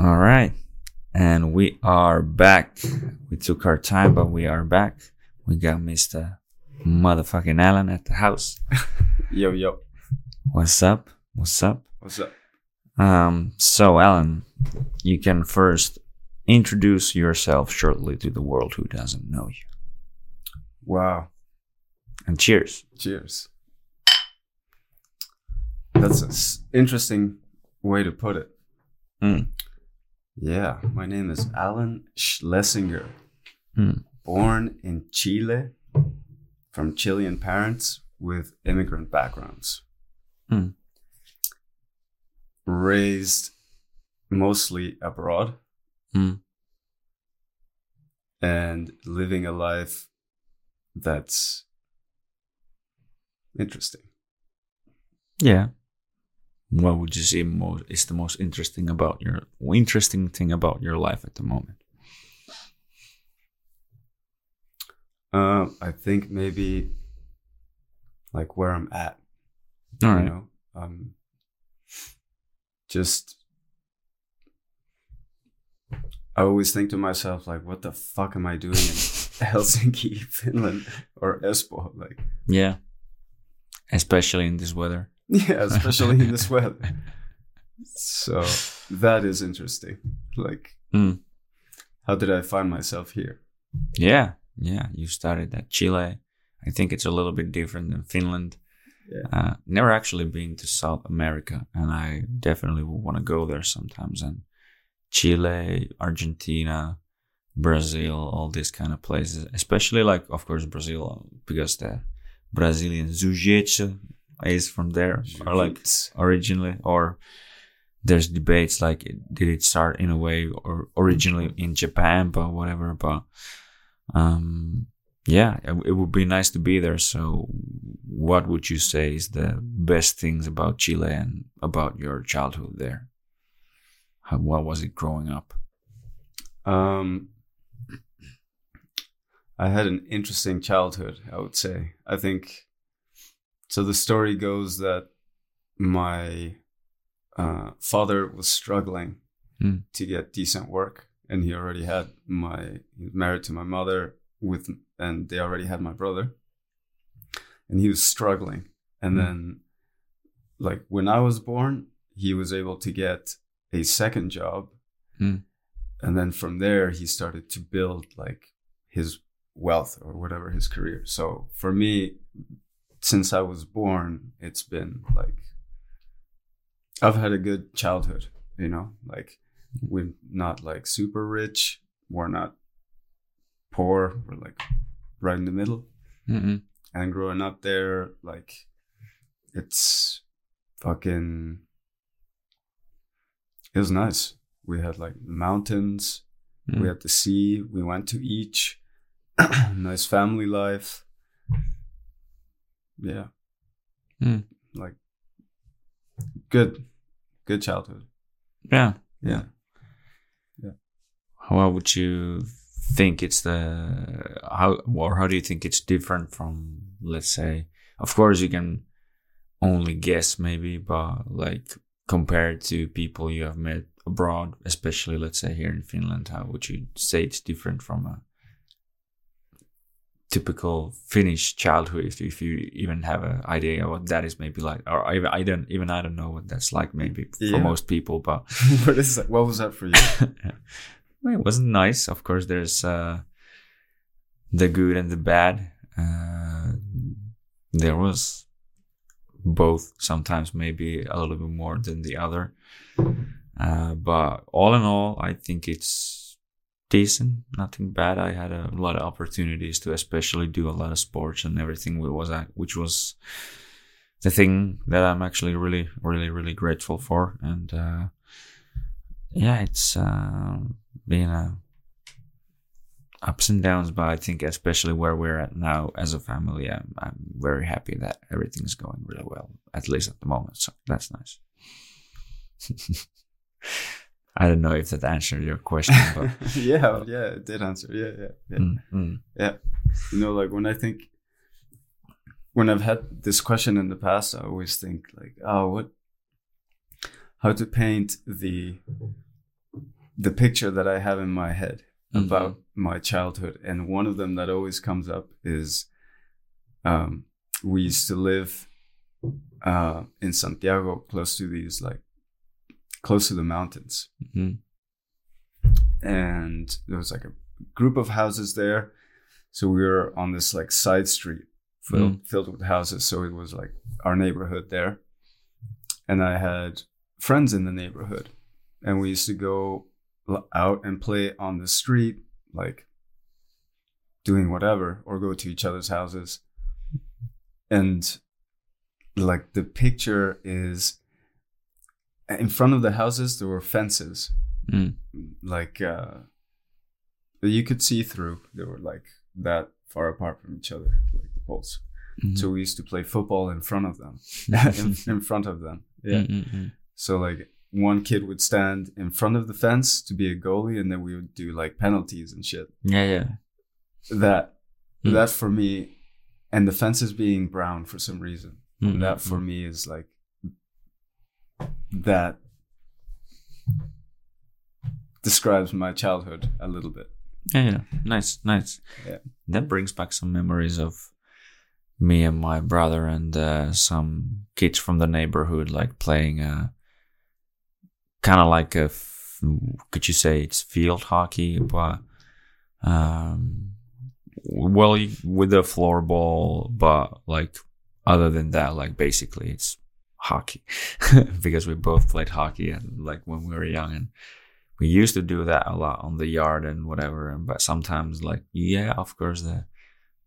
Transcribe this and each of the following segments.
All right. And we are back. We took our time, but we are back. We got Mr. Motherfucking Allan at the house. Yo, yo. What's up? What's up? What's up? Um, so Allan, you can first introduce yourself shortly to the world who doesn't know you. Wow. And cheers. Cheers. That's an interesting way to put it. Mm. Yeah, my name is Allan Schlesinger. Mm. Born in Chile from Chilean parents with immigrant backgrounds. Mm. Raised mostly abroad Mm. and living a life that's interesting. Yeah. What would you say most is the most interesting about your interesting thing about your life at the moment? Um, I think maybe like where I'm at. All you right. know, um, just I always think to myself like, what the fuck am I doing in Helsinki, Finland, or Espoo? Like, Yeah. Especially in this weather. Yeah, especially in this weather. So that is interesting. Like, Mm. how did I find myself here? Yeah. Yeah. You started at Chile. I think it's a little bit different than Finland. Yeah. Uh, never actually been to South America, and I definitely would want to go there sometimes. And Chile, Argentina, Brazil, all these kind of places, especially like, of course, Brazil, because the Brazilian jiu-jitsu is from there, or like originally, or there's debates like, did it start in a way or originally in Japan, but whatever, but, um, yeah, it, it would be nice to be there. So, what would you say is the best things about Chile and about your childhood there? How, what was it growing up? Um, I had an interesting childhood, I would say. I think so. The story goes that my uh, father was struggling Hmm. to get decent work, and he already had my he was married to my mother with, and they already had my brother, and he was struggling. And Hmm. then, like when I was born, he was able to get a second job Hmm. and then from there he started to build like his wealth or whatever his career so for me since i was born it's been like i've had a good childhood you know like we're not like super rich we're not poor we're like right in the middle Mm-mm. and growing up there like it's fucking it was nice we had like mountains Mm. we had the sea we went to each nice family life yeah Mm. like good good childhood Yeah. yeah Yeah. How would you think it's the how or how do you think it's different from let's say of course you can only guess maybe but like compared to people you have met abroad especially let's say here in Finland how would you say it's different from a typical Finnish childhood if, if you even have an idea what that is maybe like or I, I don't even I don't know what that's like maybe for most people but what is that what was that for you well, it wasn't nice. Of course, there's uh, the good and the bad. Uh, there was both. Sometimes maybe a little bit more than the other. Uh, but all in all, I think it's decent. Nothing bad. I had a lot of opportunities to, especially do a lot of sports and everything. Was which was the thing that I'm actually really, really, really grateful for. And uh, yeah, it's uh, been a ups and downs, but I think especially where we're at now as a family, I'm, I'm very happy that everything's going really well, at least at the moment. So that's nice. I don't know if that answered your question, but yeah yeah it did answer. Yeah yeah yeah. Mm, mm, you know like when i think when i've had this question in the past i always think like oh what how to paint the the picture that I have in my head Mhm. about my childhood, and one of them that always comes up is um, we used to live uh, in Santiago, close to these like close to the mountains, Mhm. and there was like a group of houses there. So we were on this like side street filled filled with houses. So it was like our neighborhood there, and I had friends in the neighborhood, and we used to go out and play on the street, like doing whatever, or go to each other's houses, and like the picture is in front of the houses there were fences Mm. like uh that you could see through they were like that far apart from each other like the poles Mhm. so we used to play football in front of them in, in front of them yeah Mm, mm, mm. so like one kid would stand in front of the fence to be a goalie and then we would do like penalties and shit Yeah, yeah. that Mm. that for me and the fences being brown for some reason Mm, that for me is like that describes my childhood a little bit Yeah, yeah. Nice, nice. Yeah. That brings back some memories of me and my brother and uh, some kids from the neighborhood, like playing uh, kind of like a, f- could you say it's field hockey, but um, well, with a floor ball, but like other than that, like basically it's hockey because we both played hockey and like when we were young and we used to do that a lot on the yard and whatever and but sometimes like yeah of course the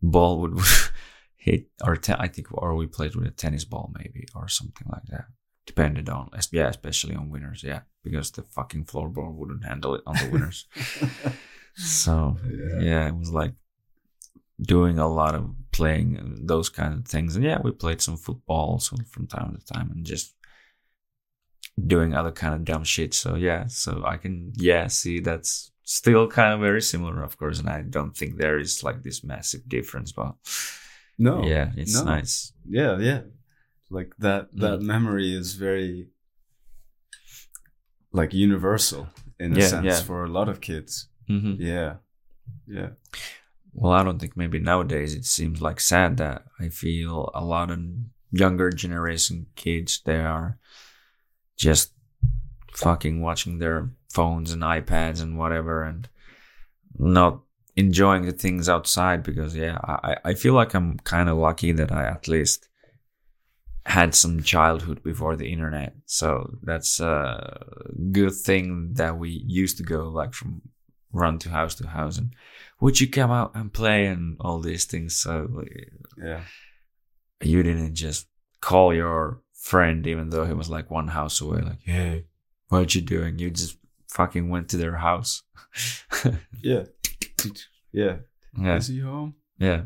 ball would hit our te- i think or we played with a tennis ball maybe or something like that depended on yeah especially on winners yeah because the fucking floorball wouldn't handle it on the winners so Yeah. yeah. it was like doing a lot of playing and those kind of things. And yeah we played some football also from time to time and just doing other kind of dumb shit. So yeah so i can yeah see that's still kind of very similar of course. And i don't think there is like this massive difference but no yeah it's no. nice. Yeah yeah. Like that that Mm. memory is very like universal in a Yeah, sense yeah. for a lot of kids. Hmm yeah yeah Well, I don't think maybe nowadays it seems like sad that I feel a lot of younger generation kids they are just fucking watching their phones and iPads and whatever and not enjoying the things outside because yeah, I, I feel like I'm kind of lucky that I at least had some childhood before the internet. So that's a good thing that we used to go like from run to house to house and would you come out and play and all these things? So yeah. you didn't just call your friend even though he was like one house away like hey what are you doing? You just fucking went to their house. Yeah. Yeah. Yeah. Is he home? Yeah.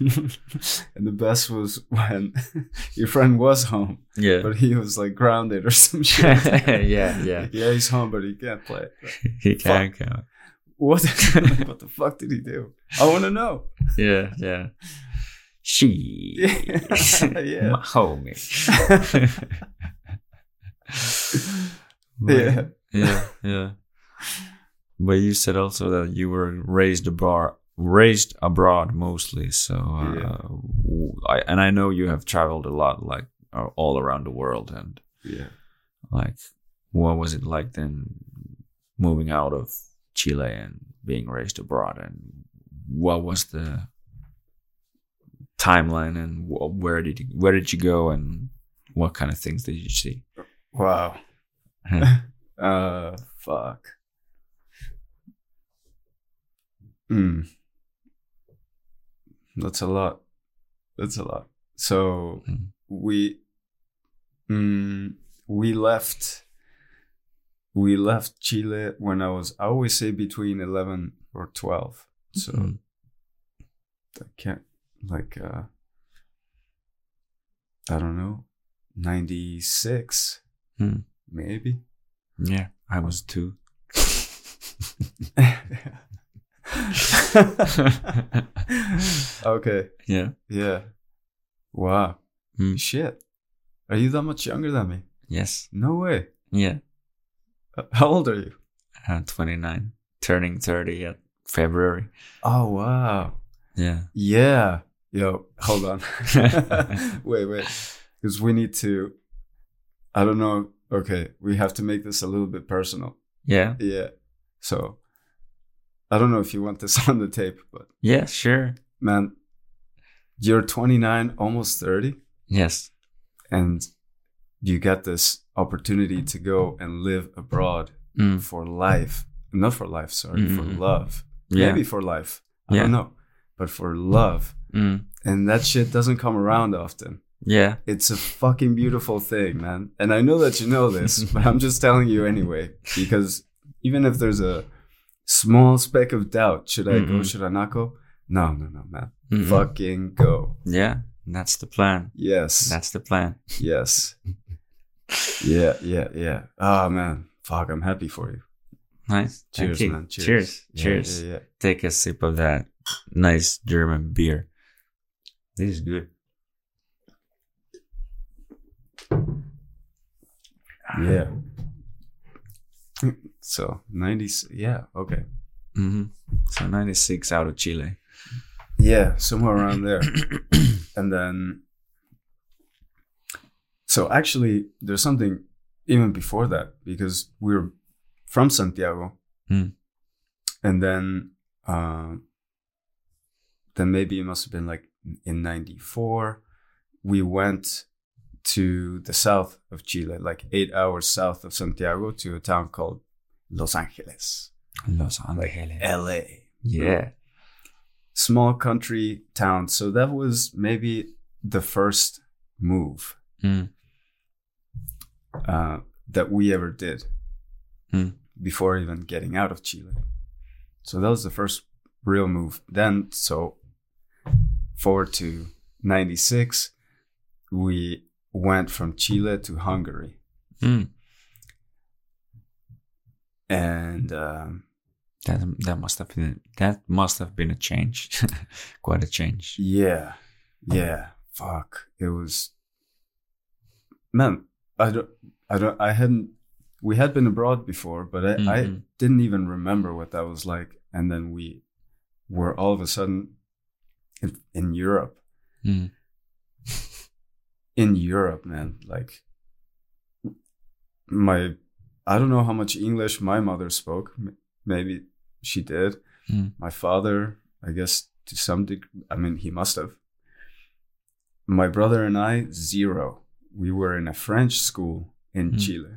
And the best was when your friend was home yeah. but he was like grounded or some shit. Yeah yeah. Yeah he's home but he can't play. He can't come what what the fuck did he do i want to know yeah yeah she Yeah. my homie yeah yeah, yeah. But you said also that you were raised abroad, raised abroad mostly. So, uh, Yeah. I, and I know you have traveled a lot, like uh, all around the world. And yeah like, what was it like then, moving out of Chile and being raised abroad? And what was the timeline? And where did you, where did you go? And what kind of things did you see? wow uh fuck mm. that's a lot that's a lot so Mm. we mm, we left we left chile when i was i always say between 11 or 12 so Mm. i can't like uh i don't know 96 Hmm. maybe Yeah, I was two. okay. yeah. Yeah. Wow. Hmm. Shit. Are you that much younger than me? Yes. No way. Yeah. How old are you? uh, 29, turning 30 at February. Oh wow. Yeah. Yeah. Yo, hold on. wait, wait. Because we need to. I don't know. Okay, we have to make this a little bit personal. Yeah. Yeah. So, I don't know if you want this on the tape, but Yeah, sure. man, you're 29, almost 30, Yes. and you get this opportunity to go and live abroad Mm. for life. Not for life, sorry, for Mm-mm-mm. love. Yeah. Maybe for life. I Yeah. don't know. But for love. Mm. And that shit doesn't come around often. Yeah. It's a fucking beautiful thing, man. And I know that you know this, but I'm just telling you anyway. Because even if there's a small speck of doubt, should I go, Mm-mm. should I not go? No, no, no, man. Mm-mm. Fucking go. Yeah. That's the plan. Yes. That's the plan. yes. Yeah, yeah, yeah. Ah, man. Fuck, I'm happy for you. Nice. Cheers, man. Cheers. Cheers. Yeah, Cheers. Yeah, yeah. Take a sip of that nice German beer. This is good. Yeah. So, 90s. Yeah, okay. hmm So 96 out of Chile. Yeah, somewhere around there. and then so actually there's something even before that because we were from santiago Hmm. and then uh, then maybe it must have been like in 94 we went to the south of chile like eight hours south of santiago to a town called los angeles Los Angeles. la yeah. small country town. So that was maybe the first move Mm. Uh, that we ever did Hmm. before even getting out of Chile. So that was the first real move. Then, so forward to 96, we went from Chile to Hungary. Mm. And um, That that must have been that must have been a change, quite a change. Yeah, yeah. Fuck. It was. Man, I don't. I don't. I hadn't. We had been abroad before, but I, I Mhm. didn't even remember what that was like. And then we were all of a sudden in, in Europe. Mm. In Europe, man. Like my, I don't know how much English my mother spoke. Maybe she did. Mm. My father, I guess to some degree, I mean, he must have. My brother and I, zero. We were in a French school in Mm. Chile.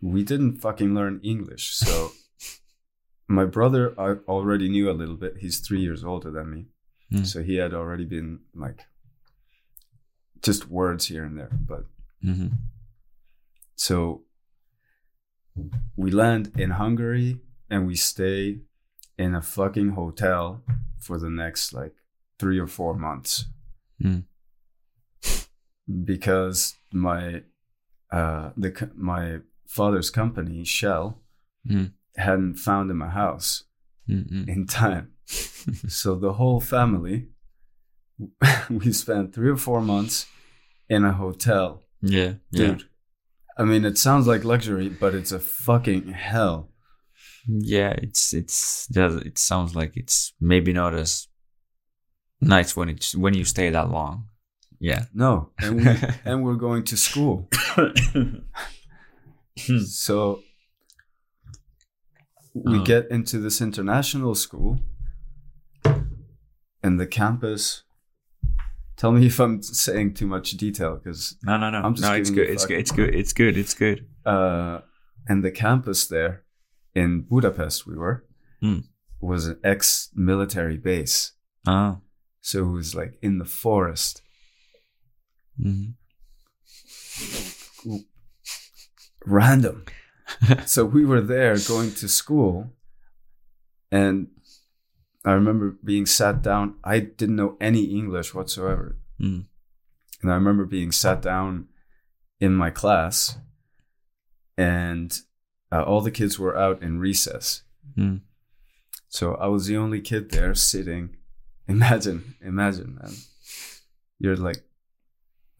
We didn't fucking learn English. So my brother, I already knew a little bit. He's three years older than me. Mm. So he had already been like just words here and there. But hmm so we land in Hungary and we stay in a fucking hotel for the next like three or four months Mm. Because my uh the my father's company Shell Mm. hadn't found him a house Mm-mm. in time. so the whole family we spent three or four months in a hotel Yeah, yeah, dude i mean it sounds like luxury but it's a fucking hell yeah. It's it's it sounds like it's maybe not as nice when it's when you stay that long. Yeah. no and we and we're going to school so we Oh. get into this international school and the campus tell me if i'm saying too much detail because no, no, no. I'm just no, it's good. It's good. It's good. It's good. It's good. uh, and the campus there in Budapest, we were, Hmm. was an ex military base. Oh. So it was like in the forest. Hmm Random. so we were there going to school. And I remember being sat down. I didn't know any English whatsoever. Mm. And I remember being sat down in my class, and uh, all the kids were out in recess. Mm. So I was the only kid there sitting. Imagine, imagine, man. You're like,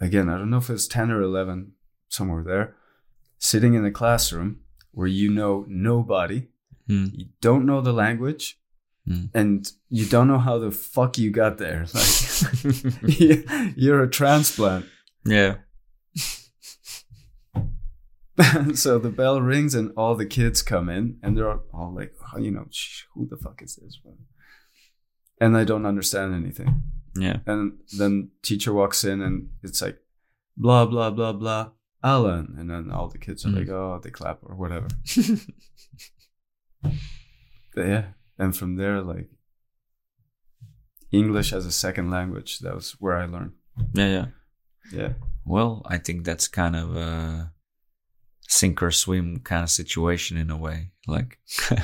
again, I don't know if it's 10 or 11, somewhere there, sitting in a classroom. where you know nobody, Mm. you don't know the language, Mm. and you don't know how the fuck you got there. Like you're a transplant. yeah. so the bell rings and all the kids come in and they're all like, oh, you know, who the fuck is this? And I don't understand anything. Yeah. And then teacher walks in and it's like, blah blah blah blah, Allan, and then all the kids are Mm. like, oh, they clap or whatever. Yeah, and from there, like English as a second language, that was where I learned. Yeah. Yeah. Yeah, Well, I think that's kind of a sink or swim kind of situation in a way. Like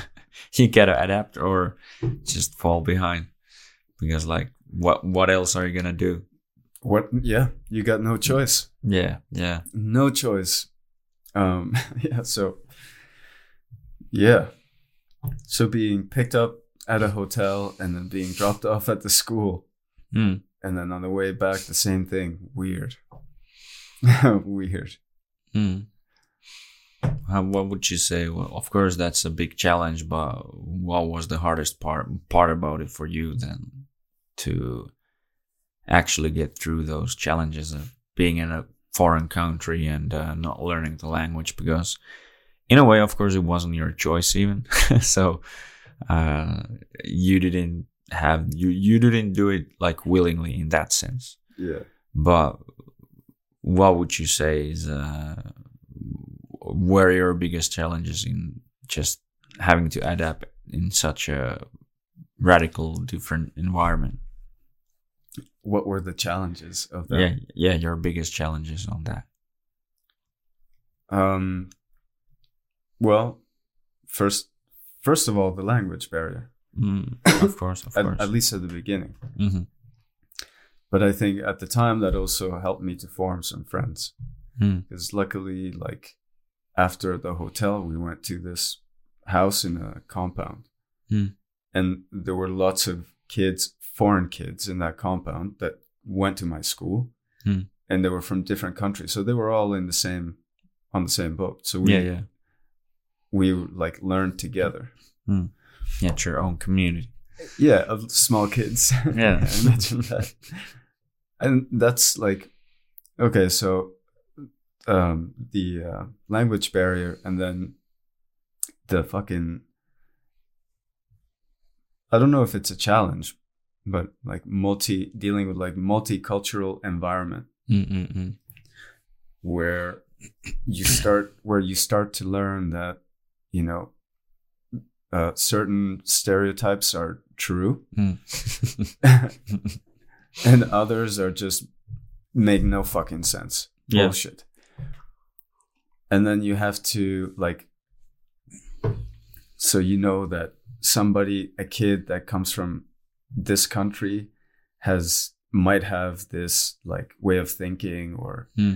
you gotta adapt or just fall behind because, like, what what else are you gonna do? what? Yeah, you got no choice. Yeah, yeah, no choice um yeah so yeah so being picked up at a hotel and then being dropped off at the school mm. and then on the way back the same thing weird weird Mm. How, what would you say? Well, of course, that's a big challenge, but what was the hardest part part about it for you then to actually get through those challenges of being in a foreign country and uh, not learning the language? Because, in a way, of course, it wasn't your choice even. so, uh, you didn't have you you didn't do it like willingly in that sense. yeah But what would you say is uh, were your biggest challenges in just having to adapt in such a radical different environment? What were the challenges of that Yeah, yeah, your biggest challenges on that. um well first first of all the language barrier Mm, of course, of at, course. at least at the beginning hmm but i think at the time that also helped me to form some friends Mm. because luckily like after the hotel we went to this house in a compound Hmm. and there were lots of kids foreign kids in that compound that went to my school Hmm. and they were from different countries so they were all in the same on the same boat so we Yeah, yeah, we like learned together yeah. It's your own community. yeah of small kids Yeah. imagine that and that's like okay so um the uh, language barrier and then the fucking i don't know if it's a challenge but like multi dealing with like multicultural environment Mm-mm-mm. where you start where you start to learn that you know uh, certain stereotypes are true Mm. and others are just make no fucking sense Yeah. bullshit and then you have to like so you know that somebody a kid that comes from this country has might have this like way of thinking or Hmm.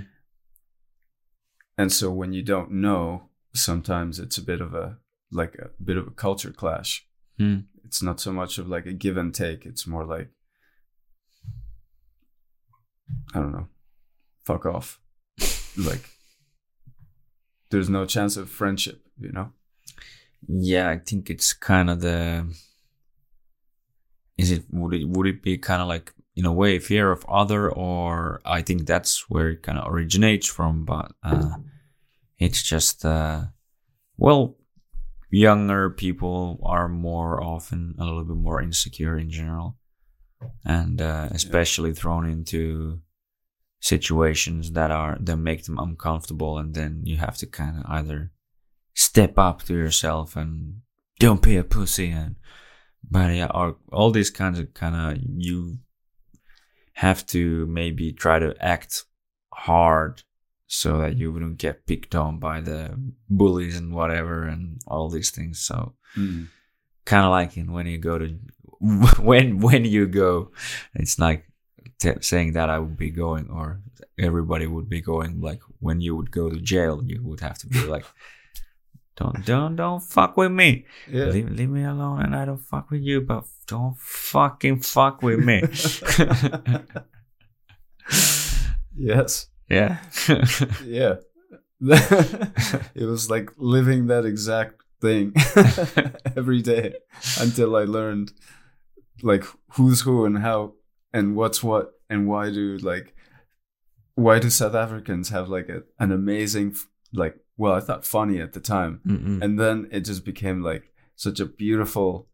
and so when you don't know sometimes it's a bit of a like a bit of a culture clash Hmm. it's not so much of like a give and take it's more like i don't know fuck off like there's no chance of friendship you know Yeah, I think it's kind of the. Is it would it would it be kind of like in a way fear of other, or I think that's where it kind of originates from, but uh, it's just uh, well, younger people are more often a little bit more insecure in general, and uh, especially thrown into situations that are that make them uncomfortable, and then you have to kind of either step up to yourself and don't be a pussy and but yeah or all these kinds of kind of you have to maybe try to act hard so that you wouldn't get picked on by the bullies and whatever and all these things. So mm-hmm. kind of like in when you go to when when you go it's like t- saying that i would be going or everybody would be going like when you would go to jail you would have to be like don't don't don't fuck with me. Yeah. Leave, leave me alone and i don't fuck with you but don't fucking fuck with me. Yes. Yeah. Yeah. It was like living that exact thing every day until I learned like who's who and how and what's what and why do like why do South Africans have like a, an amazing like well I thought funny at the time Mm-mm. and then it just became like such a beautiful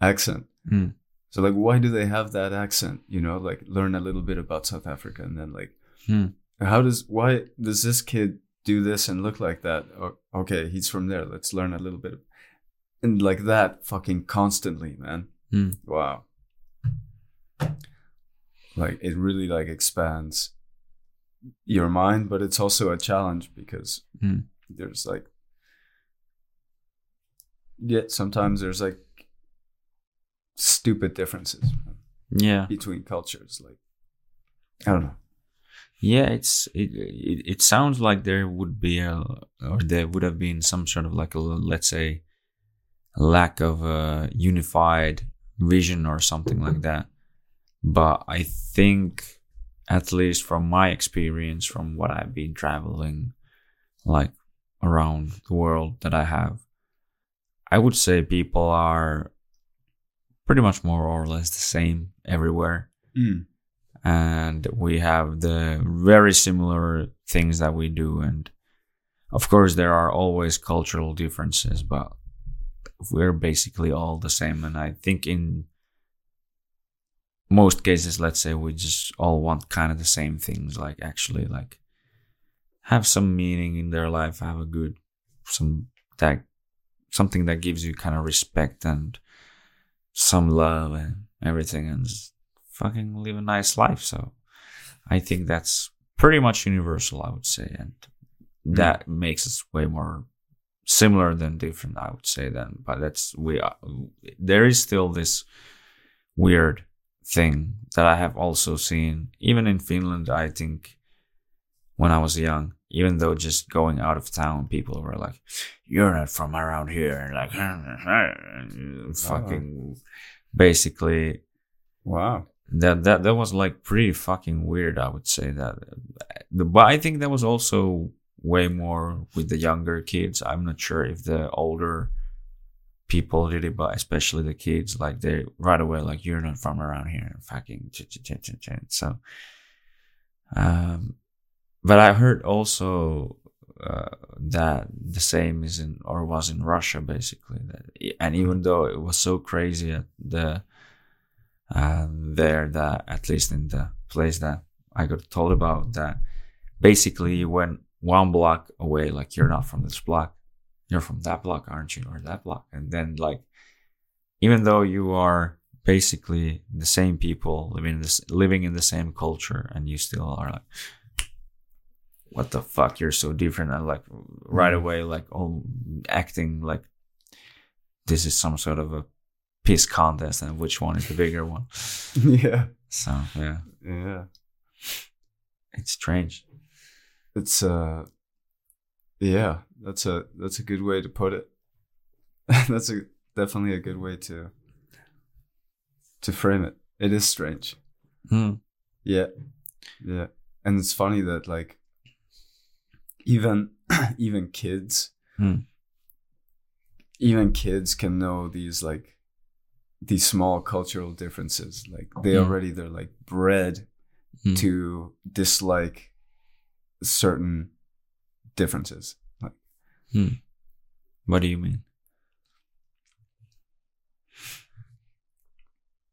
accent Mm. so like why do they have that accent you know like learn a little bit about south africa and then like Hmm. how does why does this kid do this and look like that or, okay he's from there let's learn a little bit and like that fucking constantly man Hmm. wow like it really like expands your mind but it's also a challenge because Hmm. There's like yet sometimes there's like stupid differences Yeah. between cultures like i don't know Yeah, it's it, it. It sounds like there would be a, or there would have been some sort of like a let's say, lack of a unified vision or something like that. But I think, at least from my experience, from what I've been traveling, like around the world that I have, I would say people are pretty much more or less the same everywhere. Hmm. And we have the very similar things that we do. And of course there are always cultural differences but we're basically all the same. And i think in most cases let's say we just all want kind of the same things like actually like have some meaning in their life have a good some that something that gives you kind of respect and some love and everything and fucking live a nice life. So I think that's pretty much universal, I would say. And mm. that makes us way more similar than different, I would say then. But that's, we are, there is still this weird thing that I have also seen, even in Finland, I think when I was young, even though just going out of town, people were like, "You're not from around here," and like, fucking, basically, wow that that that was like pretty fucking weird. I would say that, but I think that was also way more with the younger kids. I'm not sure if the older people did it, but especially the kids, like they right away like, "You're not from around here," fucking. So, um, but I heard also uh, that the same is in or was in Russia basically. And even though it was so crazy at the uh, there, that at least in the place that I got told about, that basically went one block away, like you're not from this block, you're from that block, aren't you, or that block, and then like even though you are basically the same people living in this living in the same culture and you still are like what the fuck you're so different and like right away like oh acting like this is some sort of a piss contest and which one is the bigger one? Yeah. So yeah. Yeah. It's strange. It's uh yeah that's a that's a good way to put it. That's a definitely a good way to to frame it. It is strange. Hmm. yeah. Yeah. And it's funny that like even even kids Hmm. even kids can know these like these small cultural differences like they Hmm. already they're like bred Hmm. to dislike certain differences like Hmm. what do you mean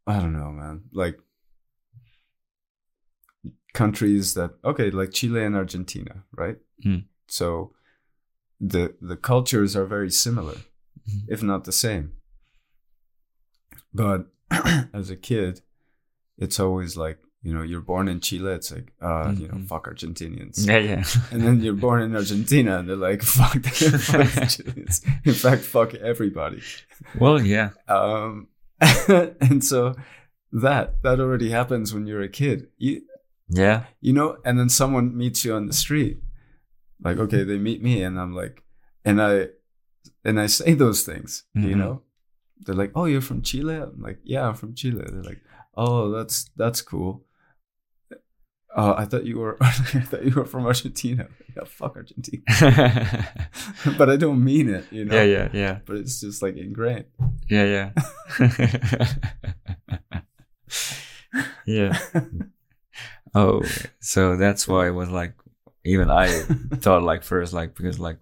I don't know, man. Like countries that okay, like Chile and Argentina, right? Mm. So the the cultures are very similar, Mhm. if not the same. But as a kid, it's always like you know you're born in Chile. It's like uh you know Mhm. fuck Argentinians. yeah yeah And then you're born in Argentina, and they're like, "Fuck, fuck the Chileans." In fact, fuck everybody. well yeah Um, and so that that already happens when you're a kid. You yeah you know, and then someone meets you on the street. Like, okay, they meet me, and I'm like, and I and I say those things. You Mhm. know, they're like, "Oh, you're from Chile." I'm like, "Yeah, I'm from Chile." They're like, "Oh, that's that's cool." Oh, I thought you were. I thought you were from Argentina. yeah, fuck Argentina. but I don't mean it, you know. yeah, yeah, yeah, But it's just like ingrained. yeah, yeah. yeah. Oh, so that's why it was like, even I thought like first, like, because like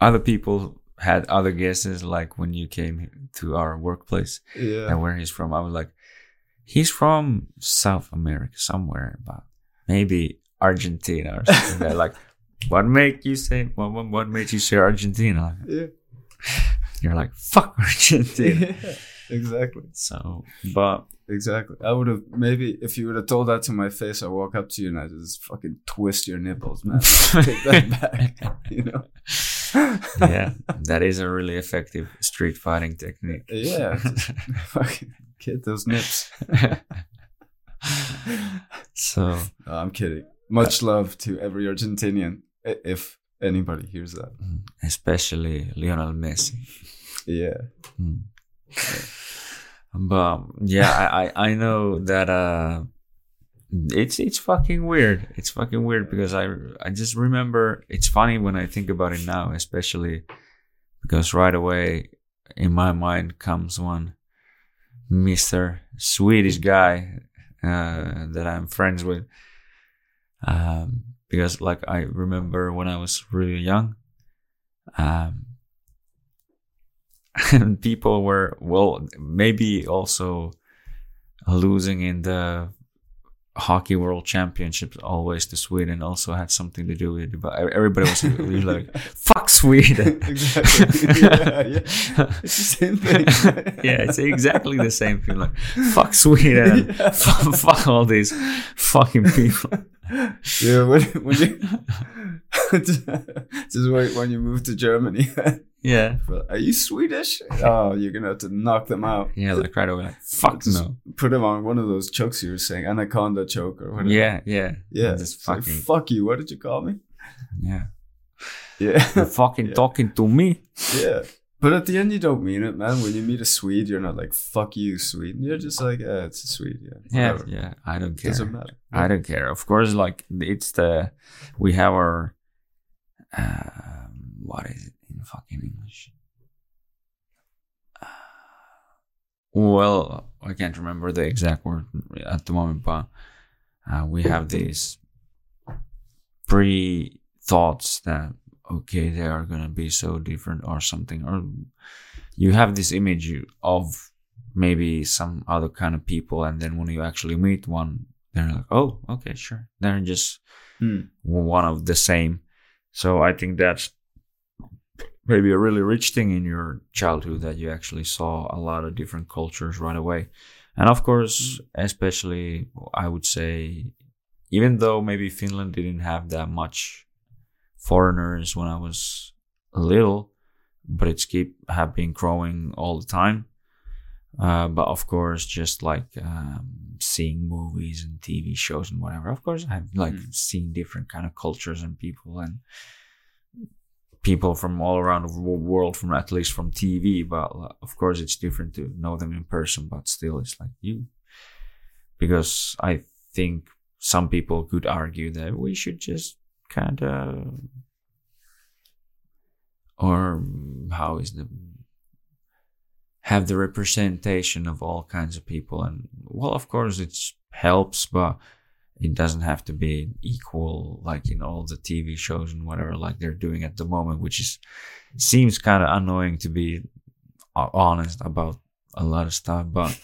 other people had other guesses, like when you came to our workplace Yeah. and where he's from, I was like, he's from South America somewhere, but maybe Argentina or something. like, like, what made you say, what, what, what made you say Argentina? Yeah. You're like, fuck Argentina. yeah. Exactly. So, but Exactly. I would have maybe if you would have told that to my face, I walk up to you and I just fucking twist your nipples, man. Take that back. You know? yeah, that is a really effective street fighting technique. Yeah. fucking get those nips. so, No, I'm kidding. Much love to every Argentinian, if anybody hears that. especially Lionel Messi. Yeah. Hmm. But yeah, I, I know that uh, it's it's fucking weird. It's fucking weird because I I just remember it's funny when I think about it now, especially because right away in my mind comes one Mister Swedish guy uh, that I'm friends with. Um, because like I remember when I was really young, um, and people were well maybe also losing in the hockey world championships always to sweden also had something to do with it but everybody was really like fuck sweden exactly. Yeah, yeah. It's the same thing. yeah it's exactly the same thing like fuck sweden Yeah. fuck, fuck all these fucking people Yeah, when, when you just wait when you move to Germany. yeah Are you Swedish? Oh, you're gonna have to knock them out. yeah like right away like fuck Just no Put them on one of those chokes you were saying, anaconda choke or whatever. yeah yeah yeah. just It's like, fucking fuck you. What did you call me? yeah Yeah, you're fucking Yeah. talking to me yeah. But at the end, you don't mean it, man. When you meet a Swede, you're not like "fuck you, Sweden." You're just like, "Yeah, it's a Swede." Yeah, yeah whatever. yeah i don't care Doesn't matter. I don't care. Of course, like it's the we have our um, what is it in fucking English? Uh, well, I can't remember the exact word at the moment, but uh, we have these pre thoughts that okay, they are gonna be so different or something, or you have this image of maybe some other kind of people, and then when you actually meet one, they're like, oh, okay, sure, they're just Hmm. one of the same. So I think that's maybe a really rich thing in your childhood that you actually saw a lot of different cultures right away. And of course, especially I would say, even though maybe Finland didn't have that much foreigners when I was little, but it's keep have been growing all the time. Uh, but of course, just like um, seeing movies and TV shows and whatever. Of course, I've like Mm. seen different kind of cultures and people and people from all around the world, from at least from TV. But uh, of course, it's different to know them in person. But still, it's like you, because I think some people could argue that we should just kind of, or how is the have the representation of all kinds of people. And well of course it helps but it doesn't have to be equal like in all the tv shows and whatever like they're doing at the moment which is seems kind of annoying to be honest about a lot of stuff but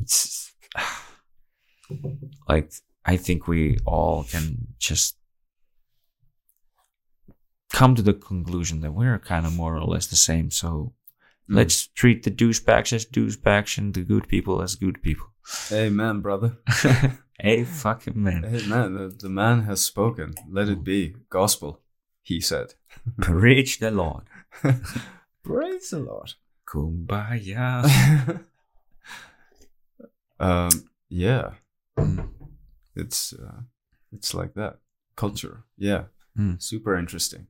it's like i think we all can just come to the conclusion that we're kind of more or less the same so Mm. Let's treat the douchebags as douchebags and the good people as good people. Amen, brother. hey, fucking man. Hey, man, the, the man has spoken. Let it be. Gospel, he said. Preach the Lord. Praise the Lord. Kumbaya. um, yeah, Mm, it's uh, it's like that culture. Yeah, Mm. super interesting.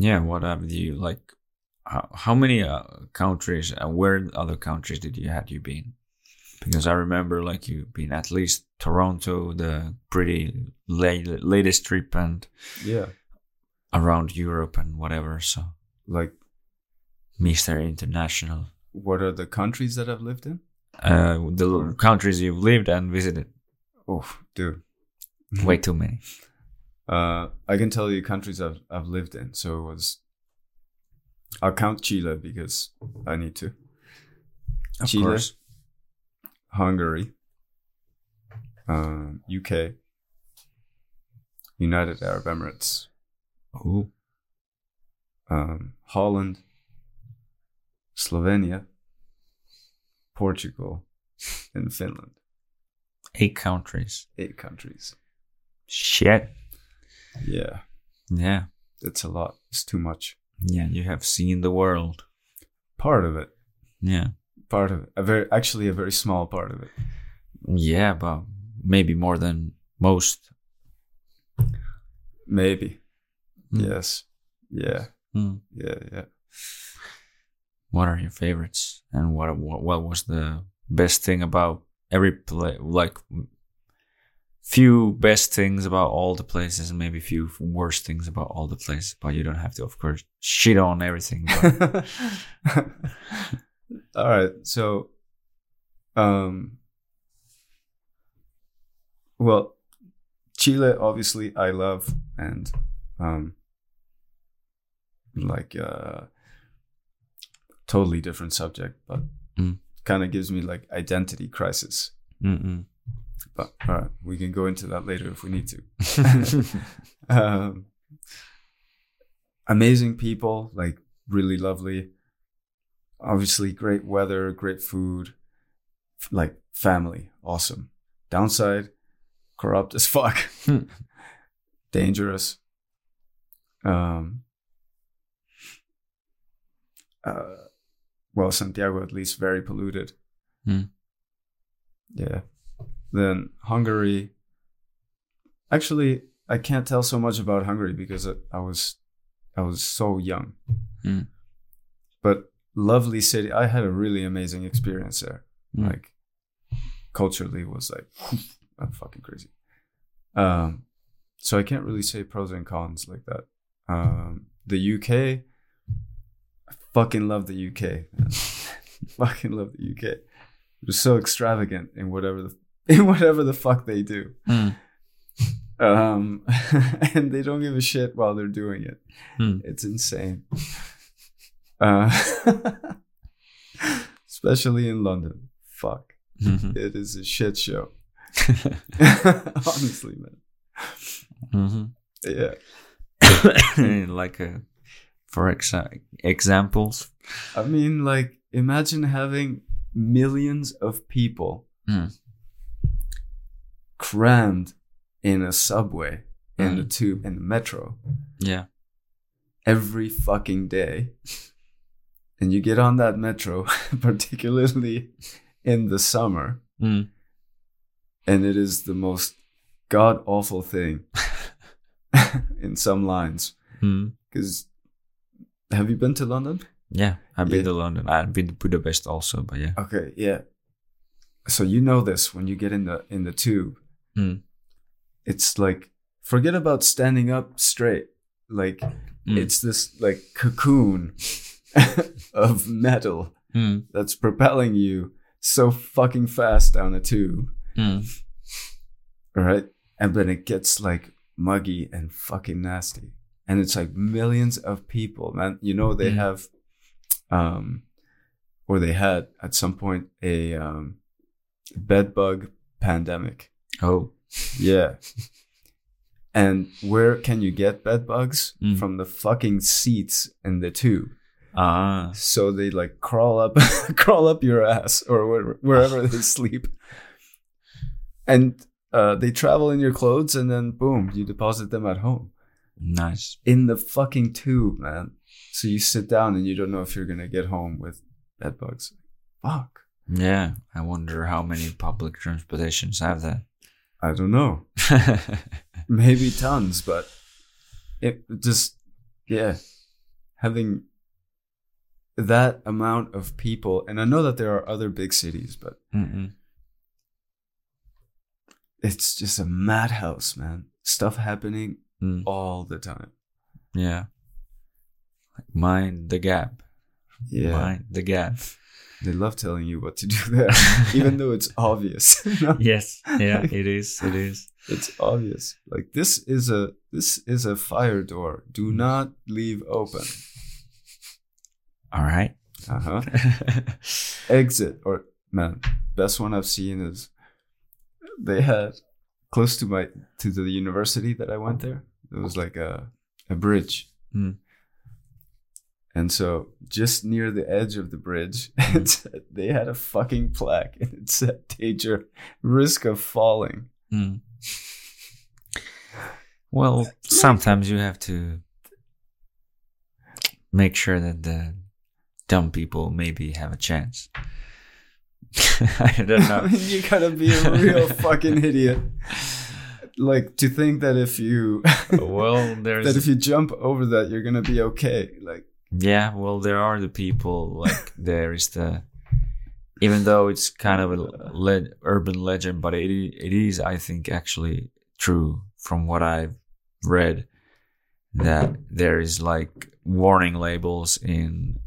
Yeah, what have you like? How, how many uh, countries? Uh, where other countries did you had you been? Because I remember like you've been at least Toronto, the pretty la- latest trip, and Yeah. around Europe and whatever. So, Like, Mister International. what are the countries that I've lived in? Uh, the countries you've lived and visited. Oh, dude. Way too many. Uh, I can tell you countries I've I've lived in. So it was. I'll count Chile because I need to. Of Chile, course. Hungary, um, UK, United Arab Emirates, Ooh. um, Holland, Slovenia, Portugal, and Finland. Eight countries. Eight countries. Shit. Yeah, Yeah. it's a lot. It's too much. Yeah. You have seen the world. Part of it. Yeah. Part of it. A very actually a very small part of it. Yeah, but maybe more than most. Maybe. Mm. Yes. Yeah. Mm. Yeah. Yeah. What are your favorites? And what what, what was the best thing about every play? Like few best things about all the places, and maybe few worst things about all the places. But you don't have to, of course, shit on everything. All right. So, um, well, Chile, obviously, I love, and um, like, uh, totally different subject, but Mm. kind of gives me like identity crisis. Mm-mm. But all right, we can go into that later if we need to. um, amazing people, like really lovely. Obviously, great weather, great food, like family, awesome. Downside, corrupt as fuck, Hmm. dangerous. Um, uh, well, Santiago at least very polluted. Hmm. Yeah. Then Hungary. Actually, I can't tell so much about Hungary because I, I was I was so young. Hmm. But lovely city. I had a really amazing experience there. Mm. Like culturally was like I'm fucking crazy. Um so I can't really say pros and cons like that. Um the UK I fucking love the UK. Fucking love the UK. They're so extravagant in whatever the in whatever the fuck they do. Mm. Um and they don't give a shit while they're doing it. Mm. It's insane. Uh, especially in London. Fuck. Mhm. It is a shit show. Honestly, man. Mhm. Yeah. like uh, for exa- examples. I mean, like, imagine having millions of people Mm. Crammed in a subway, in the Mm. tube, in the metro Yeah. every fucking day. And you get on that metro, particularly in the summer, Mm. and it is the most god awful thing in some lines. Mm. Because have you been to London? Yeah, I've been Yeah. to London. I've been to Budapest also, but yeah. Okay, yeah. So you know this when you get in the in the tube. Mm. It's like forget about standing up straight. Like Mm. it's this like cocoon of metal Mm. that's propelling you so fucking fast down a tube. Mm. All right. And then it gets like muggy and fucking nasty. And it's like millions of people, man. You know, they Mm. have, um, or they had at some point a um, bed bug pandemic. Oh. Yeah. and where can you get bed bugs? Mm. From the fucking seats in the tube. Ah. So they like crawl up, crawl up your ass or where, wherever they sleep, and uh, they travel in your clothes, and then boom, you deposit them at home Nice. in the fucking tube, man. So you sit down and you don't know if you're gonna get home with bed bugs. Fuck, Yeah. I wonder how many public transportations have that. I don't know. Maybe tons, but it just yeah, having that amount of people, and I know that there are other big cities, but Mm-mm. it's just a madhouse, man. Stuff happening Mm, all the time. yeah. Mind the gap. Yeah. Mind the gap. They love telling you what to do there, even though it's obvious. know? yes. Yeah, it is. It is. It's obvious. Like this is a this is a fire door. Do not leave open. All right. Uh-huh. Exit or man, best one I've seen is they had close to my to the university that I went there. It was like a a bridge. Mm. And so just near the edge of the bridge, it said- they had a fucking plaque and it said danger, risk of falling. Mm. Well, sometimes you have to make sure that the dumb people maybe have a chance. I don't I know. mean, you gotta be a real fucking idiot. Like to think that if you well, that if you jump over that, you're gonna be okay. Like yeah. Well, there are the people like there is the even though it's kind of a le- urban legend, but it it is I think actually true from what I've read that there is like warning labels in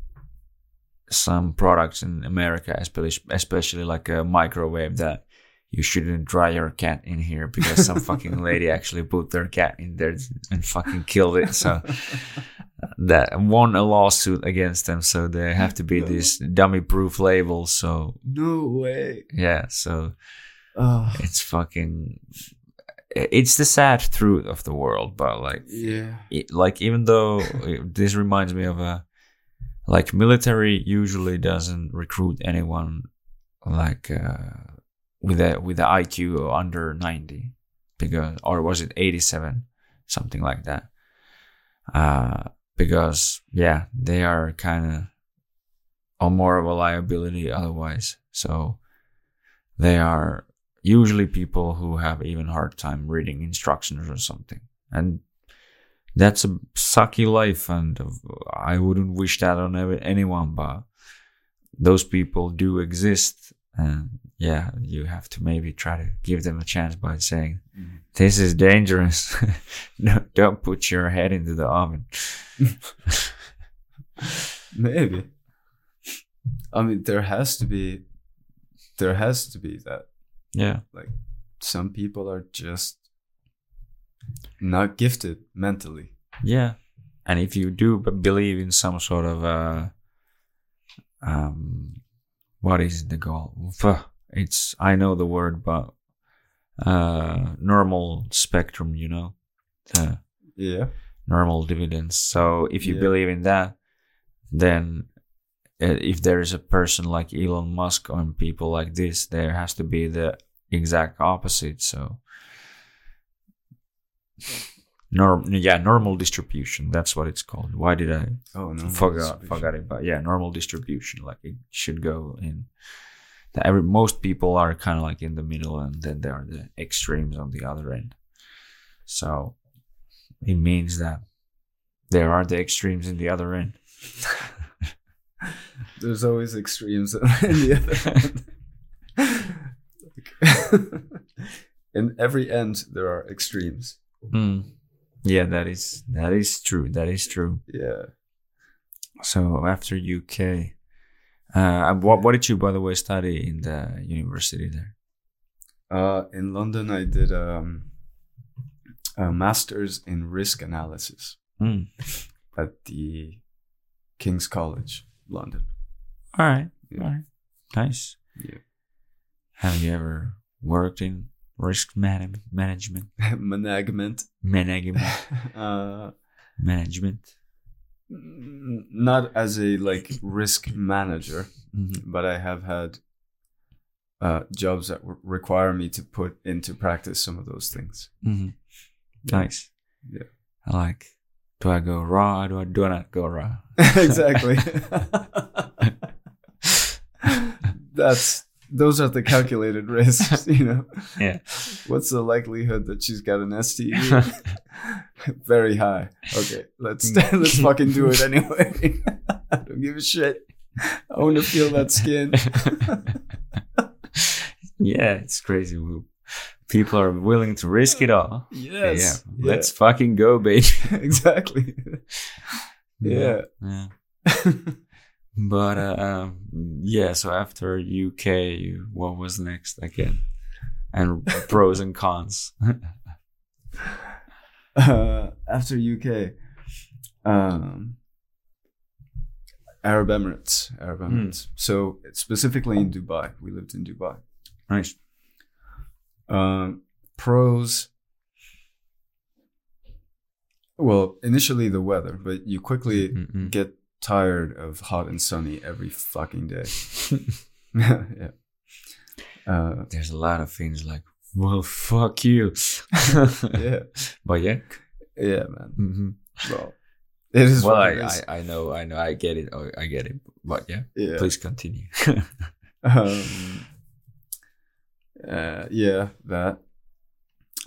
some products in America, especially especially like a microwave that you shouldn't dry your cat in here because some fucking lady actually put their cat in there and fucking killed it. So that won a lawsuit against them. So there have to be these dummy proof labels. So no way. yeah, so Oh, it's fucking. It's the sad truth of the world, but like yeah. it- like even though this reminds me of a like military usually doesn't recruit anyone like uh, with a with a IQ under 90 because or was it 87 something like that. Uh because yeah they are kind of on more of a liability otherwise. So they are usually people who have even hard time reading instructions or something. And that's a sucky life and i wouldn't wish that on anyone but those people do exist and yeah you have to maybe try to give them a chance by saying this is dangerous no, don't put your head into the oven Maybe. I mean, there has to be, there has to be that. yeah Like, some people are just not gifted mentally. Yeah, and if you do believe in some sort of uh, um, what is the goal? Fuh, It's I know the word, but uh, normal spectrum, you know, the Yeah. normal dividends. So if you Yeah. believe in that, then uh, if there is a person like Elon Musk and people like this, there has to be the exact opposite. So. Norm, yeah, normal distribution. That's what it's called. Why did I Oh no. forgot forgot it? But yeah, normal distribution. Like it should go in. The, every most people are kind of like in the middle, and then there are the extremes on the other end. So it means that there are the extremes in the other end. There's always extremes in the other. End. In every end, there are extremes. Mm. Yeah, that is that is true. That is true. Yeah. So after UK, uh, what what did you, by the way, study in the university there? Uh, in London, I did um, a master's in risk analysis Mm. at the King's College, London. All right, Yeah. all right, nice. Yeah. Have you ever worked in risk man- management, Management. management, Uh, management? Not as a like risk manager, Mhm. but I have had uh, jobs that w- require me to put into practice some of those things. Mhm. Yeah. Nice. Yeah. I like. Do I go raw? Or do I do not go raw? exactly. That's those are the calculated risks, you know. Yeah. What's the likelihood that she's got an STD? Very high. Okay, let's mm. let's fucking do it anyway. I don't give a shit. I want to feel that skin. yeah, it's crazy. People are willing to risk it all. Yes. Yeah. Let's fucking go, baby. exactly. Yeah. Yeah. But uh, yeah, so after UK, what was next again? And pros and cons. uh, after UK, um, Arab Emirates, Arab Hmm. Emirates. So specifically in Dubai, we lived in Dubai. nice. Um, pros. Well, initially the weather, but you quickly Mm-mm. get tired of hot and sunny every fucking day. yeah. Uh, There's a lot of things like, well, fuck you. yeah. But yeah. Yeah, man. hmm Well, it is Well, I, is. I, I know, I know, I get it. Oh, I get it. But yeah, yeah. please continue. Um, uh, yeah, that.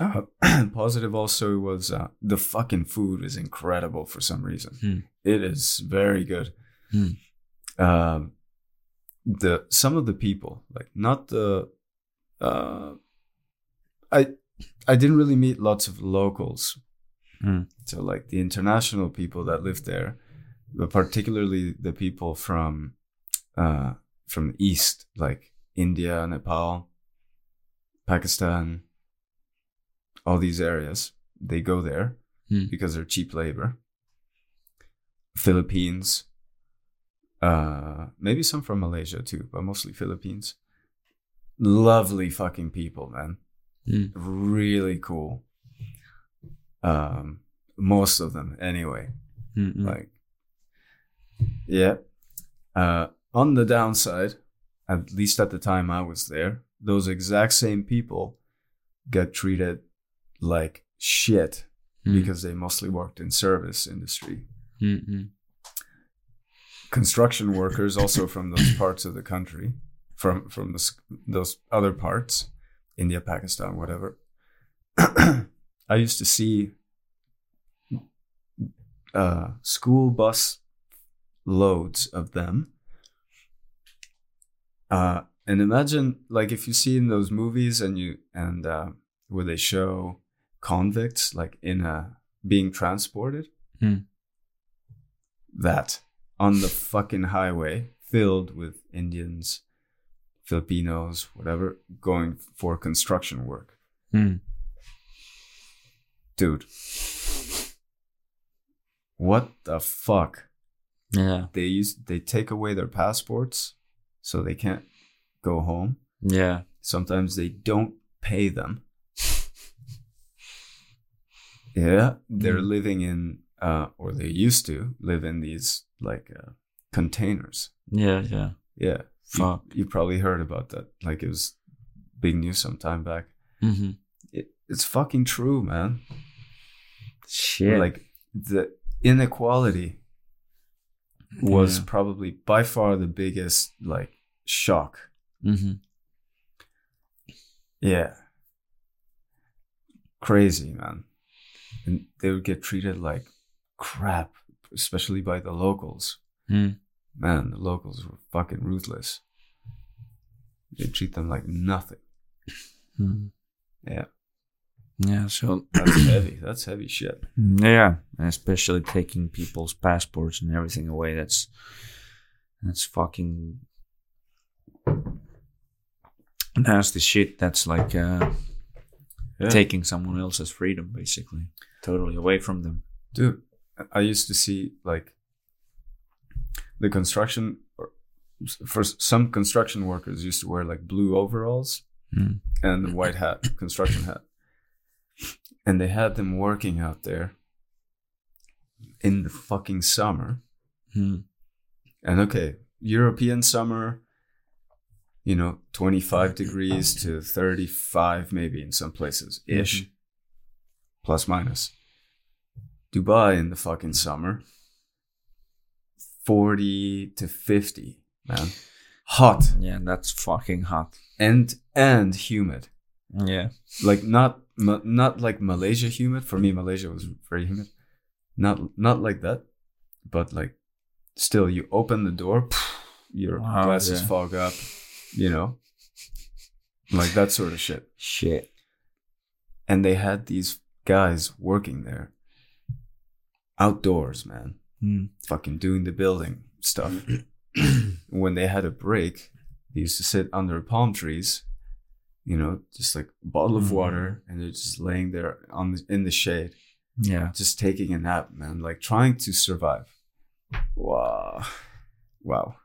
Uh, positive also was uh, the fucking food is incredible for some reason. It is very good. Hmm. Um, the some of the people, like not the, uh, I I didn't really meet lots of locals. Hmm. So like the international people that live there, but particularly the people from, uh, from the east, like India, Nepal, Pakistan, all these areas. They go there Hmm. because they're cheap labor. Philippines, uh, maybe some from Malaysia too, but mostly Philippines. Lovely fucking people, man. Hmm. Really cool. Um, most of them, anyway. Mm-mm. Like, yeah. Uh, on the downside, at least at the time I was there, those exact same people get treated like shit Mm. because they mostly worked in service industry. Mm-mm. Construction workers, also from those parts of the country, from from the, those other parts, India, Pakistan, whatever. I used to see uh, school bus loads of them. Uh, and imagine, like, if you see in those movies and you and uh, where they show convicts like in a being transported, Hmm. That on the fucking highway filled with Indians, Filipinos, whatever, going for construction work, Mm. dude. What the fuck? Yeah. They use they take away their passports so they can't go home. Yeah. Sometimes they don't pay them. Yeah, they're Mm. living in uh or they used to live in these like uh, containers. Yeah. Yeah. Yeah. You, you probably heard about that. Like it was big news some time back. Mm-hmm. It, it's fucking true, man. Shit. Like the inequality was Yeah. probably by far the biggest like shock. Mm-hmm. Yeah. Crazy, man. And they would get treated like crap, especially by the locals. Mm. Man, the locals were fucking ruthless. They treat them like nothing. Mm. Yeah. Yeah. So That's heavy. That's heavy shit. yeah, and especially taking people's passports and everything away. That's that's fucking nasty shit. That's like uh, Yeah. taking someone else's freedom, basically, totally away from them. Dude, I used to see like the construction or for some construction workers used to wear like blue overalls Mm. and a white hat, construction hat. And they had them working out there in the fucking summer. Mm. And okay, European summer, you know, 25 degrees to 35 maybe in some places ish. Plus minus. Dubai in the fucking summer 40 to 50, man. Hot Yeah, that's fucking hot. and and humid. Yeah. Like not not like Malaysia humid. For me Malaysia was very humid. Not not like that, but like still you open the door, your Wow, glasses yeah. fog up, you know? Like that sort of shit. Shit. and they had these guys working there outdoors, man, Mm. fucking doing the building stuff. when they had a break, they used to sit under palm trees, you know, just like a bottle of Mhm. water, and they're just laying there on the, in the shade, Yeah. just taking a nap, man, like trying to survive. Wow, wow.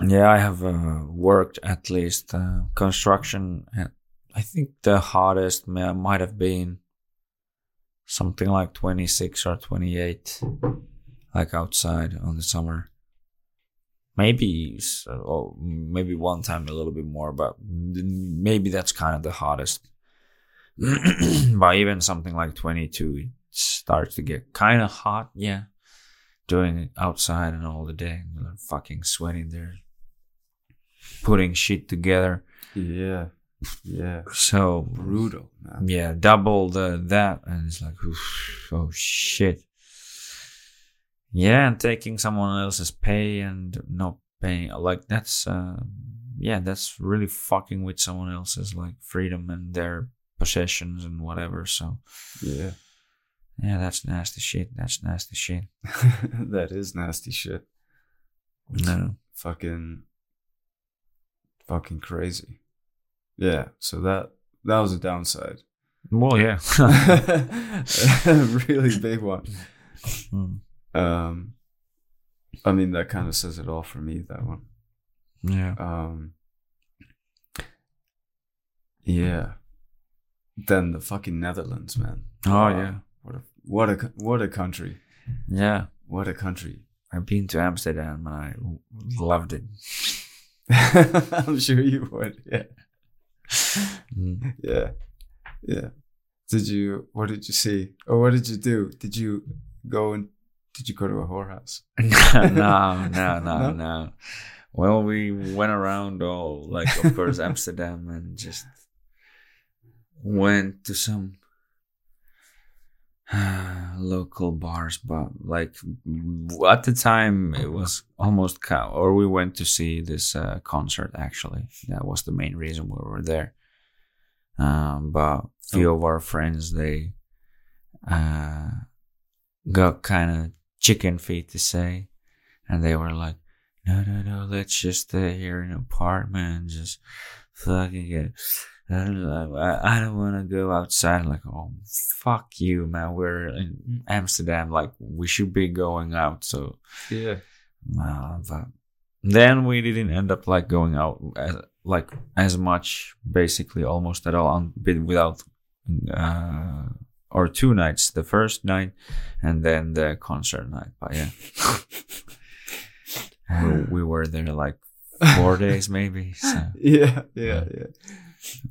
Yeah, I have uh, worked at least uh, construction. I think the hardest might have been something like 26 or 28, like outside on the summer. Maybe, oh, maybe one time a little bit more, but maybe that's kind of the hottest. but even something like 22, it starts to get kind of hot. Yeah. Doing it outside and all the day, and fucking sweating there, putting shit together. Yeah, yeah. So Brutal, man. yeah, double the that, and it's like, oof, oh shit. Yeah, and taking someone else's pay and not paying, like that's, uh, yeah, that's really fucking with someone else's like freedom and their possessions and whatever. So Yeah. yeah, that's nasty shit. That's nasty shit. that is nasty shit. No, Fucking fucking crazy. Yeah, so that that was a downside. well, yeah. really big one. Mm, Um I mean that kind of says it all for me that one. yeah. Um Yeah. Then the fucking Netherlands, man. Oh Wow. yeah, What a what a what a country. yeah. What a country. I've been to Amsterdam and I loved it. I'm sure you would. Yeah. Mm. Yeah. Yeah. Did you what did you see? Or what did you do? Did you go and did you go to a whorehouse? no, no, no, No? no. Well, we went around all like, of course, Amsterdam, and just went to some local bars. But like at the time, it was almost or we went to see this uh, concert. Actually, that was the main reason we were there. Um, but few of our friends they uh, got kind of chicken feet to say, and they were like, "No, no, no, let's just stay here in an apartment and just fucking get." I don't, know, I I don't want to go outside. Like, oh, fuck you, man. We're in Amsterdam. Like, we should be going out. So, Yeah. uh, but then we didn't end up like going out as, like as much, basically almost at all, on, bit without uh, or two nights. The first night, and then the concert night. But yeah, we, we were there like four days maybe. So Yeah, yeah, yeah.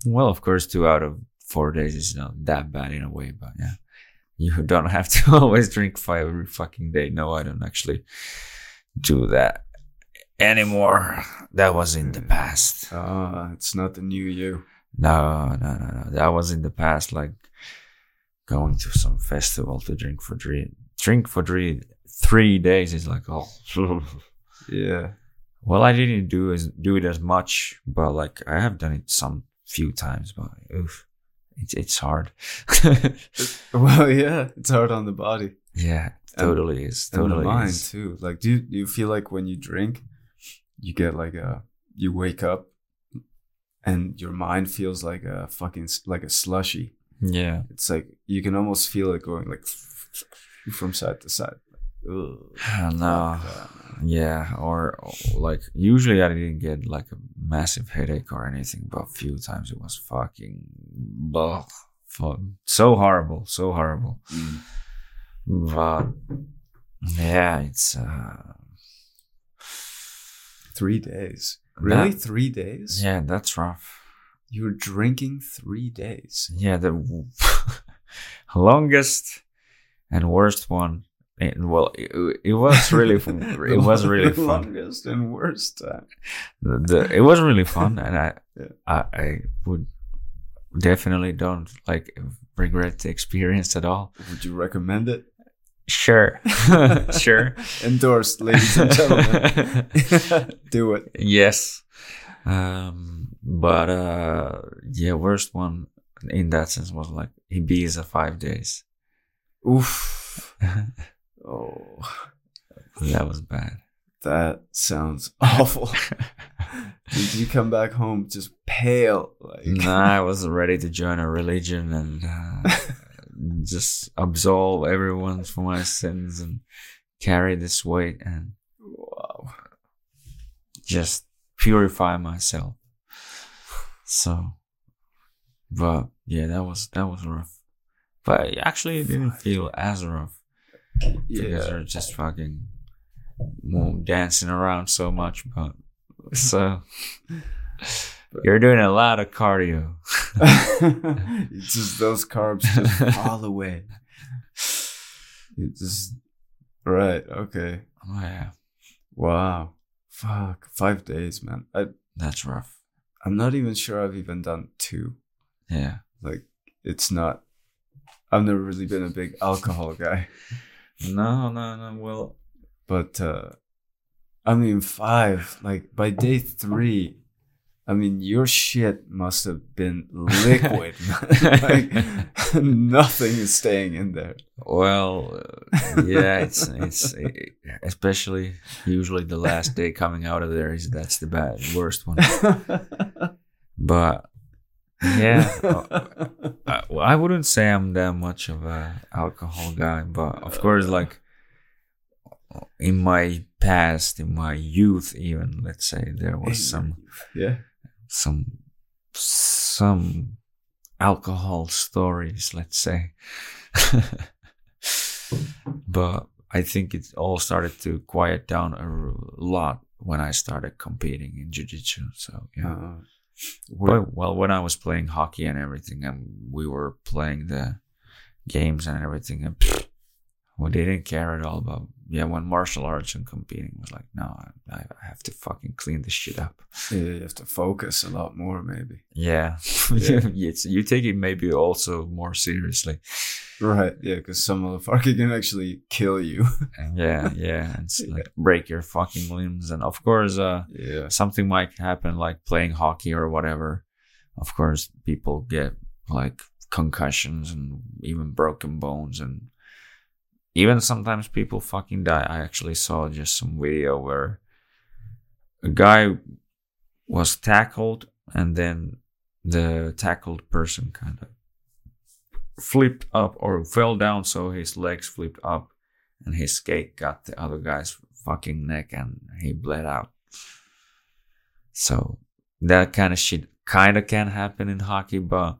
well, of course, two out of four days is not that bad in a way, but yeah. You don't have to always drink five every fucking day. No, I don't actually do that anymore. That was in the past. Ah, it's not the new you. No, no, no, no. That was in the past, like going to some festival to drink for three, drink for three, three days is like, oh. Yeah. well, I didn't do as do it as much, but like I have done it some few times, but oof, it's it's hard. Well, yeah, it's hard on the body. yeah, totally is. Totally And the mind is. too. Like do you, do you feel like when you drink, you get like a you wake up and your mind feels like a fucking like a slushy. Yeah. It's like you can almost feel it going like from side to side. Ugh. No. Fuck. Yeah, or, or, like usually I didn't get like a massive headache or anything, but a few times it was fucking ugh, fu- so horrible, so horrible. Mm. But yeah, it's uh Three days. Really? That- three days? yeah, that's rough. You were drinking three days. Yeah, the longest and worst one. It, well, it, it was really fun. it was really the fun. longest and worst time. The, the, it was really fun, and I, Yeah. I, I would definitely don't like regret the experience at all. Would you recommend it? Sure, sure. Endorsed, ladies and gentlemen. Do it. yes, um, but uh, yeah, worst one. in that sense was like Ibiza five days. Oof. Oh, that was bad. that sounds awful. Did you come back home just pale? Like, nah, I was ready to join a religion and uh, just absolve everyone for my sins and carry this weight and wow. just purify myself. So, but yeah, that was that was rough. But actually, it didn't feel as rough because Yeah. you're just fucking dancing around so much. But so you're doing a lot of cardio. it's just those carbs just fall away. It just right. Okay. Oh, yeah, Wow. Fuck. Five days, man. I that's rough. I'm not even sure I've even done two. Yeah. Like it's not. I've never really been a big alcohol guy, No, no, no. Well, but uh I mean five. Like by day three, I mean your shit must have been liquid. like nothing is staying in there. well, uh, yeah. It's it's it, especially usually the last day coming out of there is that's the bad worst one. But yeah, I, well, I wouldn't say I'm that much of a alcohol guy, but of course, like in my past, in my youth, even let's say there was some yeah. Some some alcohol stories, let's say. but I think it all started to quiet down a lot when I started competing in jiu-jitsu. So yeah. Uh, But, well, when I was playing hockey and everything, and we were playing the games and everything, and pfft, we didn't care at all about. Yeah, when martial arts and competing was like, no, I, I have to fucking clean this shit up. yeah, you have to focus a lot more, maybe. Yeah, Yeah. it's, you take it maybe also more seriously. Right. Yeah, because some motherfucker can actually kill you. Yeah, yeah, and like break your fucking limbs, and of course, uh, yeah. something might happen like playing hockey or whatever. Of course, people get like concussions and even broken bones and even sometimes people fucking die. I actually saw just some video where a guy was tackled and then the tackled person kind of flipped up or fell down so his legs flipped up and his skate got the other guy's fucking neck and he bled out. So that kind of shit kind of can happen in hockey, but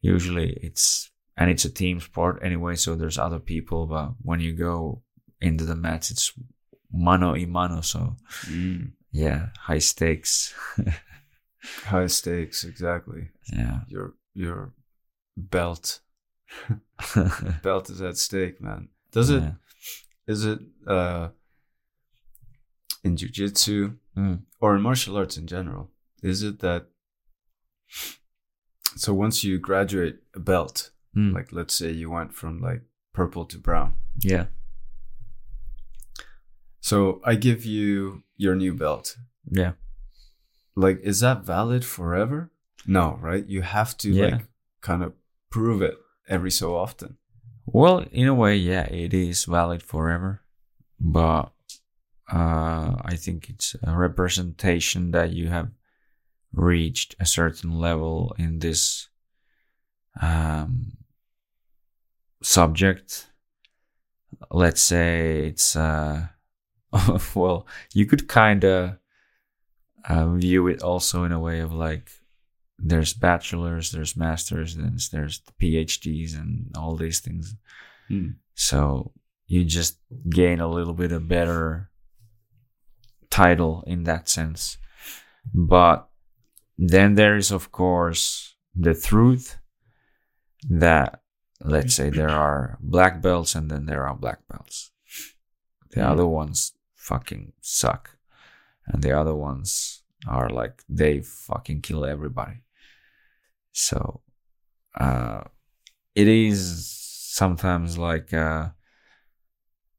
usually it's and it's a team sport anyway. So there's other people, but when you go into the match, it's mano y mano. So Mm. yeah, high stakes. High stakes, exactly. yeah. Your your belt belt is at stake, man. Does it? Yeah. Is it uh in jiu-jitsu Mm. or in martial arts in general? Is it that so once you graduate a belt, Mm. like let's say you went from like purple to brown. yeah. So I give you your new belt. Yeah. Like is that valid forever? No, right? You have to Yeah. like kind of prove it every so often. Well, in a way, yeah, it is valid forever, but uh, I think it's a representation that you have reached a certain level in this um, subject. Let's say it's uh, well, you could kind of uh, view it also in a way of like there's bachelors, there's masters, and there's the PhDs and all these things. Hmm. So you just gain a little bit of better title in that sense. But then there is, of course, the truth that let's say there are black belts and then there are black belts. The Hmm. other ones fucking suck. And the other ones are like they fucking kill everybody. So uh it is sometimes like uh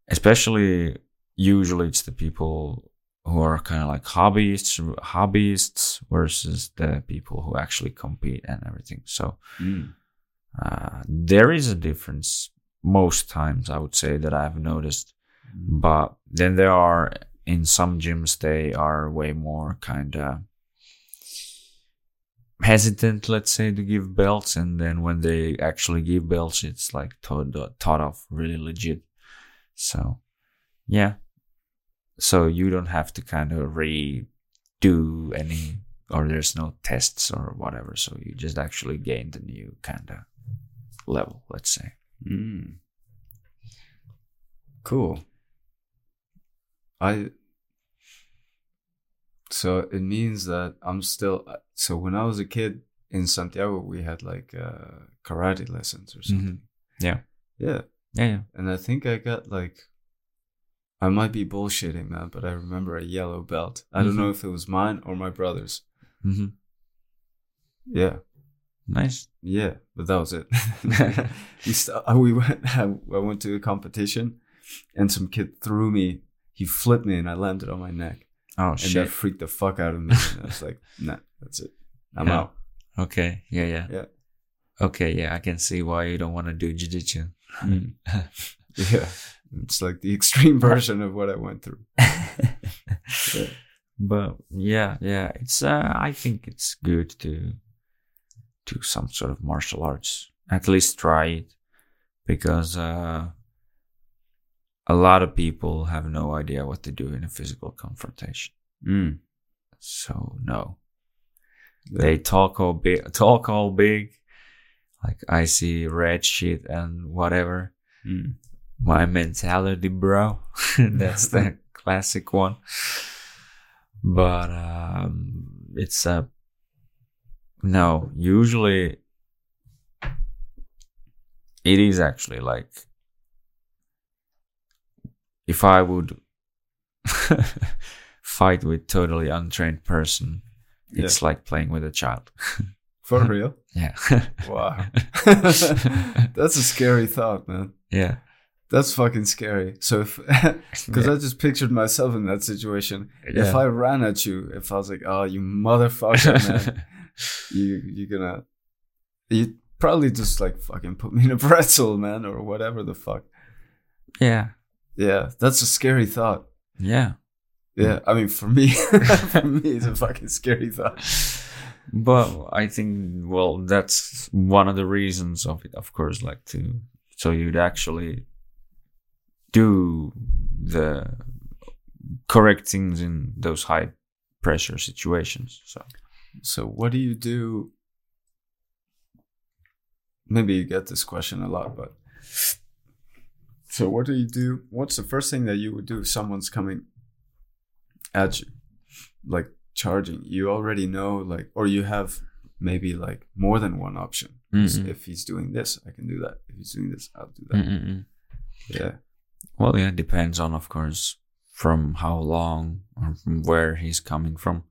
especially usually it's the people who are kind of like hobbyists, hobbyists versus the people who actually compete and everything. So Mm. Uh, there is a difference most times. I would say that I've noticed, Mm. but then there are in some gyms they are way more kind of hesitant, let's say, to give belts, and then when they actually give belts, it's like thought thought of really legit. So, yeah. So you don't have to kind of redo any, or there's no tests or whatever. So you just actually gain the new kind of level, let's say. Mm. Cool. I. So it means that I'm still. So when I was a kid in Santiago, we had like uh, karate lessons or something. Yeah. Yeah. Yeah, yeah. And I think I got like. I might be bullshitting, man, but I remember a yellow belt. I don't know if it was mine or my brother's. hmm Yeah. Nice. Yeah, but that was it. we st- uh, we went. I went to a competition, and some kid threw me. He flipped me, and I landed on my neck, Oh and shit. that freaked the fuck out of me. And I was like, "Nah, that's it. I'm Yeah. out." Okay. Yeah, yeah. Yeah. Okay, yeah. I can see why you don't want to do jiu-jitsu. Yeah, it's like the extreme version of what I went through. Yeah. But yeah, yeah. It's uh I think it's good to do some sort of martial arts. At least try it. Because uh a lot of people have no idea what to do in a physical confrontation. Mm. So no. Yeah. They talk all big talk all big. Like I see red shit and whatever. Mm. my mentality, bro. That's the classic one. But um, it's a no. Usually, it is actually like if I would fight with totally untrained person, it's like playing with a child. For real? Yeah. Wow. That's a scary thought, man. yeah. That's fucking scary. So if because I just pictured myself in that situation. If I ran at you, if I was like, "Oh, you motherfucker, man," you you're gonna you probably just like fucking put me in a pretzel, man, or whatever the fuck. yeah. Yeah, that's a scary thought. Yeah. Yeah, I mean, for me, for me, it's a fucking scary thought. But I think, well, that's one of the reasons of it, of course, like to, so you'd actually do the correct things in those high pressure situations. So, So, what do you do? Maybe you get this question a lot, but so what do you do? What's the first thing that you would do if someone's coming at you, like charging? You already know, like, or you have maybe like more than one option. Mm-mm. If he's doing this, I can do that. If he's doing this, I'll do that. Mm-mm-mm. Yeah. well, yeah, it depends on, of course, from how long or from where he's coming from,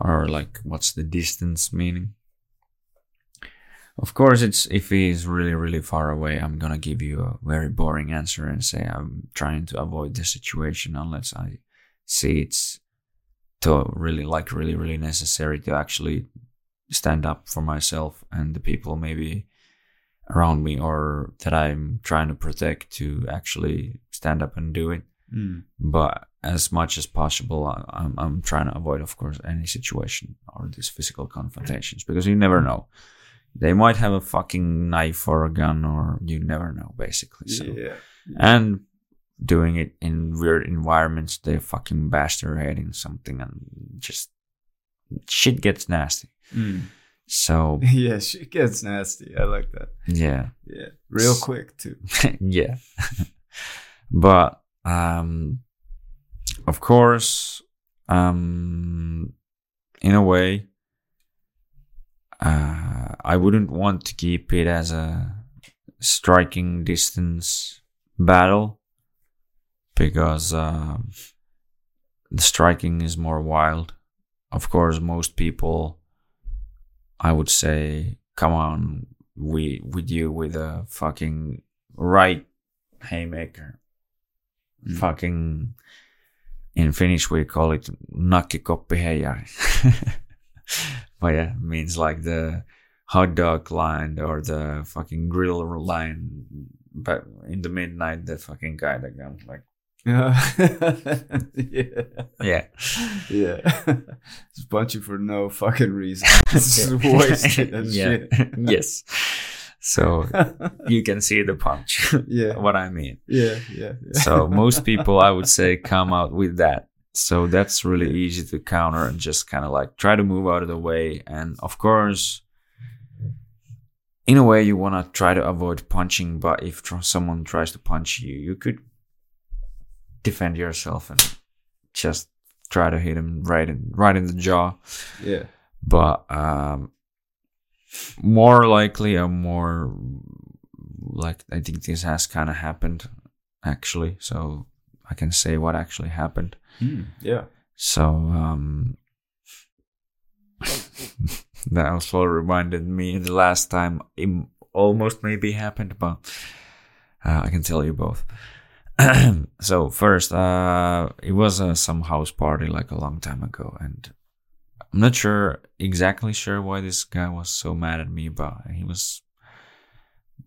or like what's the distance meaning. Of course, it's if he is really, really far away, I'm gonna give you a very boring answer and say I'm trying to avoid the situation unless I see it's to really like really, really necessary to actually stand up for myself and the people maybe around me or that I'm trying to protect to actually stand up and do it. Mm. But as much as possible, I- I'm, I'm trying to avoid, of course, any situation or these physical confrontations because you never know. They might have a fucking knife or a gun, or you never know, basically. So, Yeah. and doing it in weird environments, they fucking bash their head in something, and just shit gets nasty. Mm. So Yeah, shit gets nasty. I like that. yeah, Yeah. Real quick, too. yeah. but um of course, um in a way uh I wouldn't want to keep it as a striking distance battle because um the striking is more wild. Of course, most people I would say come on we with you with a fucking right haymaker Mm. fucking in Finnish we call it nakkikoppiheijari. but yeah, means like the hot dog line or the fucking grill line. But in the midnight, the fucking guy that comes like, Yeah. yeah. yeah, Yeah. Just punch for no fucking reason. It's just wasted and yeah, shit. yes. So you can see the punch. yeah. what I mean. Yeah. Yeah. yeah. So most people, I would say, come out with that. So that's really easy to counter and just kind of like try to move out of the way. And of course, in a way, you want to try to avoid punching. But if tr- someone tries to punch you, you could defend yourself and just try to hit him right in right in the jaw. yeah. But um, more likely, or more like I think this has kind of happened actually. So I can say what actually happened. Hmm, Yeah. So um, that also reminded me the last time it almost maybe happened, but uh, I can tell you both. so first, uh, it was uh, some house party like a long time ago, and I'm not sure exactly sure why this guy was so mad at me, but he was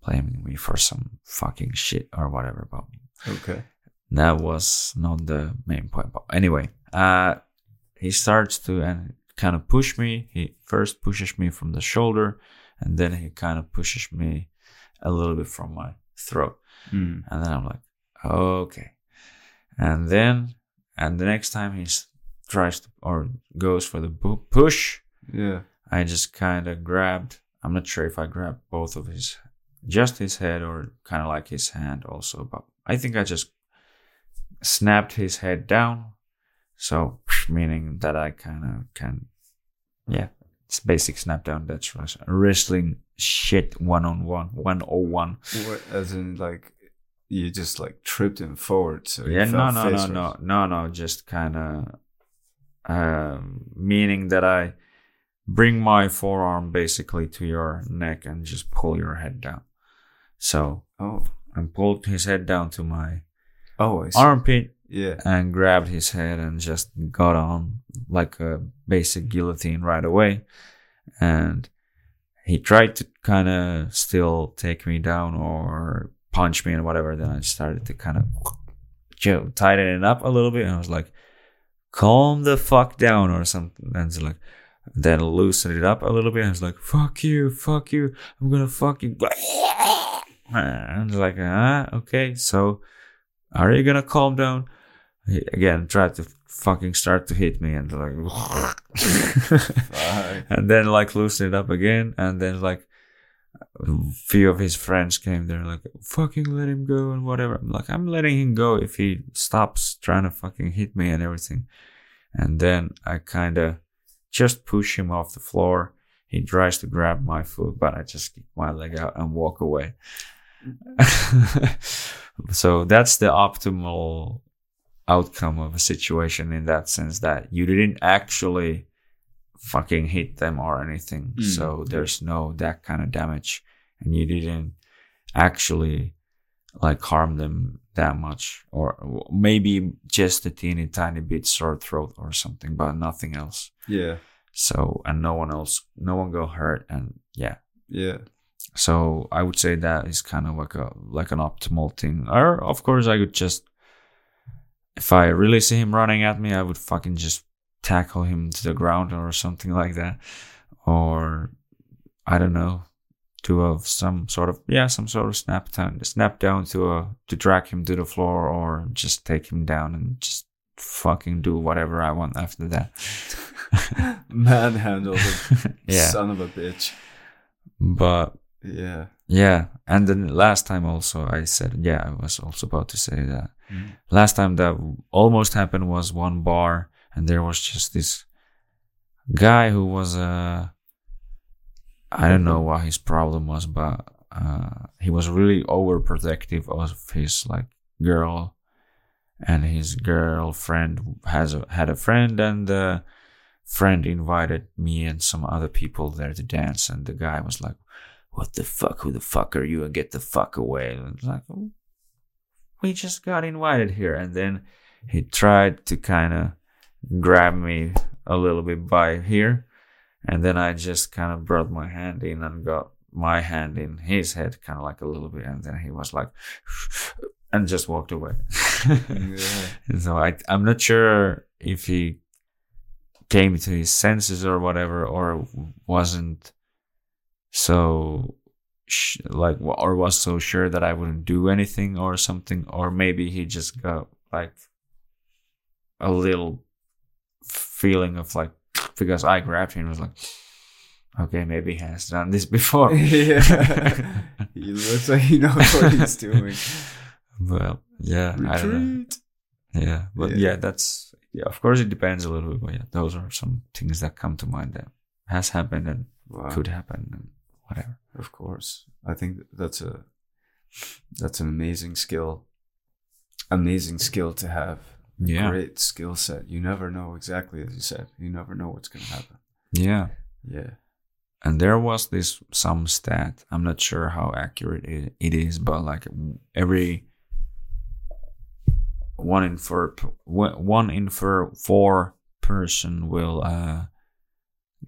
blaming me for some fucking shit or whatever. But Okay. that was not the main point. But anyway, uh, he starts to and kind of push me. He first pushes me from the shoulder, and then he kind of pushes me a little bit from my throat. Hmm. And then I'm like, okay. And then, and the next time he s- tries to or goes for the bu- push, Yeah. I just kind of grabbed. I'm not sure if I grabbed both of his, just his head or kind of like his hand also, but I think I just snapped his head down. So meaning that I kind of can, yeah, it's basic snap down. That's wrest- wrestling shit one on one, one oh one. As in, like, you just like tripped him forward. So Yeah, no, no, no, no, no, no. Just kind of, um, meaning that I bring my forearm basically to your neck and just pull your head down. So Oh. I pulled his head down to my Oh, armpit Yeah. and grabbed his head and just got on like a basic guillotine right away. And he tried to kind of still take me down or punch me and whatever. Then I started to kind of tighten it up a little bit. And I was like, calm the fuck down or something. And so like, then loosen it up a little bit. And I was like, fuck you, fuck you. I'm gonna fuck you. And I was like, ah, okay. So are you gonna calm down? He again tried to fucking start to hit me and like and then like loosen it up again and then like few of his friends came there like fucking let him go and whatever. I'm like i'm letting him go if he stops trying to fucking hit me and everything. And then i kind of just push him off the floor. He tries to grab my foot but i just kick my leg out and walk away. So that's the optimal outcome of a situation in that sense that you didn't actually fucking hit them or anything. Mm, so there's no that kind of damage and you didn't actually like harm them that much or maybe just a teeny tiny bit sore throat or something but nothing else Yeah. so and no one else no one got hurt and yeah Yeah. so I would say that is kind of like a like an optimal thing. Or of course I could just if I really see him running at me, I would fucking just tackle him to the ground or something like that. Or I don't know, to a some sort of yeah, some sort of snap down snap down to a to drag him to the floor or just take him down and just fucking do whatever I want after that. Manhandle the yeah. son of a bitch. But Yeah. Yeah, and then last time also I said, yeah, I was also about to say that. Mm. Last time that almost happened was one bar, and there was just this guy who was uh, I don't know what his problem was, but uh, he was really overprotective of his like girl, and his girlfriend has a, had a friend, and the friend invited me and some other people there to dance, and the guy was like what the fuck? Who the fuck are you? And get the fuck away. And like, "Oh, we just got invited here. And then he tried to kind of grab me a little bit by here, and then I just kind of brought my hand in and got my hand in his head, kind of like a little bit, and then he was like, and just walked away. Yeah. So I, I'm not sure if he came to his senses or whatever, or wasn't so sh- like, or was so sure that I wouldn't do anything or something, or maybe he just got like a little feeling of like because I grabbed him, was like, okay, maybe he has done this before. yeah. he looks like he knows what he's doing. well, yeah, I don't know. Retreat. Yeah, but Yeah. yeah. that's yeah. Of course, it depends a little bit, but yeah, those are some things that come to mind that has happened and Wow. could happen and whatever. Of course. I think that's a that's an amazing skill. Amazing skill to have. Yeah, Great skill set. You never know exactly as you said. You never know what's gonna happen. yeah. Yeah. And there was this some stat. I'm not sure how accurate it, it is, but like every one in four one in four, four person will uh,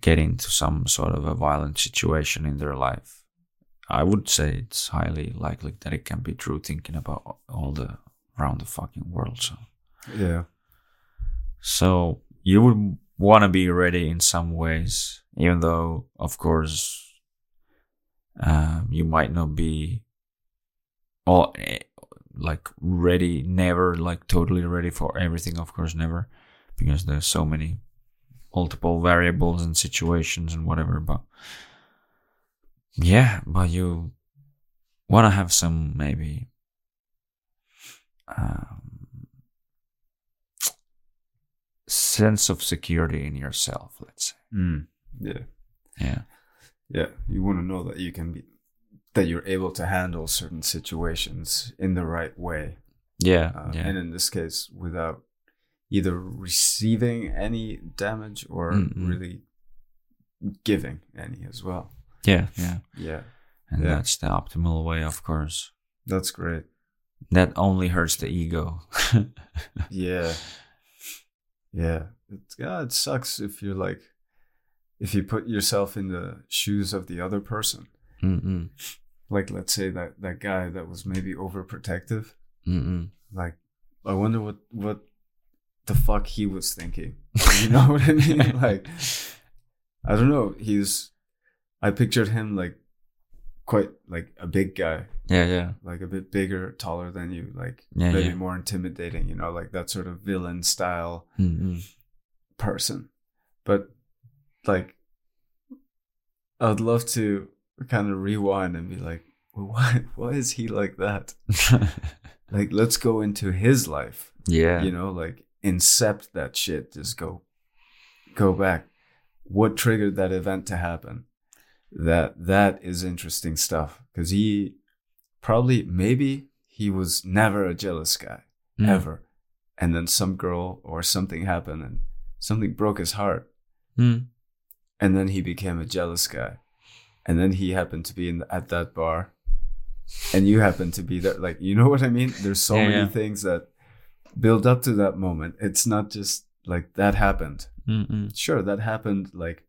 get into some sort of a violent situation in their life. I would say it's highly likely that it can be true, thinking about all the around the fucking world. So, Yeah. so you would want to be ready in some ways, even though, of course, um, you might not be all eh, like ready, never like totally ready for everything. Of course, never, because there's so many multiple variables and situations and whatever. But yeah, but you want to have some maybe um, sense of security in yourself. Let's say, Mm. Yeah. yeah, Yeah. You want to know that you can be that you're able to handle certain situations in the right way. yeah, Uh, yeah. And in this case, without either receiving any damage or Mm-mm. really giving any as well. Yeah, yeah. Yeah. And Yeah. that's the optimal way, of course. That's great. That only hurts the ego. Yeah. Yeah. It, yeah, it sucks if you're like, if you put yourself in the shoes of the other person. Mm-mm. Like, let's say that that guy that was maybe overprotective. Mm-mm. Like, I wonder what what the fuck he was thinking. You know what I mean? Like, I don't know. He's, I pictured him like quite like a big guy, Yeah, yeah. like a bit bigger, taller than you, like Yeah, maybe yeah. more intimidating. You know, like that sort of villain style Mm-mm. person. But like, I'd love to kind of rewind and be like, well, why why is he like that? Like, let's go into his life. yeah. You know, like incept that shit. Just go, go back. What triggered that event to happen? That that is interesting stuff because he probably maybe he was never a jealous guy Mm. ever, and then some girl or something happened and something broke his heart, Mm. and then he became a jealous guy, and then he happened to be in at that bar, and you happened to be there. Like you know what I mean? There's so Yeah, many yeah. things that build up to that moment. It's not just like that happened. Mm-mm. Sure, that happened like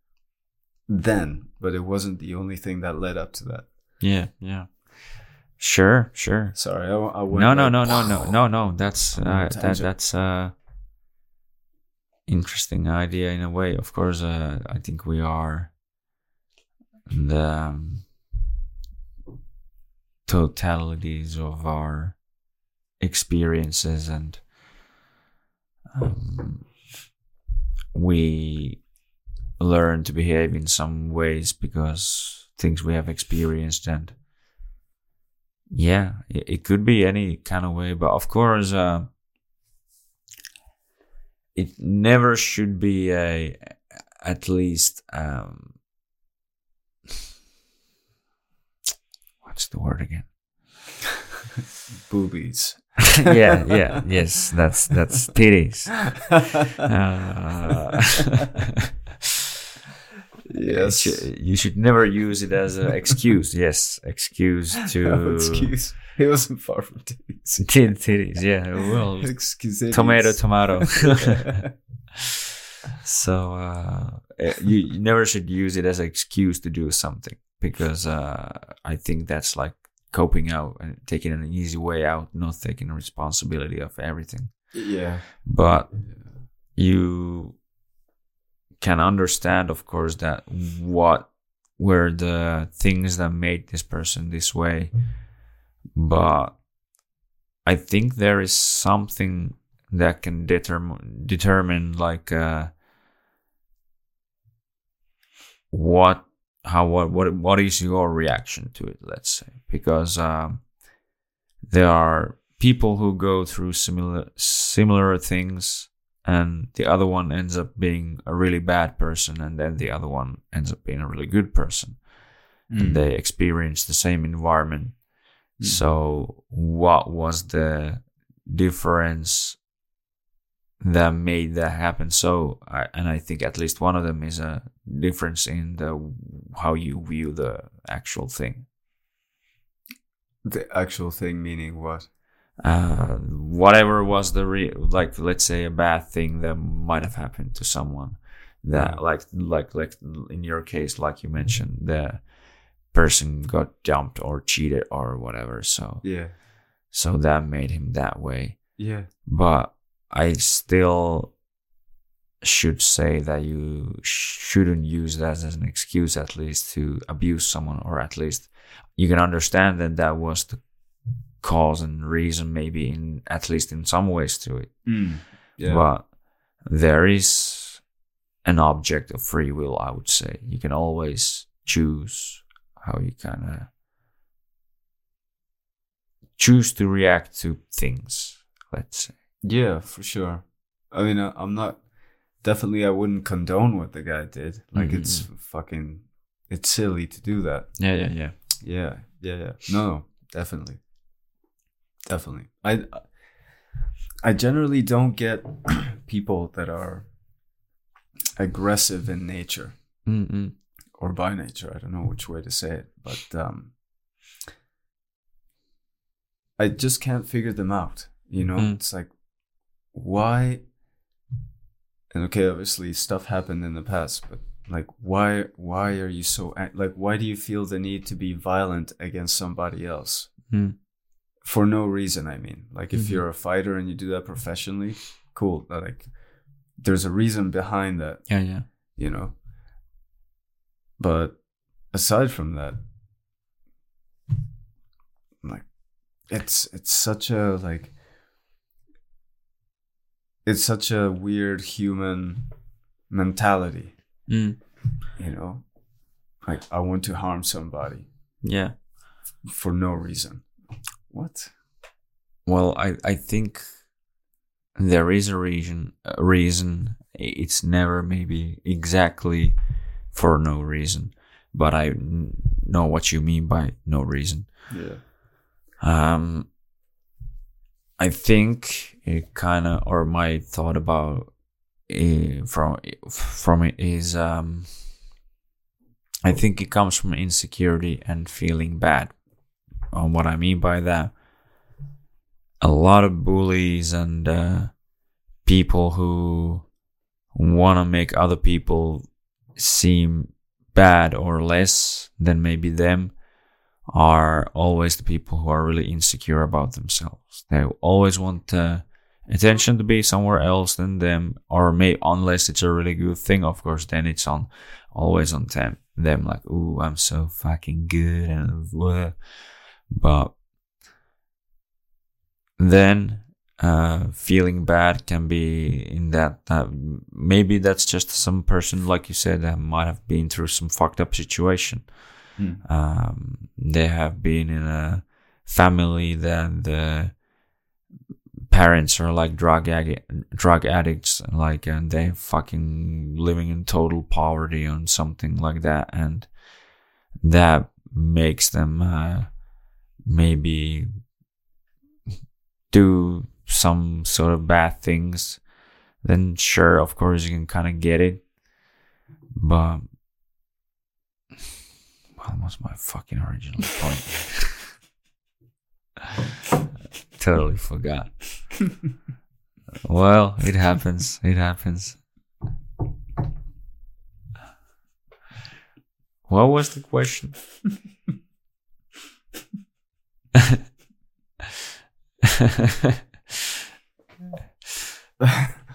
then, but it wasn't the only thing that led up to that. Yeah, yeah. Sure, sure. Sorry, I, I went No, no, like, no, no, no, no, no. That's uh, that that's uh interesting idea in a way. Of course, uh, I think we are the um, totalities of our experiences and um, we learn to behave in some ways because things we have experienced and yeah it, could be any kind of way but of course uh, it never should be a at least um what's the word again boobies. yeah yeah yes that's that's titties uh, Yes. It you should never use it as an excuse. yes, excuse to No excuse. He wasn't far from titties. Tit- titties. Yeah, well, Excuse. tomato, tomato. so uh, eh, you, you never should use it as an excuse to do something because uh, I think that's like coping out and taking an easy way out, not taking responsibility of everything. yeah. But you can understand, of course, that what were the things that made this person this way. But I think there is something that can determine determine like uh, what how what what what is your reaction to it let's say because um, there are people who go through similar similar things and the other one ends up being a really bad person and then the other one ends up being a really good person Mm. and they experience the same environment Mm. so what was the difference that made that happen so I, and i think at least one of them is a difference in the how you view the actual thing The actual thing meaning what? Uh, whatever was the re- like let's say a bad thing that might have happened to someone that like like like in your case like you mentioned the person got dumped or cheated or whatever so Yeah. so that made him that way Yeah. but i still should say that you shouldn't use that as an excuse at least to abuse someone or at least you can understand that that was the cause and reason maybe in at least in some ways to it Mm. Yeah. but there is an object of free will i would say you can always choose how you kind of choose to react to things let's say Yeah, for sure. I mean, I'm not definitely. I wouldn't condone what the guy did. Like, it's fucking. It's silly to do that. yeah yeah yeah Yeah, yeah, yeah. No, no, definitely, definitely. I, I generally don't get people that are aggressive in nature Mm-mm. or by nature. I don't know which way to say it, but um, I just can't figure them out. You know, Mm. it's like why. And okay, obviously stuff happened in the past, but like why why are you so like why do you feel the need to be violent against somebody else Mm. For no reason i mean. Like if Mhm. you're a fighter and you do that professionally cool. Like there's a reason behind that yeah yeah. you know? But aside from that like it's it's such a like it's such a weird human mentality mm. you know? Like i want to harm somebody yeah. for no reason what? Well i i think there is a reason a reason. It's never maybe exactly for no reason but i n- know what you mean by no reason. Yeah. Um i think it kind of or my thought about uh, from from it is um i think it comes from insecurity and feeling bad on what i mean by that a lot of bullies and uh, people who want to make other people seem bad or less than maybe them are always the people who are really insecure about themselves. They always want uh, attention to be somewhere else than them, or may unless it's a really good thing, of course, then it's on always on them. Them like, ooh, I'm so fucking good and blah. But then uh, feeling bad can be in that uh, maybe that's just some person like you said that might have been through some fucked up situation Hmm. um, they have been in a family that the parents are like drug addict, drug addicts, like, and they fucking living in total poverty on something like that, and that makes them uh, maybe do some sort of bad things. Then sure, of course, you can kind of get it, but what was my fucking original point? totally forgot. well, it happens. It happens. What was the question?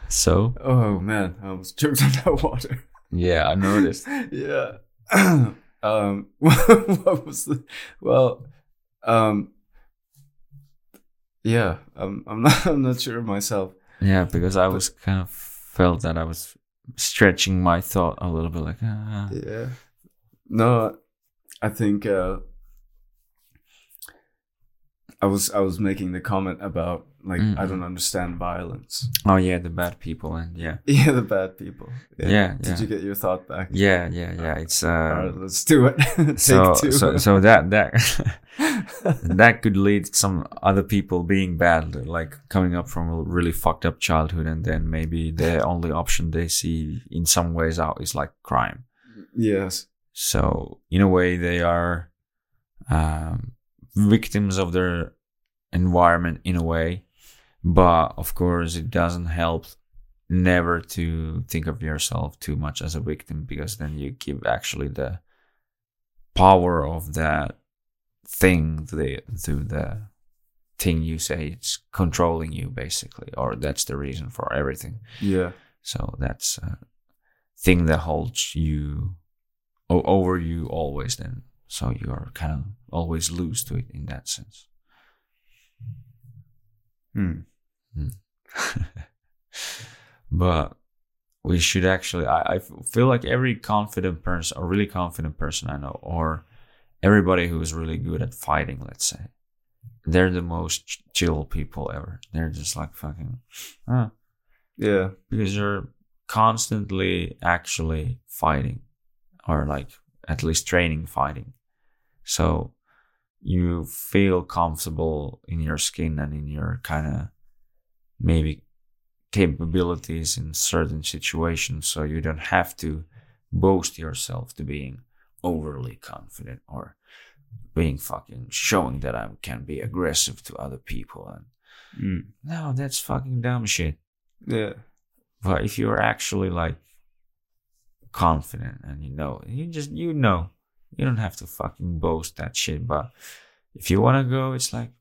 so, Oh man, I was choked on that water. yeah, I noticed. yeah. um what was the well um yeah, I'm I'm not I'm not sure myself. Yeah, because I was kind of felt that I was stretching my thought a little bit, like, ah. Yeah. No, I think uh I was I was making the comment about like I Mm-mm. don't understand violence. oh yeah, the bad people, and yeah, Yeah, the bad people. Yeah, Did yeah. you get your thought back? yeah, yeah, yeah. It's All uh, right, let's do it. Take so two. so so that that that could lead to some other people being bad, like coming up from a really fucked up childhood, and then maybe the only option they see in some ways out is like crime. yes. So in a way, they are um, victims of their environment in a way, but of course, it doesn't help never to think of yourself too much as a victim because then you give actually the power of that thing to the to the thing you say it's controlling you basically or that's the reason for everything Yeah. so that's a thing that holds you over you always then. So you are kind of always loose to it in that sense. Hmm. but we should actually—I feel like every confident person, a really confident person I know, or everybody who is really good at fighting, let's say, they're the most chill people ever. They're just like fucking, huh, Yeah. because you're constantly actually fighting or like at least training fighting so you feel comfortable in your skin and in your kind of maybe capabilities in certain situations so you don't have to boast yourself to being overly confident or being fucking showing that I can be aggressive to other people and Mm. no that's fucking dumb shit Yeah. but if you're actually like confident and you know, you just you know, you don't have to fucking boast that shit. But if you want to go, it's like,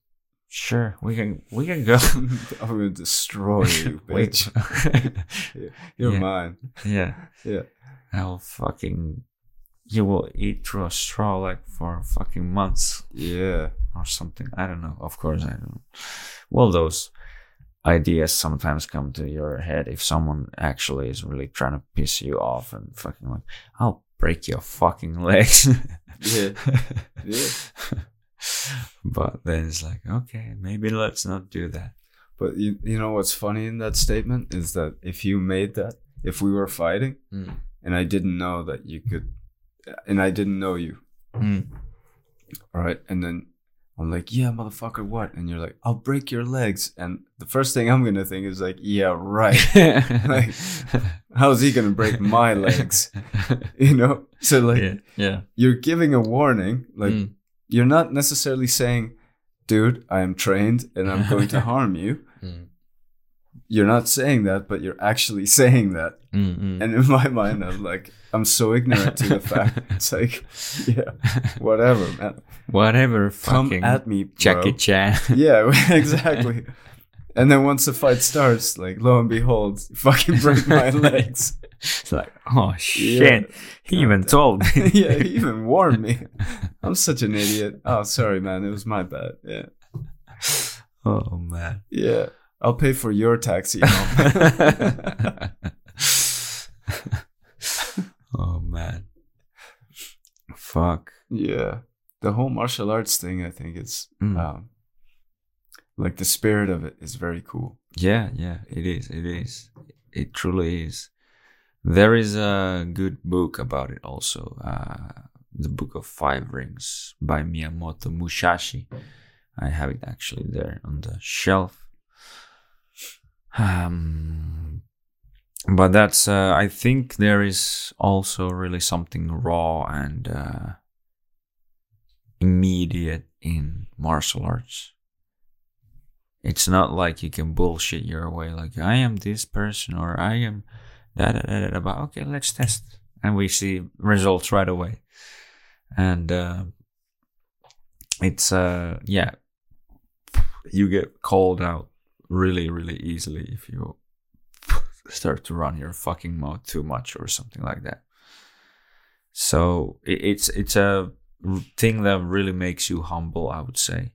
sure, we can we can go. I'm gonna destroy you, bitch. You're Yeah. mine. yeah, Yeah. I'll fucking. You will eat through a straw like for fucking months Yeah. or something. I don't know. Of course, I don't. Well, those ideas sometimes come to your head if someone actually is really trying to piss you off and fucking like, I'll break your fucking legs. Yeah. Yeah. but then it's like, okay, maybe let's not do that. But you, you know what's funny in that statement is that if you made that, if we were fighting and I didn't know that you could, and I didn't know you, Mm. all right, and then I'm like, yeah, motherfucker, what? And you're like, I'll break your legs. And the first thing I'm gonna think is like, yeah, right. Like, How's he gonna break my legs? You know? So like, yeah, yeah. you're giving a warning. Like, Mm. you're not necessarily saying, dude, I am trained and I'm going to harm you. Mm. You're not saying that, but you're actually saying that. Mm, mm. And in my mind, I'm like, I'm so ignorant to the fact. It's like, yeah, whatever, man. Whatever, Come fucking at me, bro. Jackie Chan. Yeah, exactly. And then once the fight starts, like lo and behold, fucking break my legs. it's like, oh shit. He God even damn. told me. yeah, he even warned me. I'm such an idiot. Oh, sorry, man. It was my bad. Yeah, oh man. yeah. I'll pay for your taxi oh man. Fuck. yeah, the whole martial arts thing. I think it's Mm. um, like the spirit of it is very cool. Yeah, yeah, it is. It is. It truly is. There is a good book about it also. Uh, the Book of Five Rings by Miyamoto Musashi. I have it actually there on the shelf. Um, but that's, uh, I think there is also really something raw and uh, immediate in martial arts. It's not like you can bullshit your way, like I am this person or I am okay, let's test, and we see results right away. And uh, it's uh, yeah, you get called out really, really easily if you start to run your fucking mouth too much or something like that. So it, it's it's a thing that really makes you humble, I would say,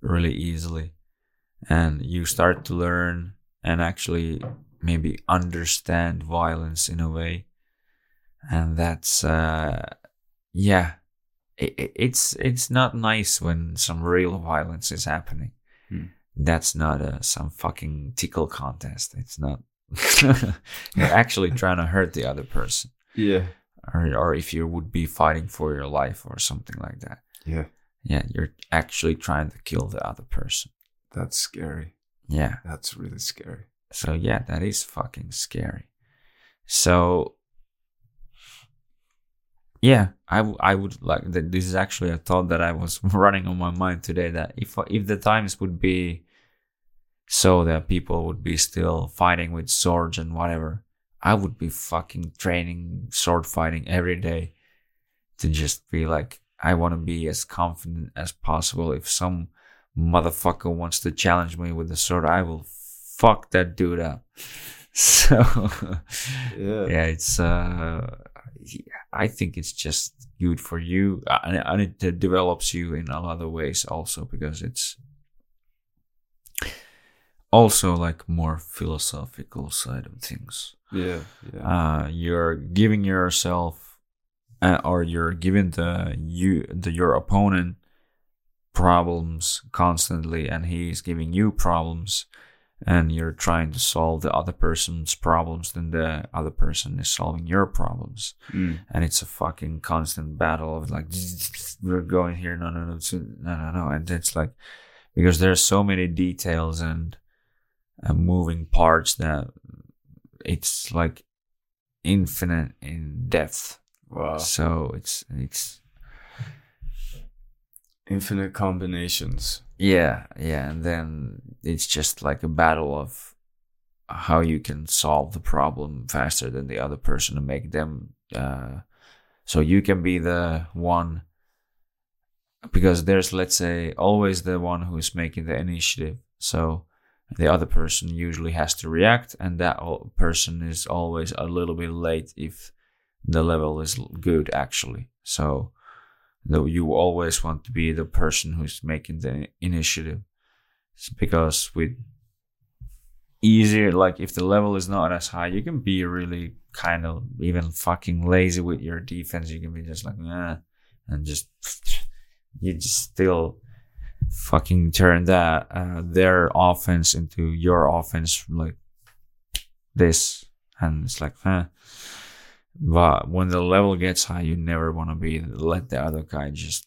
really easily, and you start to learn and actually maybe understand violence in a way, and that's uh, yeah, it, it's it's not nice when some real violence is happening. Hmm. That's not a some fucking tickle contest. It's not. You're actually trying to hurt the other person Yeah. or, or if you would be fighting for your life or something like that. Yeah. Yeah, you're actually trying to kill the other person. That's scary. Yeah. That's really scary. So yeah, that is fucking scary. So yeah, I, w- I would like that. This is actually a thought that I was running on my mind today. That if if the times would be so that people would be still fighting with swords and whatever, I would be fucking training sword fighting every day to just be like, I want to be as confident as possible. If some motherfucker wants to challenge me with a sword, I will fuck that dude up. So, Yeah. yeah, it's, uh, I think it's just good for you uh, and, and it develops you in a lot of ways also because it's also like more philosophical side of things Yeah. Yeah. uh, you're giving yourself uh, or you're giving the you the your opponent problems constantly and he's giving you problems and you're trying to solve the other person's problems then the other person is solving your problems Mm. and it's a fucking constant battle of like we're going here no no no no no no and it's like because there's so many details and uh, moving parts that it's like infinite in depth Wow. so it's it's Infinite combinations. yeah yeah and then it's just like a battle of how you can solve the problem faster than the other person to make them uh so you can be the one because there's let's say always the one who's making the initiative so the other person usually has to react and that person is always a little bit late if the level is good actually. So though you always want to be the person who's making the initiative. It's because with easier like if the level is not as high you can be really kind of even fucking lazy with your defense. You can be just like nah and just you just still fucking turn that uh, their offense into your offense like this. And it's like huh. but when the level gets high you never want to be let the other guy just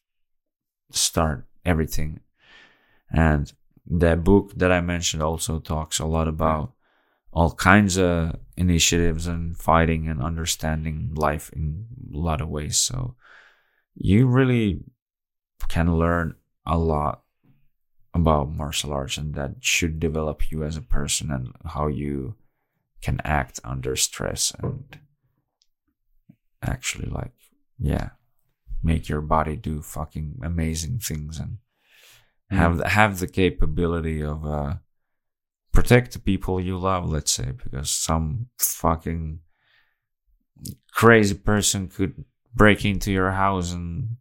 start everything. And the book that i mentioned also talks a lot about all kinds of initiatives and fighting and understanding life in a lot of ways. So you really can learn a lot about martial arts and that should develop you as a person and how you can act under stress and actually like yeah make your body do fucking amazing things and have the, have the capability of uh protect the people you love let's say because some fucking crazy person could break into your house and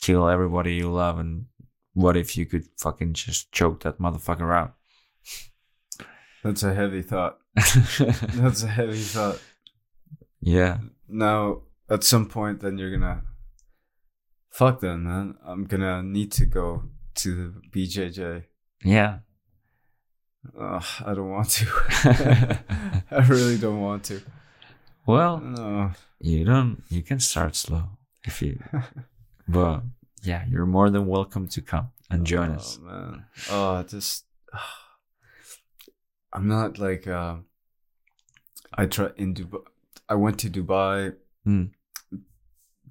kill everybody you love and what if you could fucking just choke that motherfucker out That's a heavy thought. That's a heavy thought. yeah Now, at some point, then you're gonna. Fuck them, man. I'm gonna need to go to the BJJ. yeah Ugh, I don't want to. I really don't want to. well No. you don't you can start slow if you but yeah you're more than welcome to come and join oh, us man. Oh, just. I'm not like. Uh, I try in Dubai. I went to Dubai Mm.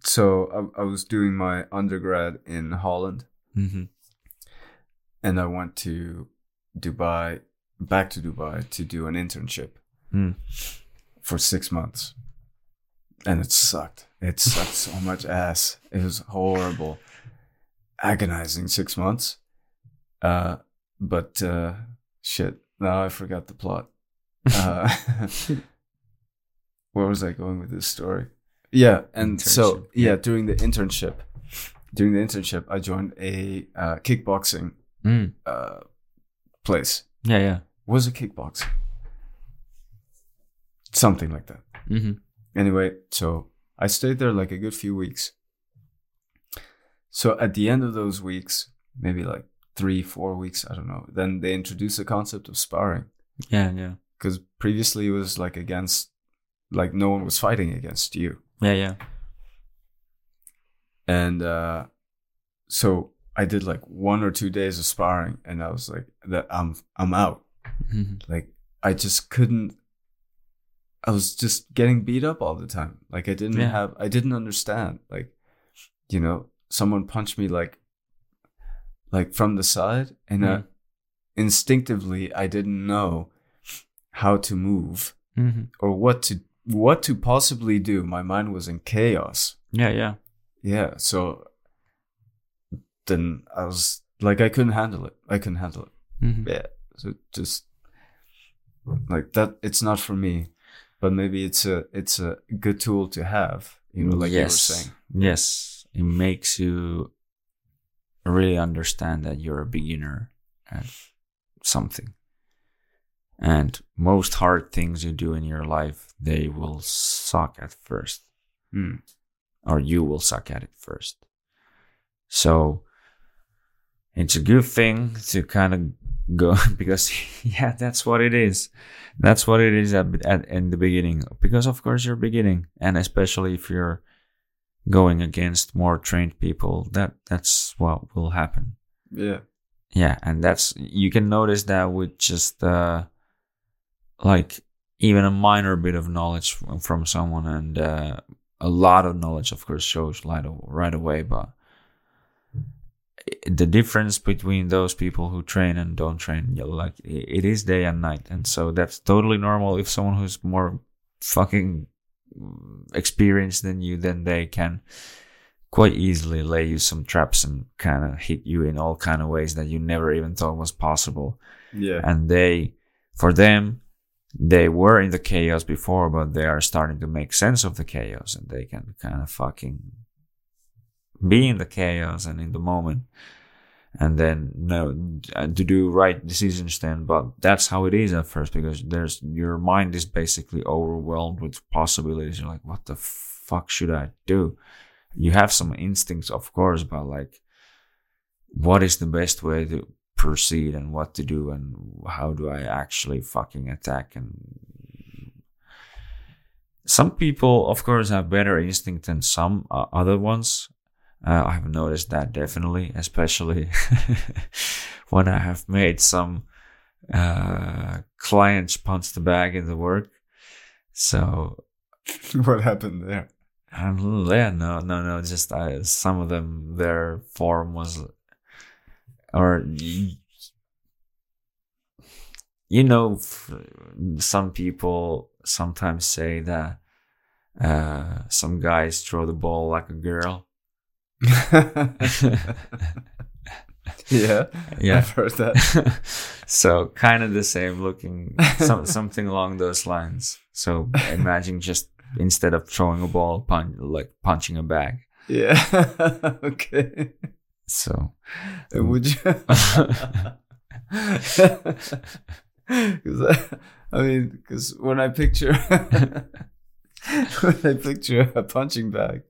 so I, I was doing my undergrad in Holland, Mm-hmm. and I went to Dubai, back to Dubai to do an internship Mm. for six months, and it sucked. It sucked so much ass. It was horrible, agonizing six months. Uh, but uh, shit. Now I forgot the plot. Uh, where was I going with this story? Yeah, and so Internship, yeah, yeah. during the internship, during the internship, I joined a uh, kickboxing Mm. uh, place. Yeah, yeah. Was a kickboxing? Something like that. Mm-hmm. Anyway, so I stayed there like a good few weeks. So at the end of those weeks, maybe like three, four weeks, I don't know, then they introduced the concept of sparring. Yeah, yeah. Because previously it was like against, like no one was fighting against you. Yeah, yeah. And uh, so I did like one or two days of sparring and I was like, that I'm, I'm out. Mm-hmm. like I just couldn't I was just getting beat up all the time. Like I didn't Yeah. have I didn't understand. Like you know, someone punched me like like from the side and uh, Mhm. instinctively I didn't know how to move Mm-hmm. or what to what to possibly do. My mind was in chaos. Yeah, yeah. Yeah, so then I was like I couldn't handle it. I couldn't handle it. Mm-hmm. yeah so just like that it's not for me but maybe it's a it's a good tool to have you know like yes. you were saying Yes, it makes you really understand that you're a beginner at something. And most hard things you do in your life, they will suck at first, Hmm. or you will suck at it first. So it's a good thing to kind of go because yeah, that's what it is. That's what it is at, at in the beginning. Because of course you're beginning, and especially if you're going against more trained people, that that's what will happen. yeah Yeah, and that's you can notice that with just uh like even a minor bit of knowledge from, from someone and uh, a lot of knowledge of course shows right, right away but the difference between those people who train and don't train like it is day and night and so that's totally normal if someone who's more fucking experienced than you then they can quite easily lay you some traps and kind of hit you in all kind of ways that you never even thought was possible. Yeah. And they for them they were in the chaos before but they are starting to make sense of the chaos and they can kind of fucking be in the chaos and in the moment and then no uh, to do right decisions then. But that's how it is at first because there's your mind is basically overwhelmed with possibilities. You're like what the fuck should i do? You have some instincts of course but like what is the best way to proceed and what to do and how do I actually fucking attack? And some people of course have better instinct than some uh, other ones uh, I've noticed that definitely especially when I have made some uh, clients punch the bag in the work so what happened there um, yeah, no, no, no. Just uh, some of them, their form was, or you know, f- some people sometimes say that uh, some guys throw the ball like a girl. Yeah Yeah. i've heard that so kind of the same looking, some, something along those lines. So imagine just instead of throwing a ball, punch like punching a bag. yeah okay So. And would you 'Cause I, I mean, because when I picture when I picture a punching bag,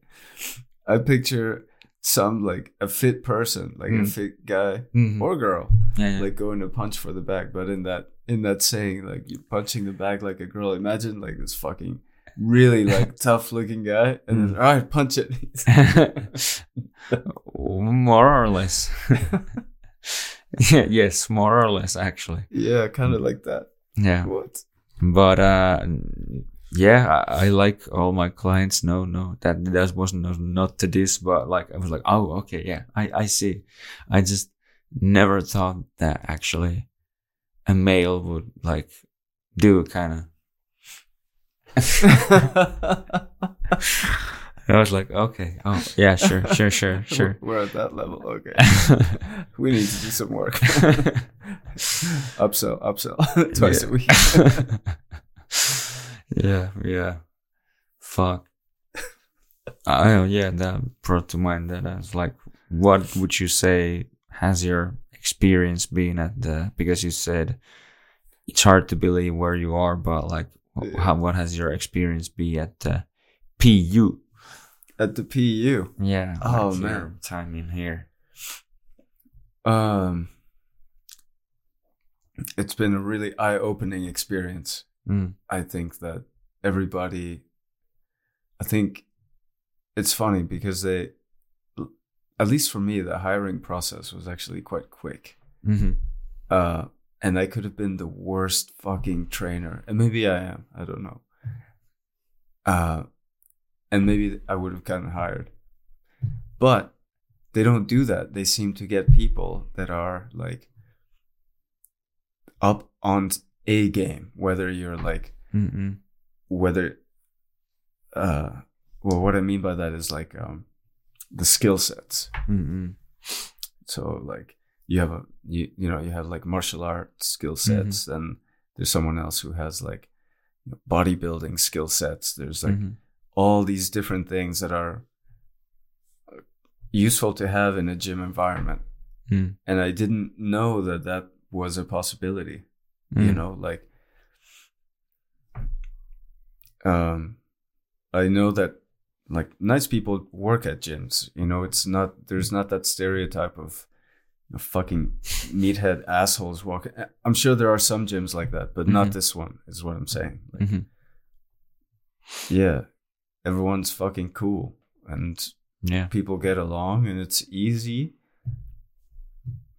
I picture some like a fit person, like a Mm. fit guy Mhm. or girl, Yeah, yeah. like going to punch for the back. But in that in that saying, like you're punching the back like a girl. Imagine like this fucking really like tough looking guy, and then Mm. all right, punch it. more or less. yeah, yes, more or less actually. yeah, kind of like that. Yeah, What? but uh, yeah, I, I like all my clients. No, no, that that wasn't no, not to this, but like I was like, oh, okay, yeah, I I see. I just never thought that actually a male would like do kind of. I was like, okay, oh yeah, sure, sure, sure, sure. We're at that level. Okay. we need to do some work. upsell, upsell twice a week. Yeah, yeah. Fuck. I yeah, that brought to mind that I was like, what would you say has your experience been at the? Because you said it's hard to believe where you are, but like, Yeah. how what has your experience be at the PU? At the PU. Yeah. Oh, man. time in here. Um, it's been a really eye-opening experience. Mm. I think that everybody, I think it's funny because they, at least for me, the hiring process was actually quite quick. hmm Uh, and I could have been the worst fucking trainer, and maybe I am. I don't know. Uh, and maybe I would have gotten hired, but they don't do that. They seem to get people that are like up on a game, whether you're like Mm-mm. whether uh well what i mean by that is like um the skill sets Mm-mm. so like you have a you you know you have like martial art skill sets and there's someone else who has like you know, bodybuilding skill sets there's like Mhm. all these different things that are uh, useful to have in a gym environment Mm. and i didn't know that that was a possibility you Mm. know like um i know that like nice people work at gyms you know it's not there's not that stereotype of you know, fucking meathead assholes walking i'm sure there are some gyms like that but not Mhm. this one is what i'm saying like, Mhm. yeah everyone's fucking cool and Yeah. people get along and it's easy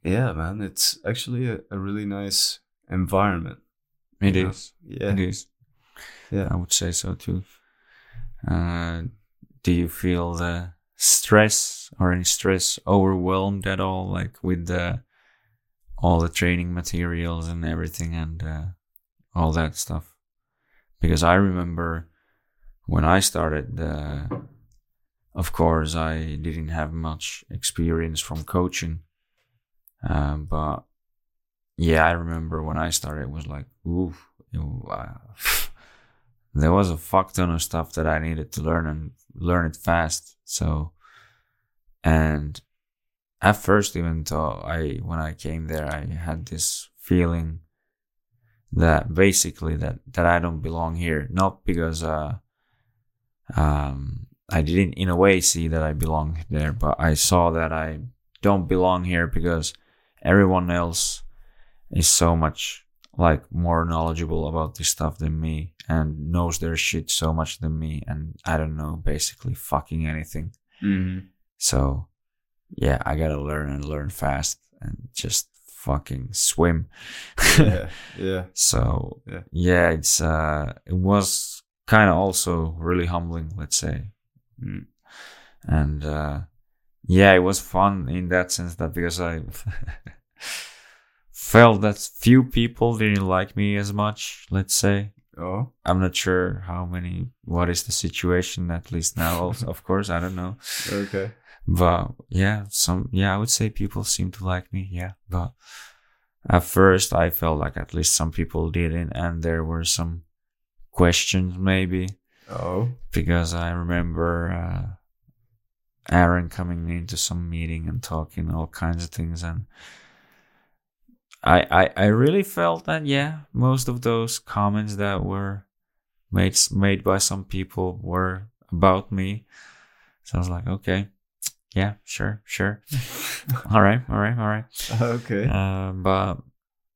yeah man it's actually a, a really nice environment It is. Yeah. It is. yeah I would say so too. Uh, do you feel the stress or any stress overwhelmed at all, like with the all the training materials and everything and uh, all that stuff? Because I remember when I started, uh, of course, I didn't have much experience from coaching, um, but yeah, I remember when I started, it was like, ooh, uh, there was a fuck ton of stuff that I needed to learn and learn it fast. So, and at first, even though I, when I came there, I had this feeling that basically that, that I don't belong here. Not because, uh, um, I didn't in a way see that I belong there, but I saw that I don't belong here because everyone else is so much like more knowledgeable about this stuff than me and knows their shit so much than me and I don't know basically fucking anything. mm-hmm. So yeah, I gotta learn and learn fast and just fucking swim. yeah yeah so Yeah. yeah, it's uh it was kind of also really humbling, let's say. Mm. And uh yeah, it was fun in that sense that because I felt that few people didn't like me as much, let's say. oh I'm not sure how many, what is the situation, at least now, also, of course, I don't know. okay But yeah, some, yeah, I would say people seem to like me, yeah. But at first, I felt like at least some people didn't, and there were some questions maybe oh because I remember uh, Aaron coming into some meeting and talking all kinds of things, and I, I I really felt that yeah, most of those comments that were made made by some people were about me. So I was like, okay, yeah, sure, sure, all right, all right, all right. okay Uh, but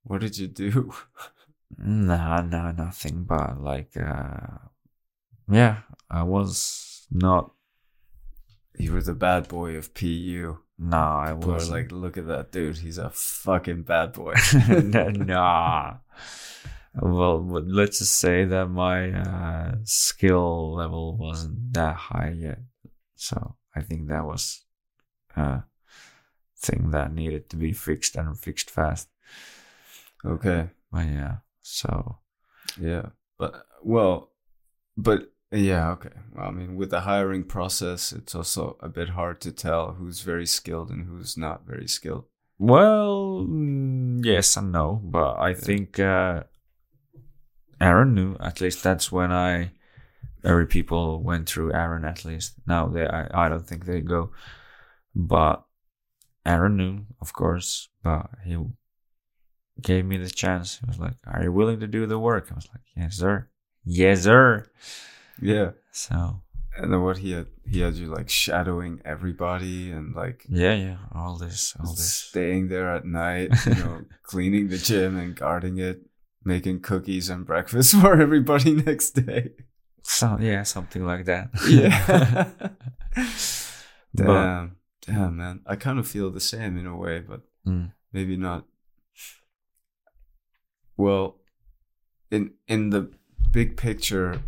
what did you do no, no, nothing. But like, uh, yeah, I was not. you were the bad boy of pu No, I People was like look at that dude he's a fucking bad boy nah. well, let's just say that my uh, skill level wasn't that high yet. So I think that was a thing that needed to be fixed and fixed fast. Okay. But yeah, so Yeah. But well, but yeah, okay. Well, I mean, with the hiring process, it's also a bit hard to tell who's very skilled and who's not very skilled. well, mm, yes and no, but I think uh, Aaron knew. At least that's when I every people went through Aaron. At least now they, I, I don't think they go, but Aaron knew, of course. But he gave me the chance. He was like, "Are you willing to do the work?" I was like, "Yes, sir. Yes, sir." Yeah. So And then what he had, he had you like shadowing everybody and like yeah, yeah, all this, all this. staying there at night, you know, cleaning the gym and guarding it, making cookies and breakfast for everybody next day. So yeah, something like that. Yeah. But- damn, damn, man. I kind of feel the same in a way, but Mm. maybe not. Well, in in the big picture,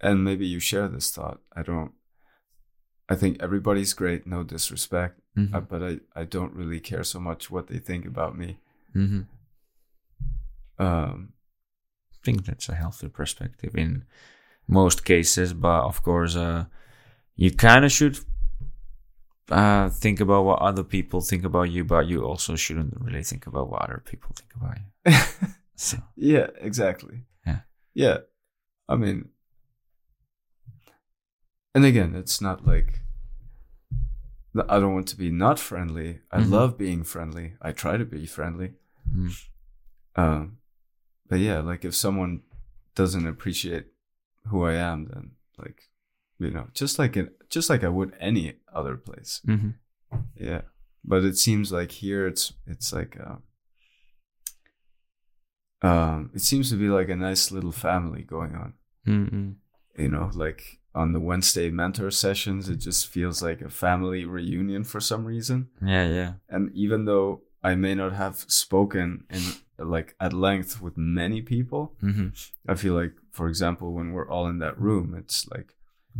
and maybe you share this thought. I don't. I think everybody's great. No disrespect, Mhm. uh, but I I don't really care so much what they think about me. Mhm. Um, I think that's a healthy perspective in most cases, but of course, uh, you kind of should uh, think about what other people think about you, but you also shouldn't really think about what other people think about you. So, yeah, exactly. Yeah. Yeah. I mean, and again, it's not like I don't want to be not friendly. I Mhm. love being friendly. I try to be friendly. mm, Um, but yeah, like if someone doesn't appreciate who I am, then like, you know, just like in, just like I would any other place. mhm. Yeah. But it seems like here it's it's like uh, um it seems to be like a nice little family going on. Mm-mm. You know, like on the Wednesday mentor sessions, it just feels like a family reunion for some reason. yeah, yeah, And even though I may not have spoken in like at length with many people, hmm I feel like, for example, when we're all in that room, it's like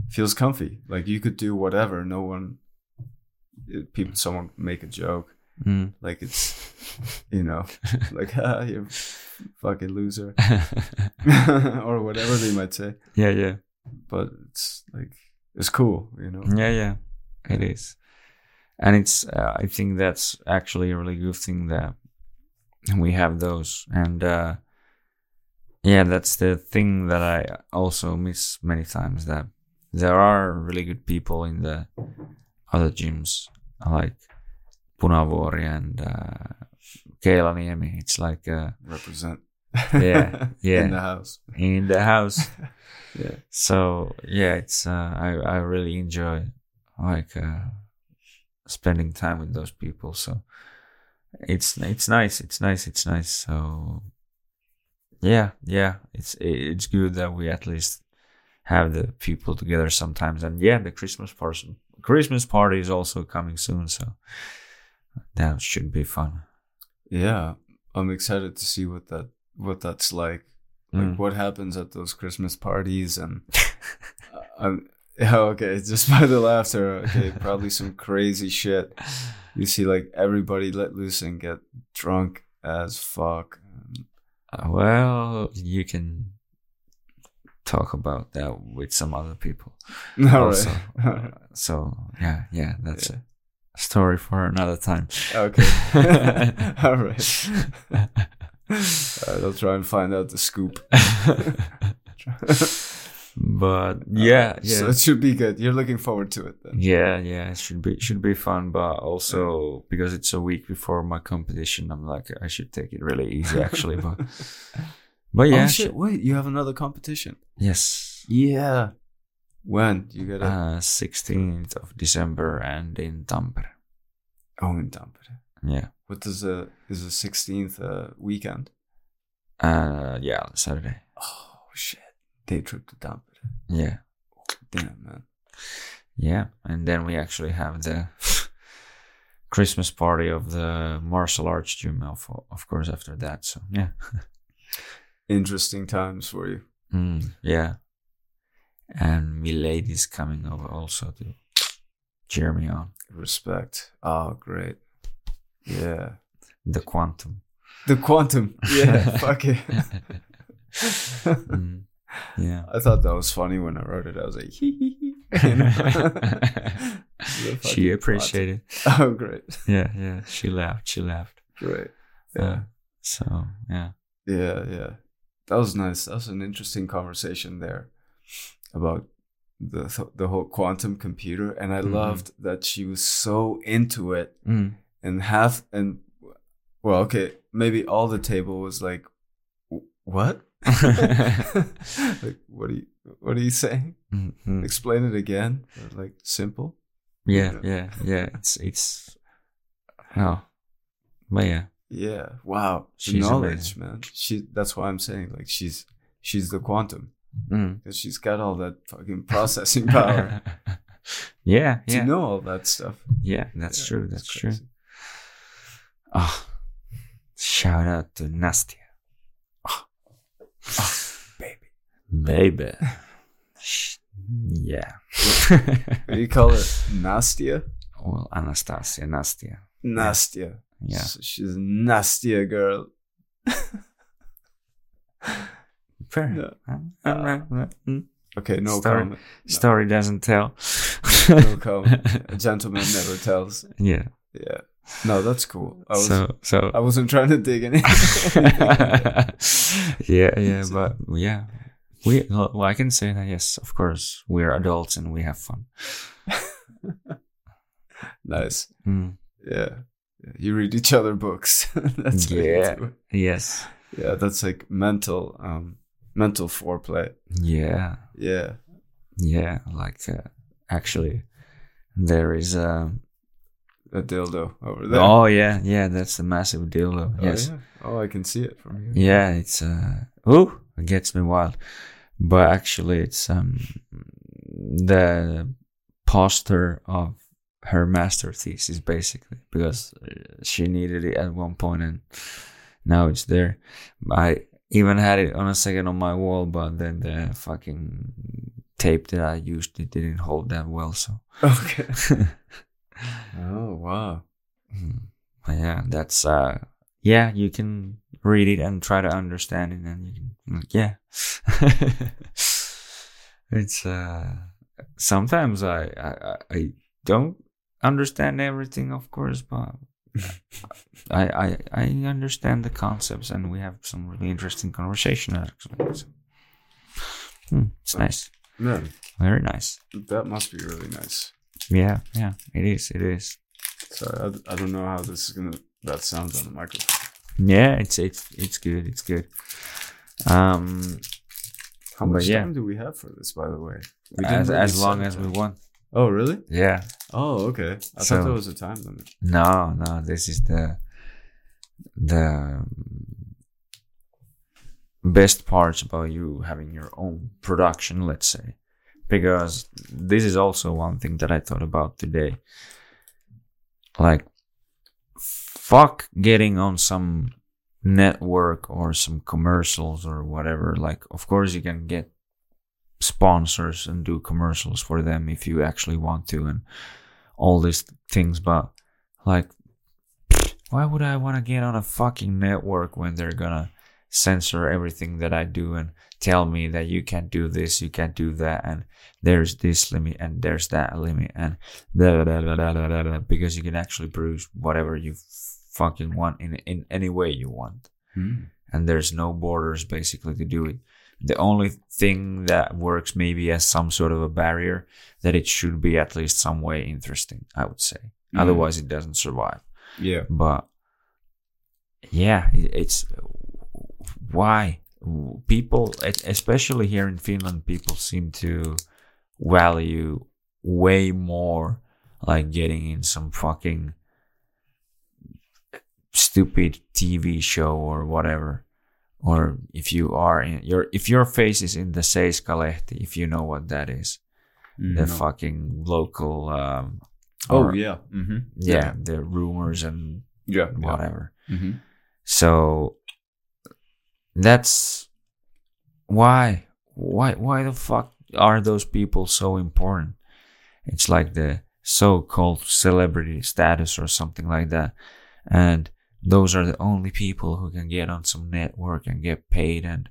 feels comfy. Like you could do whatever. No one, it- people, someone make a joke. mm. Like it's, you know, like ah, you fucking loser, or whatever they might say. yeah, yeah, But it's like it's cool, you know. yeah, yeah. It is, and it's. Uh, I think that's actually a really good thing that we have those, and uh, yeah, that's the thing that I also miss many times. That there are really good people in the other gyms, like Punavuori and uh, Keilaniemi. It's like uh, Represent. Yeah, yeah. In the house. in the house. Yeah. So yeah, it's uh, I I really enjoy like uh, spending time with those people. So it's it's nice. It's nice. It's nice. So yeah, yeah, it's it's good that we at least have the people together sometimes. And yeah, the Christmas party Christmas party is also coming soon. So that should be fun. Yeah, I'm excited to see what that what that's like. Like Mm. what happens at those Christmas parties and uh, I'm yeah, okay, just by the laughter, okay, probably some crazy shit. You see like everybody let loose and get drunk as fuck. Uh, well, you can talk about that with some other people. All also. right. So yeah, yeah, that's Yeah. a story for another time. Okay. All right. Right, I'll try and find out the scoop. but yeah, Uh, yeah. So it should be good. You're looking forward to it then. yeah, yeah, it should be should be fun, but also because it's a week before my competition, I'm like I should take it really easy actually, but but yeah, oh shit! Wait, you have another competition? yes, Yeah. When you get it? uh, 16th of December and in Tampere. oh, in Tampere. Yeah, What does the is the sixteenth uh, weekend? uh, yeah, Saturday. Oh shit! Day trip to Tampere. Yeah, Damn man. yeah, and then we actually have the Christmas party of the martial arts gym, of, of course, after that. So yeah, interesting times for you. Mm, yeah. And Milady's coming over also to cheer me on. Respect. Oh, great. Yeah. The quantum. The quantum. Yeah. fuck it. Mm, yeah. I thought that was funny when I wrote it. I was like, hee hee hee. You know? She appreciated. Oh, great. Yeah, yeah. She laughed. She laughed. Great. Uh, Yeah. so yeah. Yeah, yeah. That was nice. That was an interesting conversation there about the the whole quantum computer, and I Mhm. loved that she was so into it, Mm. And half and well, okay, maybe all the table was like, "What? like, what are you? What are you saying? Mhm. Explain it again." Like simple. Yeah, Yeah. yeah, yeah. It's it's oh, but yeah, Yeah. Wow. She's knowledge, amazing. man. She. That's why I'm saying like she's she's the quantum mm. because she's got all that fucking processing power. yeah, to yeah, know all that stuff. yeah. That's Yeah, true. it's That's true. Crazy. Oh, shout out to Nastia, oh Baby. baby. Yeah. What do you call it? Nastia? well, Anastasia, Nastia. Nastia. Yeah. So she's a Nastia girl. Fair. Yeah. Uh, mm. Okay, no Story. comment. Story doesn't tell. No comment. A gentleman never tells. yeah. Yeah. No, that's cool. I was so so I wasn't trying to dig in. yeah, yeah, but yeah, we. Well, I can say that yes, of course, we're adults and we have fun. nice. Mm, Yeah. You read each other books. that's Yeah. yes. Yeah, that's like mental um mental foreplay. Yeah. Yeah. Yeah. Like uh, actually, there is a. A dildo over there. Oh yeah, yeah. That's the massive dildo. Oh, yes. yeah. Oh, I can see it from here. Yeah, it's uh oh, it gets me wild. But actually it's um the poster of her master thesis basically because uh, she needed it at one point and now it's there. I even had it on a second on my wall, but then the fucking tape that I used it didn't hold that well, so Okay. oh wow. Mm. Yeah, that's uh yeah, you can read it and try to understand it and you can like, yeah. it's uh sometimes I, I I- I don't understand everything of course, but I I I understand the concepts and we have some really interesting conversation actually. So, hmm, it's nice. Yeah, Very nice. that must be really nice. Yeah, yeah, it is, it is. Sorry, I, I don't know how this is gonna that sounds on the microphone. Yeah, it's it's it's good. It's good. Um, How much yeah. time do we have for this, by the way? We as really as long set as we want. Oh really? Yeah. Oh okay. I So- thought there was a time limit. No, no. This is the the best parts about you having your own production. Let's say, because this is also one thing that I thought about today. Like, fuck getting on some network or some commercials or whatever. Like, of course, you can get sponsors and do commercials for them if you actually want to and all these things, but like, why would I want to get on a fucking network when they're gonna censor everything that I do and tell me that you can't do this, you can't do that, and there's this limit and there's that limit and because you can actually produce whatever you fucking want in in any way you want and there's no borders basically to do it. The only thing that works maybe as some sort of a barrier that it should be at least some way interesting, I would say. Mhm. Otherwise, it doesn't survive. Yeah. But yeah, it's why people, especially here in Finland, people seem to value way more like getting in some fucking stupid TV show or whatever. Or if you are in your if your face is in the Seiskalehti, if you know what that is, the No. fucking local um Oh or- yeah. Mm-hmm. yeah, the rumors and Yeah. yeah. whatever. Mm-hmm. So that's why why why the fuck are those people so important it's like the so-called celebrity status or something like that and those are the only people who can get on some network and get paid and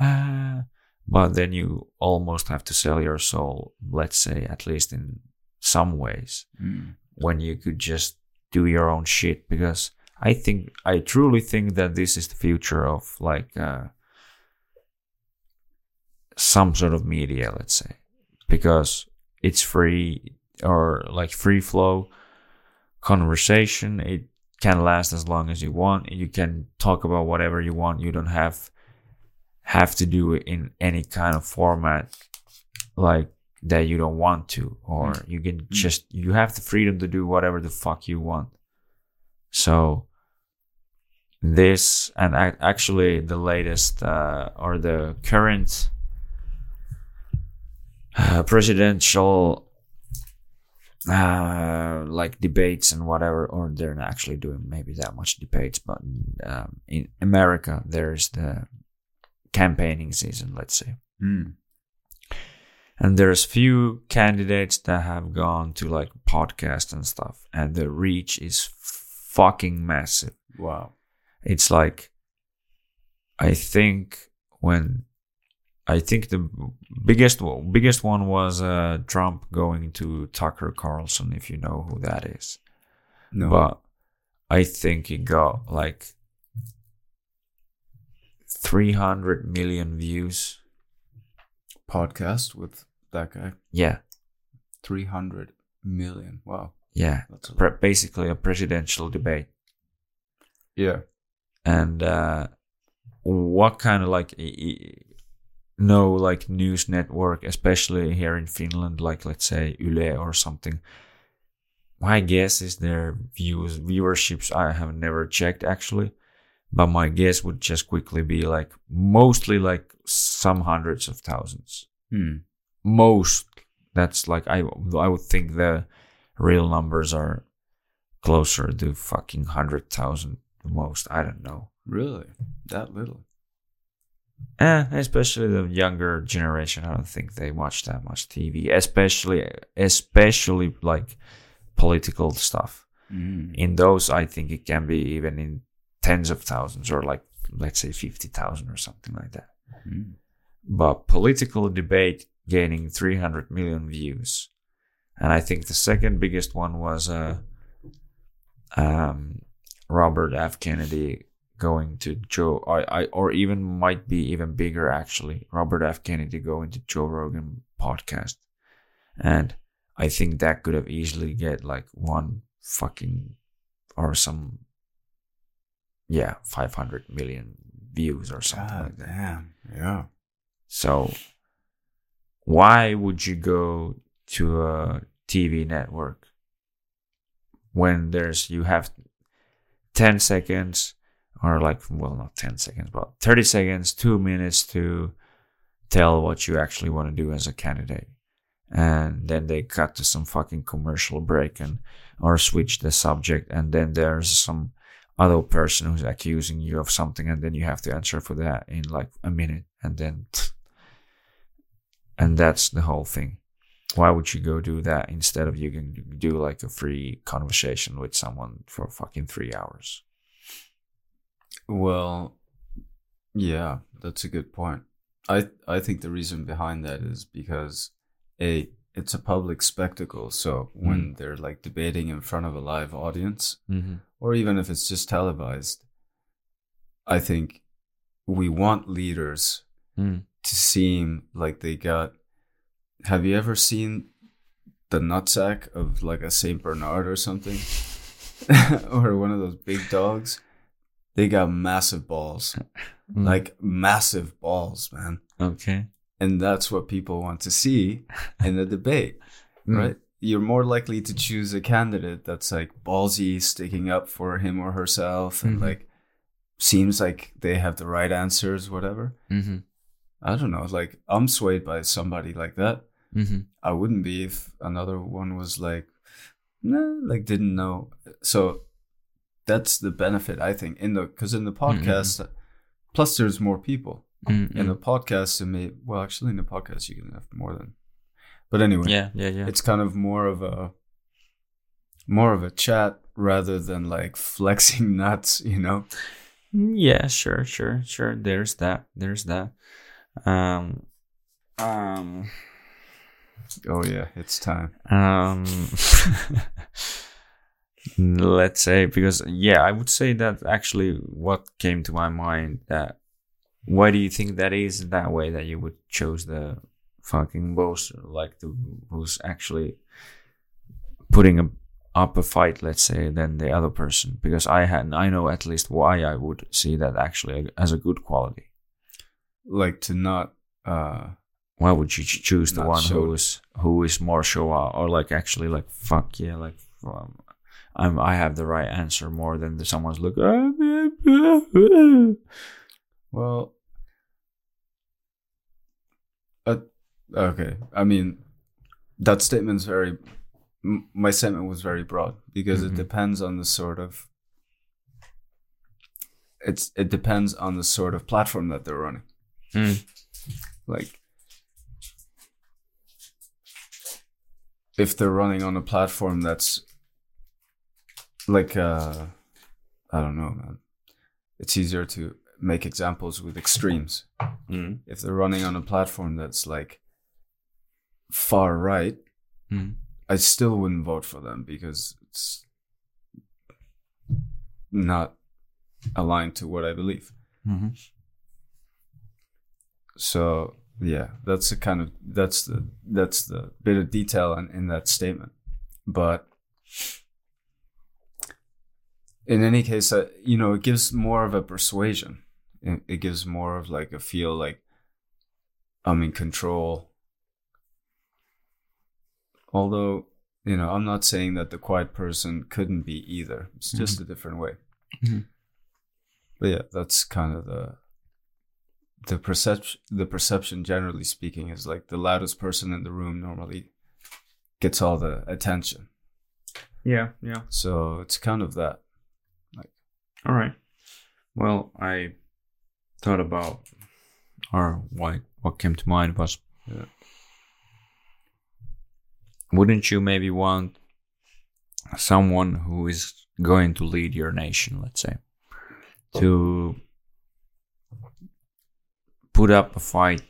uh, but then you almost have to sell your soul let's say at least in some ways Mm. when you could just do your own shit because i think i truly think that this is the future of like uh, some sort of media let's say because it's free or like free flow conversation. It can last as long as you want. You can talk about whatever you want. You don't have have to do it in any kind of format like that you don't want to or you can just you have the freedom to do whatever the fuck you want. So this and actually the latest uh, or the current uh, presidential uh, like debates and whatever, or they're not actually doing maybe that much debates, but um, in America there's the campaigning season, let's say, Mm. and there's few candidates that have gone to like podcast and stuff, and the reach is fucking massive. Wow. It's like I think when I think the biggest biggest one was uh, Trump going to Tucker Carlson, if you know who that is. No. But I think he got like 300 million views. podcast with that guy. Yeah, 300 million. Wow. yeah. That's a. Pre- basically a presidential debate. Yeah. And uh, what kind of like no like news network, especially here in Finland, like let's say Yle or something. My guess is their views viewerships. I have never checked actually, but my guess would just quickly be like mostly like some hundreds of thousands. Hmm. Most that's like I I would think the real numbers are closer to fucking hundred thousand the most. I don't know. Really? That little? Eh, especially the younger generation. I don't think they watch that much TV, especially especially like political stuff. Mm. In those, I think it can be even in tens of thousands or like let's say fifty thousand or something like that. Mm. But political debate gaining three hundred million views, and I think the second biggest one was uh, um, Robert F. Kennedy going to Joe, I, I, or even might be even bigger actually. Robert F. Kennedy going to Joe Rogan podcast, and I think that could have easily get like one fucking or some, yeah, five hundred million views or something God like that. damn. Yeah. So, why would you go to a TV network when there's you have 10 seconds or like well not 10 seconds but 30 seconds 2 minutes to tell what you actually want to do as a candidate. And then they cut to some fucking commercial break and or switch the subject and then there's some other person who's accusing you of something and then you have to answer for that in like a minute and then and that's the whole thing why would you go do that instead of you can do like a free conversation with someone for fucking three hours Well, yeah, that's a good point. I I think the reason behind that is because a it's a public spectacle. So when they're like debating in front of a live audience, mm-hmm. or even if it's just televised, I think we want leaders mm. to seem like they got. Have you ever seen the nutsack of like a Saint Bernard or something, or one of those big dogs? They got massive balls, Mm. like massive balls, man, okay and that's what people want to see in the debate, Mm. right? You're more likely to choose a candidate that's like ballsy, sticking up for him or herself, and Mhm. like seems like they have the right answers, whatever. mm-hmm. I don't know. Like I'm swayed by somebody like that. Mm-hmm. I wouldn't be if another one was like, nah, like didn't know. So that's the benefit I think in the because in the podcast, plus there's more people. Mm, In the podcast, it may well actually in the podcast you can have more than. But anyway, yeah, yeah, yeah. it's kind of more of a more of a chat rather than like flexing nuts, you know. Yeah, sure, sure, sure. There's that. There's that. Um, um, Oh yeah, it's time. um. let's say because yeah, I would say that actually what came to my mind that why do you think that is that way that you would choose the fucking boss like the who's actually putting a, up a fight let's say than the other person because I had I know at least why I would see that actually as a good quality. Like to not uh why would you choose the one who is who is more show out or like actually like fuck yeah like um, I'm I have the right answer more than the someone's look well uh, okay. I mean that statement's very m- my statement was very broad because Mhm. it depends on the sort of it's it depends on the sort of platform that they're running. Mm. like if they're running on a platform that's like uh i don't know man it's easier to make examples with extremes Mm. if they're running on a platform that's like far right Mm. i still wouldn't vote for them because it's not aligned to what i believe Mhm. So yeah, that's the kind of that's the that's the bit of detail in, in that statement. But in any case, uh, you know, it gives more of a persuasion. It, it gives more of like a feel like I'm in control. Although you know, I'm not saying that the quiet person couldn't be either. It's just a different way. Mhm. But yeah, that's kind of the the perception the perception generally speaking is like the loudest person in the room normally gets all the attention Yeah, yeah. so it's kind of that Like All right. Well, I thought about or why what came to mind was Yeah. wouldn't you maybe want someone who is going to lead your nation, let's say, to put up a fight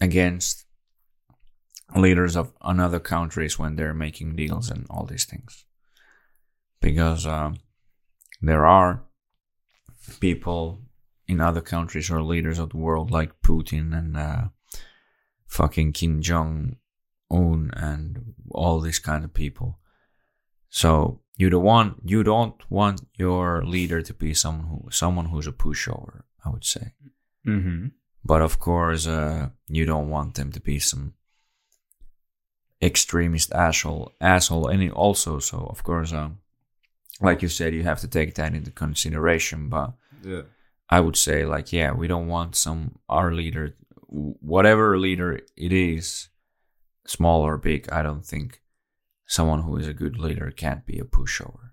against leaders of another countries when they're making deals and all these things? Because um, there are people in other countries or leaders of the world like Putin and uh, fucking Kim Jong Un and all these kind of people. So you don't want you don't want your leader to be someone who someone who's a pushover. I would say, mm-hmm. But of course, uh, you don't want them to be some extremist asshole asshole. And also, so of course, um, like you said, you have to take that into consideration. But yeah I would say like yeah, we don't want some our leader, whatever leader it is, small or big. I don't think someone who is a good leader can't be a pushover.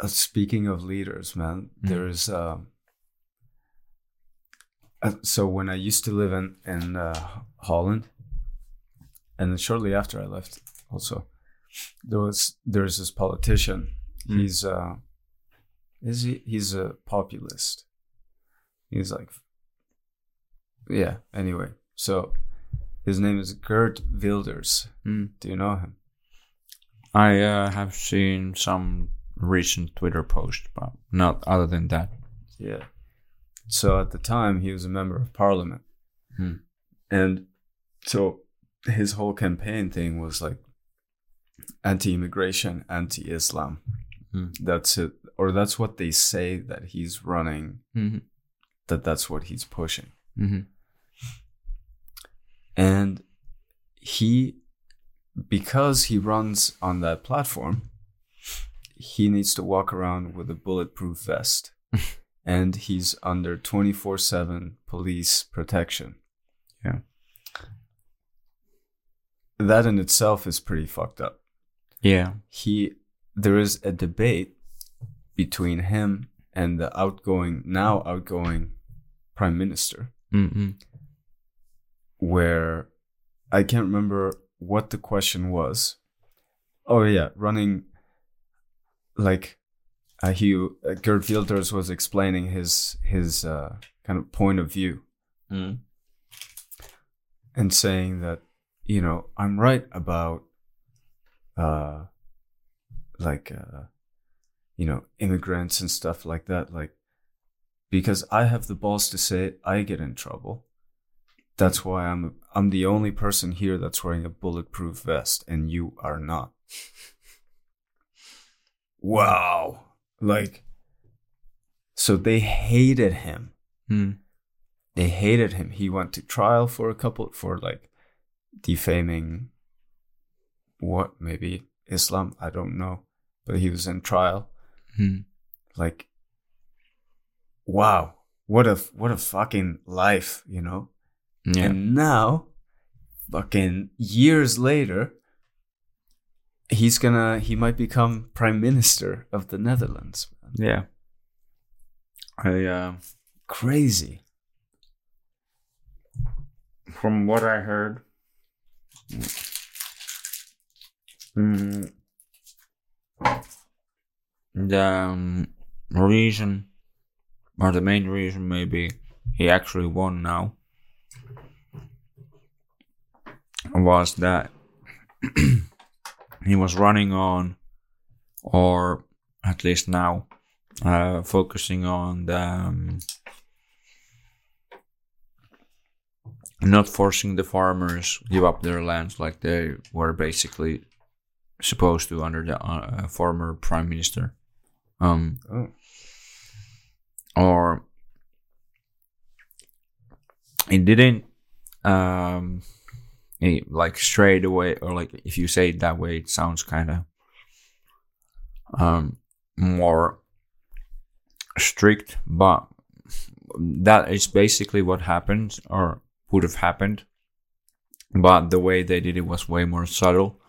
uh, speaking of leaders man Mhm. there's um uh, so when i used to live in in uh, holland and then shortly after i left also there was there's this politician Mm. he's uh is he he's a populist he's like yeah anyway so his name is geert wilders do you know him I uh, have seen some recent Twitter post, but not other than that. Yeah. So at the time, he was a member of parliament. Hmm. And so his whole campaign thing was like anti immigration, anti Islam. Hmm. That's it. Or that's what they say that he's running, Mm-hmm. that that's what he's pushing. Mm-hmm. And he, because he runs on that platform, he needs to walk around with a bulletproof vest. and he's under 24 7 police protection. Yeah. That in itself is pretty fucked up. Yeah. He, there is a debate between him and the outgoing, now outgoing prime minister, Mm-mm. where I can't remember what the question was. Oh yeah, running like uh, he uh, Geert Wilders was explaining his his uh, kind of point of view. Mm. and saying that you know I'm right about uh like uh you know immigrants and stuff like that like because I have the balls to say it I get in trouble. That's why I'm I'm the only person here that's wearing a bulletproof vest and you are not. Wow like so they hated him Mm. they hated him. He went to trial for a couple for like defaming what maybe Islam, I don't know, but he was in trial. Mm. Like wow, what a what a fucking life, you know? Yeah. And now fucking years later he's gonna he might become prime minister of the Netherlands. yeah. I uh, Crazy. from what I heard, mm, the um, reason, or the main reason, maybe he actually won now, was that he was running on, or at least now, uh, focusing on the. Um, not forcing the farmers give up their lands like they were basically supposed to under the uh, former prime minister um Oh. or it didn't um like straight away or like if you say it that way it sounds kind of um more strict but that is basically what happened or would have happened but the way they did it was way more subtle.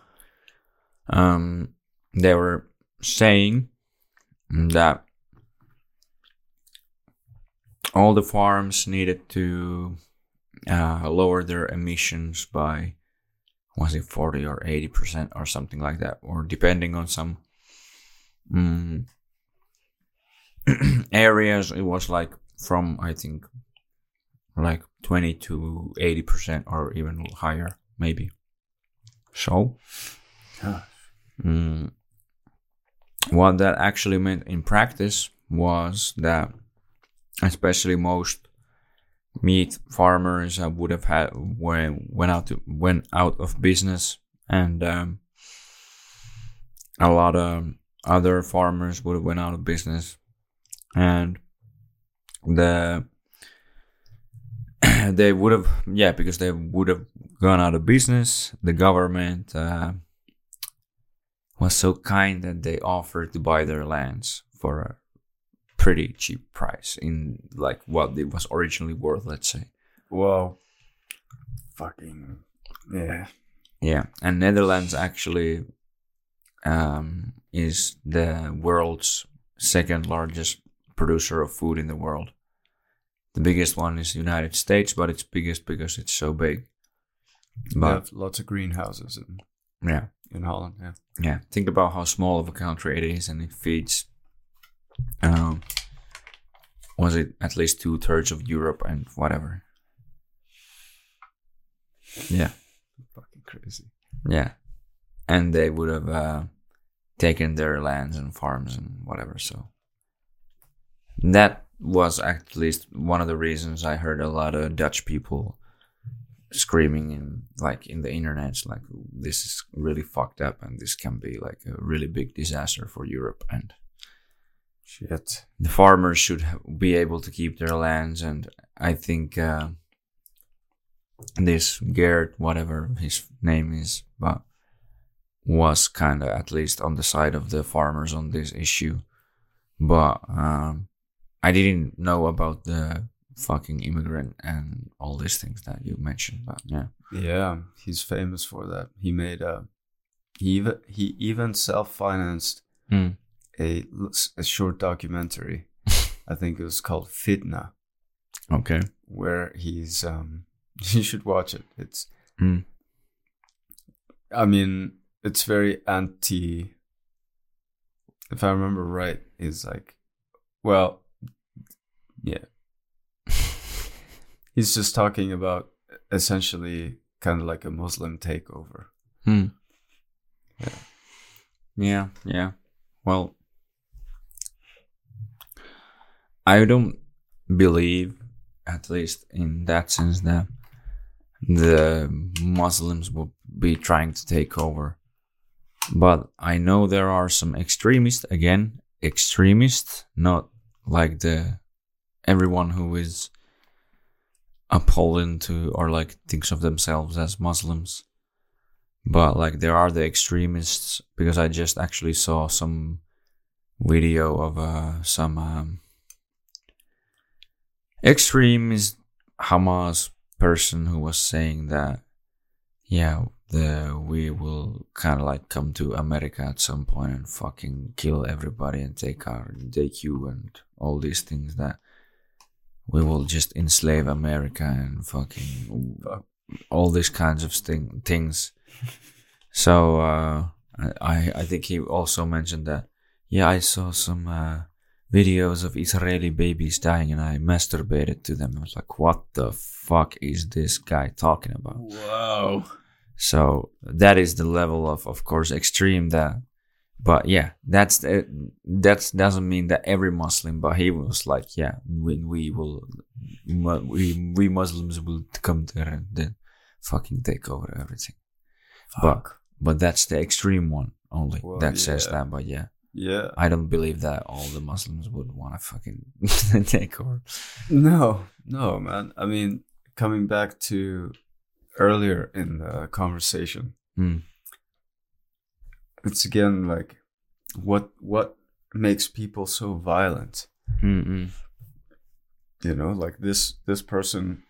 Um they were saying that all the farms needed to uh, lower their emissions by was it 40 or 80 percent or something like that or depending on some mm, areas it was like from i think like 20 to 80 percent or even higher maybe so. Mm. What that actually meant in practice was that, especially most meat farmers uh, would have had when went out to, went out of business, and um, a lot of other farmers would have went out of business, and the they would have yeah because they would have gone out of business. The government. Uh, was so kind that they offered to buy their lands for pretty cheap price in like what it was originally worth let's say Well, Fucking yeah. yeah and netherlands actually um, is the world's second largest producer of food in the world the biggest one is the united states but it's biggest because it's so big but have lots of greenhouses in, yeah in Holland. Yeah. yeah think about how small of a country it is and it feeds um was it at least two thirds of europe and whatever? Yeah. Fucking crazy. yeah. And they would have uh, taken their lands and farms and whatever so. That was at least one of the reasons i heard a lot of dutch people screaming in like in the internet like this is really fucked up and this can be like a really big disaster for europe and Shit. the farmers should be able to keep their lands and i think uh, this Geert, whatever his name is but was kind of at least on the side of the farmers on this issue but um, i didn't know about the fucking immigrant and all these things that you mentioned but yeah Yeah, he's famous for that. He made a he even he even self-financed a, a short documentary. I think it was called Fitna. Okay. where he's um you should watch it. It's Mm. I mean, it's very anti if I remember right, is like well yeah. He's just talking about essentially kind of like a Muslim takeover. Hmm. Yeah. Yeah, yeah. Well, I don't believe, at least in that sense, that the Muslims will be trying to take over. But I know there are some extremists, again, extremists, not like the everyone who is appalling to or like thinks of themselves as Muslims. But like there are the extremists because I just actually saw some video of uh, some um, extremist Hamas person who was saying that yeah the we will kind of like come to America at some point and fucking kill everybody and take our take you and all these things that we will just enslave America and fucking all these kinds of thing, things. So uh, I I think he also mentioned that yeah I saw some uh, videos of Israeli babies dying and I masturbated to them. I was like, what the fuck is this guy talking about? Whoa. So that is the level of, of course, extreme that. But yeah, that's uh, the, that doesn't mean that every Muslim. But he was like, yeah, we we will, we we Muslims will come there and then fucking take over everything. But but that's the extreme one only that says that. But yeah, Yeah. I don't believe that all the Muslims would want to fucking take over. No, no, man. I mean, coming back to earlier in the conversation, Hmm. it's again like what what makes people so violent? Mm-mm. You know, like this this person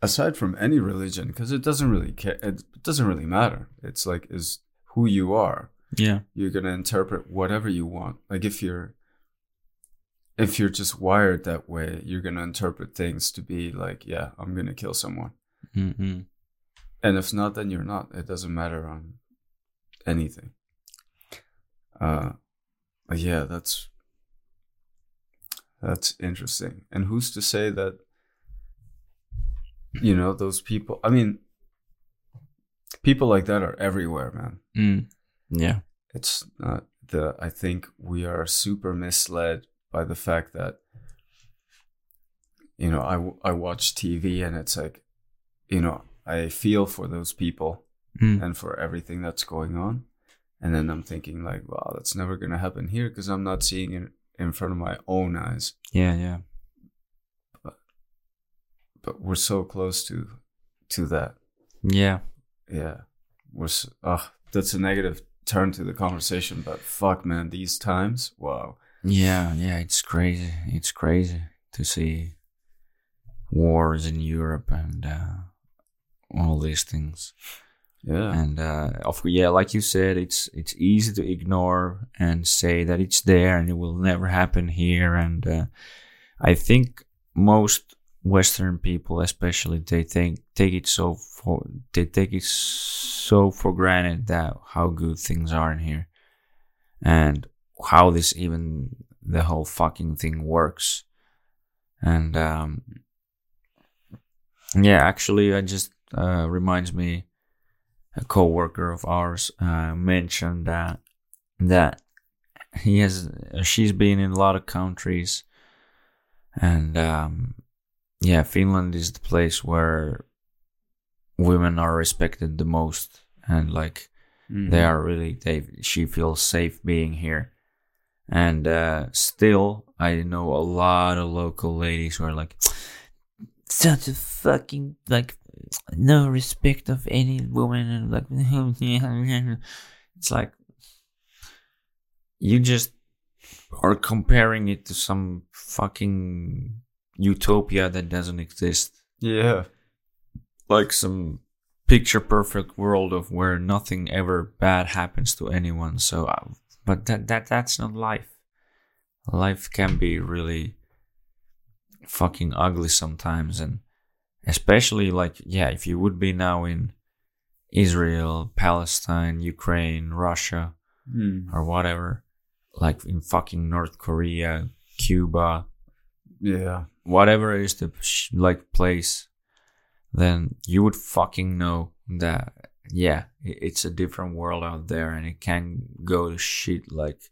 aside from any religion because it doesn't really care it doesn't really matter. It's like is who you are. Yeah. You're going to interpret whatever you want. Like if you're if you're just wired that way, you're going to interpret things to be like, yeah, I'm going to kill someone. Mm-mm. And if not, then you're not. It doesn't matter on anything. Uh, yeah, that's that's interesting. And who's to say that you know those people? I mean, people like that are everywhere, man. Mm. Yeah. It's not the. I think we are super misled by the fact that you know I, I watch TV and it's like you know I feel for those people Mm. and for everything that's going on. And then I'm thinking like, wow, that's never gonna happen here because I'm not seeing it in front of my own eyes. Yeah. Yeah. But but we're so close to to that. Yeah. Yeah, we're. s oh, that's a negative turn to the conversation. But fuck, man, these times, wow. Yeah, yeah, it's crazy. It's crazy to see wars in Europe and uh, all these things. Yeah, And uh, of yeah, like you said, it's it's easy to ignore and say that it's there and it will never happen here. And uh, I think most Western people, especially, they think take it so for they take it so for granted that how good things are in here, and how this even the whole fucking thing works. And um, yeah, actually, I just uh, reminds me a co-worker of ours uh, mentioned that that he has she's been in a lot of countries and um, yeah finland is the place where women are respected the most and like Mhm. they are really they she feels safe being here and uh still i know a lot of local ladies who are like such a fucking like no respect of any woman and like it's like you just are comparing it to some fucking utopia that doesn't exist. Yeah, like some picture perfect world of where nothing ever bad happens to anyone. So uh, but that that that's not life. Life can be really fucking ugly sometimes. And especially like yeah if you would be now in israel palestine ukraine russia Mm. or whatever like in fucking north korea cuba Yeah. Whatever is the like place then you would fucking know that yeah it's a different world out there and it can go to shit like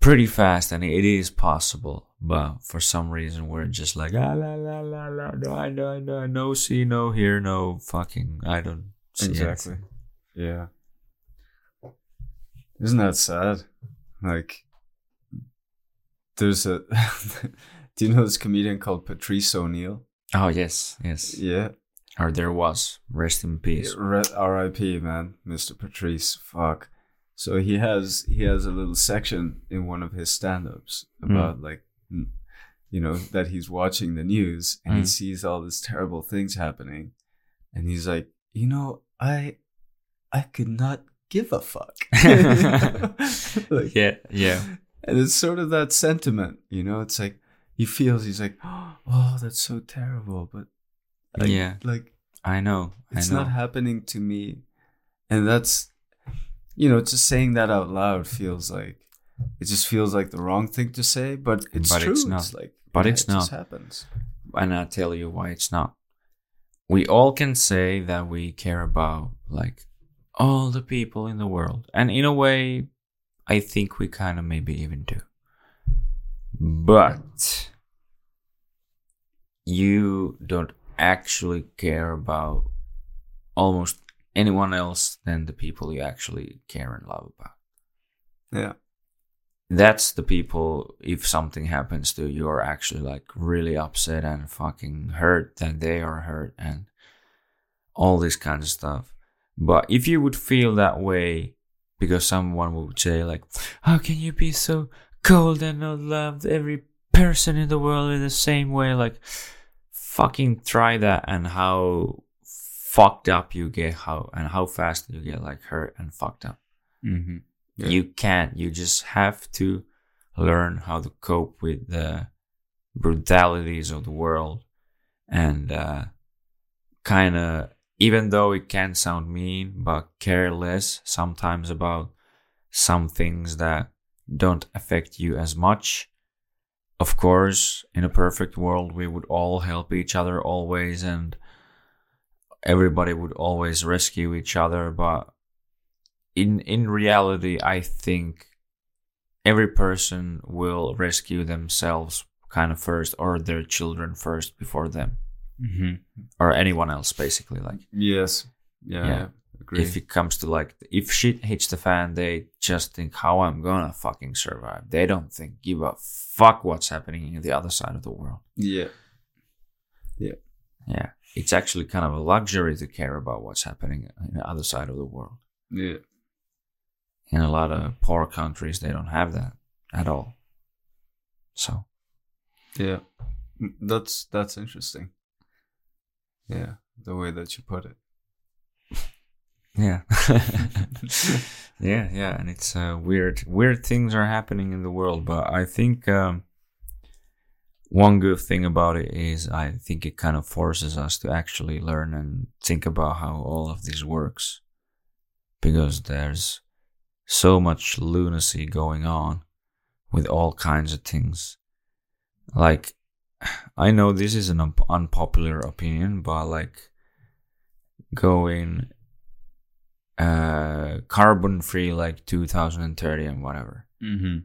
pretty fast and it is possible but for some reason we're just like ah, la la la la no no no no see no hear no fucking i don't see Exactly. anything. Yeah. Isn't that sad? Like, there's a. do you know this comedian called Patrice O'Neal? oh yes yes Yeah. or there was rest in peace R.I.P. Man, Mr. Patrice. Fuck. So he has he has a little section in one of his stand-ups about like, you know, that he's watching the news and he Mm. sees all these terrible things happening, and he's like, you know, I, I could not give a fuck. like, yeah yeah and it's sort of that sentiment, you know. It's like he feels he's like, oh, that's so terrible, but like, Yeah. like i know it's I know. not happening to me and that's you know just saying that out loud feels like it just feels like the wrong thing to say but it's But true it's not. like But yeah, it's it just not. happens and I'll tell you why it's not. We all can say that we care about like all the people in the world, and in a way, I think we kind of maybe even do. But you don't actually care about almost anyone else than the people you actually care and love about. Yeah. That's the people if something happens to you are actually like really upset and fucking hurt that they are hurt and all this kind of stuff. But if you would feel that way because someone would say like how can you be so cold and not loved every person in the world in the same way like fucking try that and how fucked up you get how and how fast you get like hurt and fucked up mm-hmm. Yeah. you can't. You just have to learn how to cope with the brutalities of the world and uh, kind of, even though it can sound mean, but care less sometimes about some things that don't affect you as much. Of course, in a perfect world, we would all help each other always and everybody would always rescue each other, but in in reality i think every person will rescue themselves kind of first or their children first before them Mm-hmm. or anyone else basically like yes yeah, Yeah. Agree. if it comes to like if shit hits the fan they just think how i'm gonna fucking survive. They don't think give a fuck what's happening in the other side of the world. Yeah. Yeah. Yeah. it's actually kind of a luxury to care about what's happening in the other side of the world. Yeah. In a lot of poor countries they don't have that at all. So. Yeah. That's that's interesting. Yeah the way that you put it Yeah. yeah, yeah, and it's uh, weird. Weird things are happening in the world, but I think um, one good thing about it is I think it kind of forces us to actually learn and think about how all of this works, because there's so much lunacy going on with all kinds of things. Like, I know this is an un- unpopular opinion, but like going uh carbon free like 2030 and whatever mm-hmm.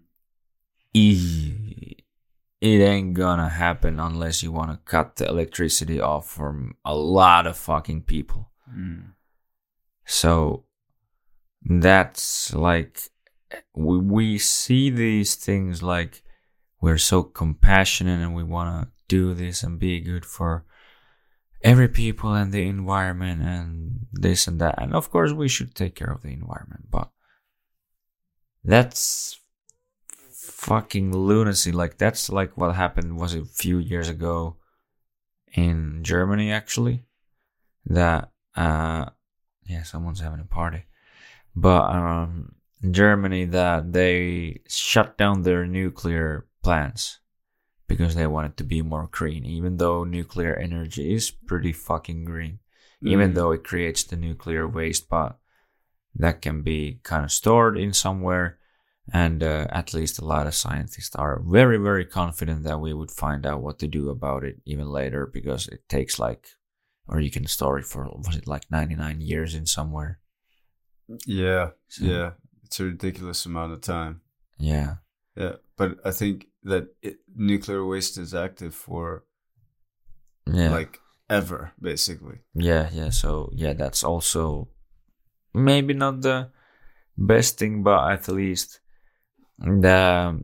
It ain't gonna happen unless you want to cut the electricity off from a lot of fucking people mm. so that's like we, we see these things like we're so compassionate and we want to do this and be good for every people and the environment and this and that. And of course we should take care of the environment but that's fucking lunacy. Like that's like what happened was a few years ago in germany actually? That uh yeah someone's having a party. But um germany that they shut down their nuclear plants because they want it to be more green, even though nuclear energy is pretty fucking green, even Mm. though it creates the nuclear waste, but that can be kind of stored in somewhere. And uh, at least a lot of scientists are very, very confident that we would find out what to do about it even later because it takes like, or you can store it for, was it like 99 years in somewhere? Yeah, So- yeah. It's a ridiculous amount of time. Yeah. Yeah, but I think that it, nuclear waste is active for Yeah. like ever, basically. Yeah, yeah. So yeah, that's also maybe not the best thing, but at least the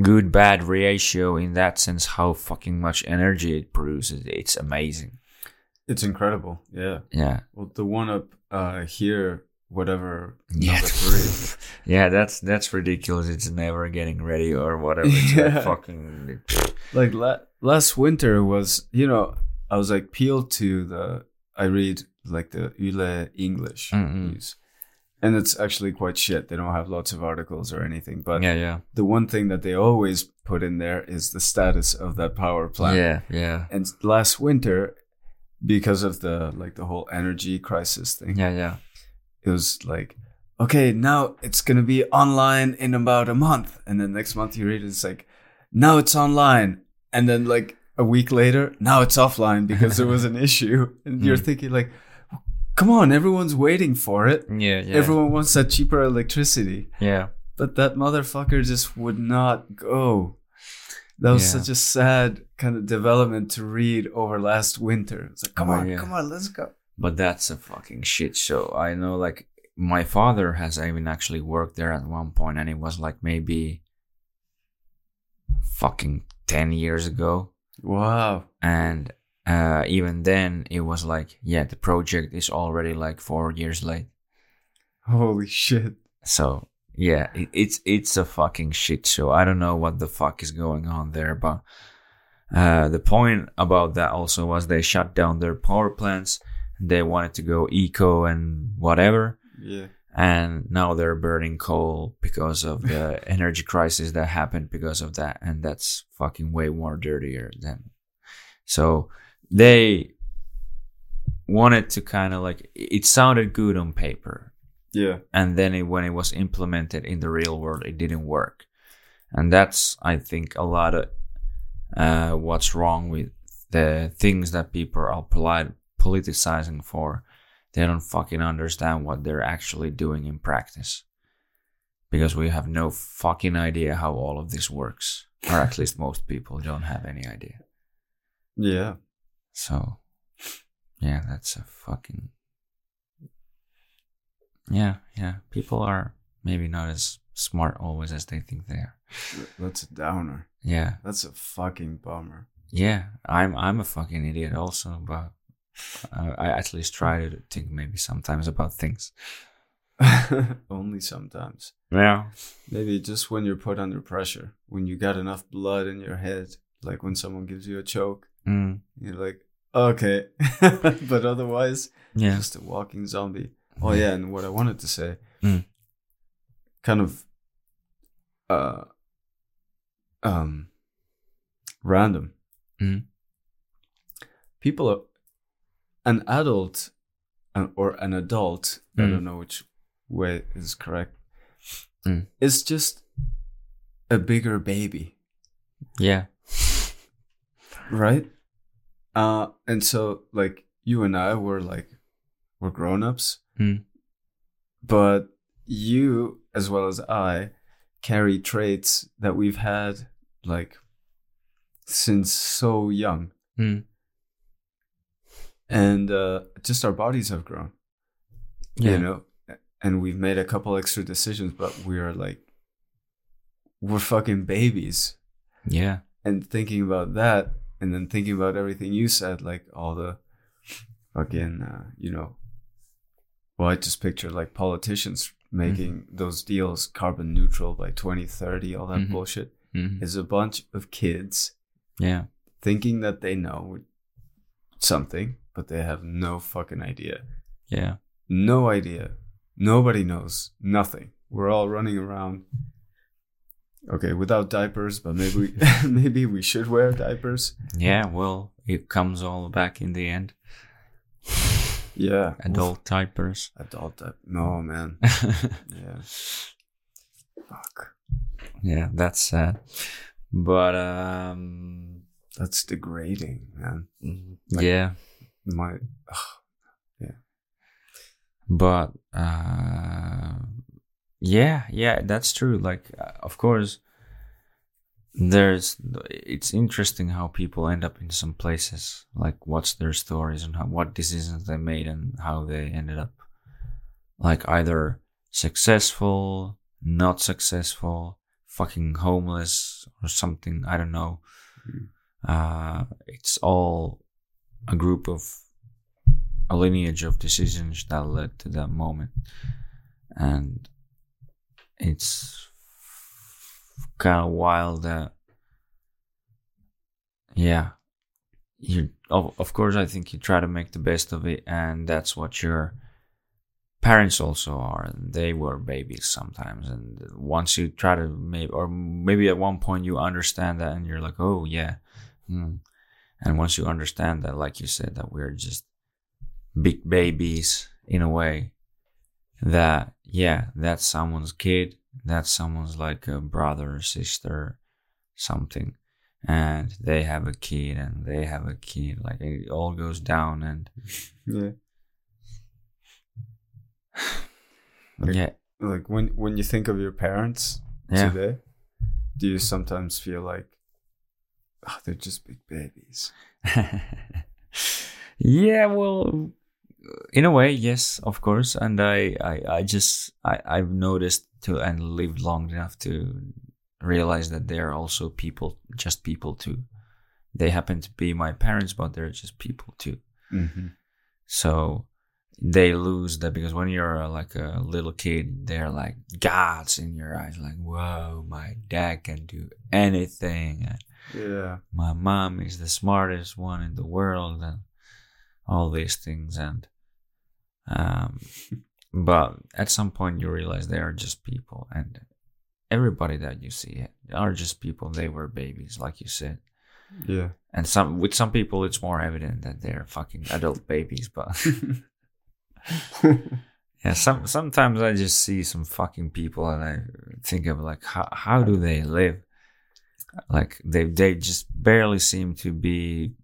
good bad ratio in that sense, how fucking much energy it produces, it's amazing. It's incredible. Yeah. Yeah. Well, the one up uh, here, whatever Yeah. yeah, that's that's ridiculous. It's never getting ready or whatever. It's like Yeah. fucking like la- last winter was, you know, I was like peeled to the. I read like the Yle English Mm-mm. news, and it's actually quite shit. They don't have lots of articles or anything, but yeah, yeah, the one thing that they always put in there is the status of that power plant. yeah, yeah, And last winter, because of the like the whole energy crisis thing, yeah, yeah. It was like, okay, now it's gonna be online in about a month, and then next month you read it, it's like, now it's online, and then like a week later, now it's offline because there was an issue, and you're Mm. thinking like, come on, everyone's waiting for it. Yeah, yeah, Everyone wants that cheaper electricity, yeah. but that motherfucker just would not go. That was Yeah. such a sad kind of development to read over last winter. It's like, come Oh, on, yeah. come on, let's go. But that's a fucking shit show. I know, like, my father has even actually worked there at one point, and it was like maybe fucking 10 years ago. Wow. And uh, even then, it was like, yeah, the project is already like four years late. Holy shit. So, yeah, it, it's it's a fucking shit show. I don't know what the fuck is going on there, but uh, the point about that also was they shut down their power plants. They wanted to go eco and whatever. Yeah. and now they're burning coal because of the energy crisis that happened because of that and that's fucking way more dirtier than so they wanted to kind of like it sounded good on paper Yeah. and then it, when it was implemented in the real world it didn't work and that's i think a lot of uh, what's wrong with the things that people are polite, politicizing for they don't fucking understand what they're actually doing in practice because we have no fucking idea how all of this works or at least most people don't have any idea Yeah. so yeah that's a fucking yeah yeah people are maybe not as smart always as they think they are That's a downer. yeah That's a fucking bummer. yeah i'm i'm a fucking idiot also but uh, i at least try to think maybe sometimes about things Only sometimes. yeah Maybe just when you're put under pressure, when you got enough blood in your head, like when someone gives you a choke, mm, you're like, okay. but otherwise, yeah just a walking zombie. Oh yeah, and what I wanted to say, Mm. kind of, uh, um, random. Mm. People are an adult, an, or an adult. I Mm. don't know which way is correct. Mm. Is just a bigger baby, yeah right? Uh, and so like you and I were like, we're grown ups. Mm. but you as well as i carry traits that we've had like since so young Mm. And uh just our bodies have grown yeah. you know and we've made a couple extra decisions but we're like we're fucking babies. Yeah. And thinking about that and then thinking about everything you said like all the fucking uh, you know well i just picture like politicians making those deals carbon neutral by 2030 all that Mhm. bullshit Mhm. is a bunch of kids yeah. thinking that they know something but they have no fucking idea yeah no idea nobody knows nothing we're all running around Okay, without diapers, but maybe we, maybe we should wear diapers. Yeah, well, it comes all back in the end. Yeah, Adult diapers. adult diaper. No, man. Yeah. Fuck. yeah, that's sad. But um, That's degrading, man. yeah, My yeah, but uh, yeah, yeah, that's true. Like, uh, of course, there's. It's interesting how people end up in some places. Like, what's their stories and how, what decisions they made and how they ended up. Like either successful, not successful, fucking homeless or something. I don't know. Uh, it's all a group of a lineage of decisions that led to that moment, and it's kind of wild that. Yeah, you of of course I think you try to make the best of it, and that's what your parents also are. They were babies sometimes, and once you try to maybe or maybe at one point you understand that, and you're like, oh yeah, hmm. And once you understand that, like you said, that we're just big babies in a way that yeah that's someone's kid that's someone's like a brother or sister something. And they have a kid and they have a kid like it all goes down and yeah. Like- yeah. Like when when you think of your parents yeah. today, do you sometimes feel like oh, they're just big babies? yeah well in a way yes of course and i i, I just I, i've noticed to and lived long enough to realize that they're also people just people too they happen to be my parents but they're just people too Mm-hmm. so they lose that because when you're uh, like a little kid they're like gods in your eyes like whoa my dad can do anything and Yeah. my mom is the smartest one in the world and all these things and um but at some point you realize they are just people and everybody that you see are just people they were babies like you said Yeah. and some with some people it's more evident that they're fucking adult babies but yeah some sometimes i just see some fucking people and i think of like how, how do they live? Like they they just barely seem to be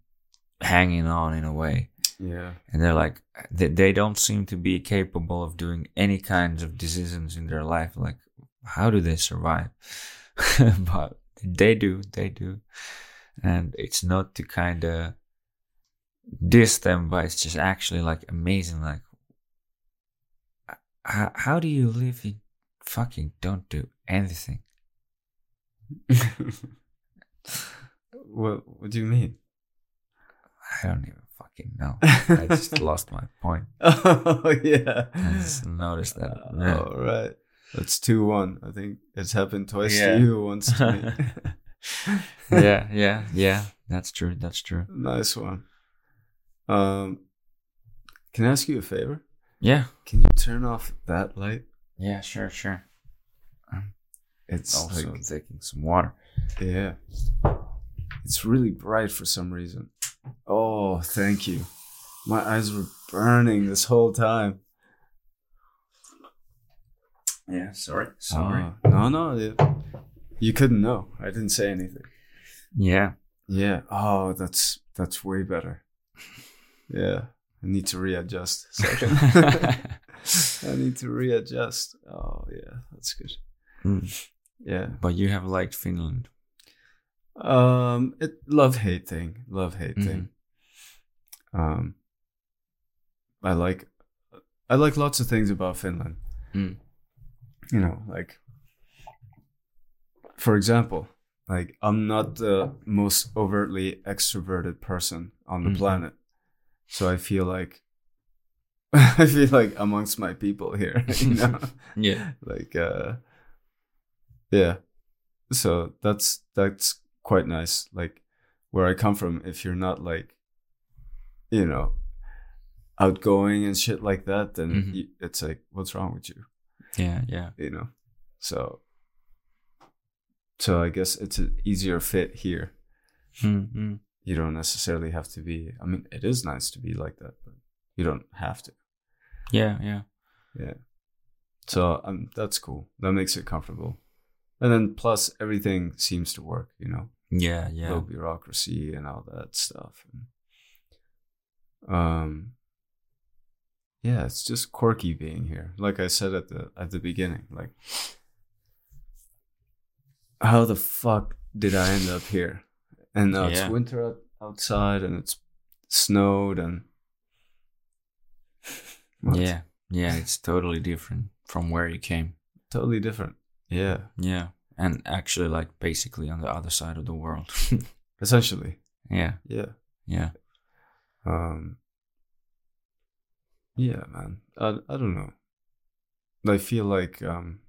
hanging on in a way. Yeah. and they're like they, they don't seem to be capable of doing any kinds of decisions in their life. Like how do they survive? But they do they do. And it's not to kind of diss them but it's just actually like amazing like how, how do you live you fucking don't do anything what What do you mean? i don't even fucking know i just lost my point oh yeah. i just noticed that Yeah. All right. That's two one. I think it's happened twice Yeah. to you, once to me. yeah yeah yeah that's true that's true nice one. Um, can I ask you a favor? Yeah Can you turn off that light? yeah sure sure It's also like taking some water yeah, it's really bright for some reason. Oh, thank you. My eyes were burning this whole time. yeah sorry Uh, no, no, it- you couldn't know. I didn't say anything. yeah Yeah. Oh, that's that's way better. Yeah. I need to readjust. I need to readjust. Oh yeah, that's good. Mm. Yeah. but you have liked finland Um, it love hate thing. Love hate Mhm. thing. Um, I like, I like lots of things about Finland. Mm. You know, like, for example, like I'm not the most overtly extroverted person on the Mhm. planet, so I feel like, I feel like amongst my people here, you know? Yeah. Like uh yeah. So that's that's quite nice. Like where i come from if you're not like you know outgoing and shit like that then Mhm. you, it's like what's wrong with you? Yeah yeah. You know? So so I guess it's an easier fit here. Mm-hmm. You don't necessarily have to be. I mean, it is nice to be like that, but you don't have to. Yeah, yeah. Yeah. So um, that's cool. That makes it comfortable. And then plus everything seems to work. You know, Yeah, yeah. no bureaucracy and all that stuff. Um. Yeah, it's just quirky being here. Like I said at the at the beginning, like how the fuck did I end up here? And now Yeah. it's winter outside and it's snowed and What? Yeah, yeah. It's totally different from where you came. totally different. Yeah, Yeah, and actually, like basically on the other side of the world. essentially. yeah, Yeah. yeah. Um. Yeah, man. I I don't know. I feel like um.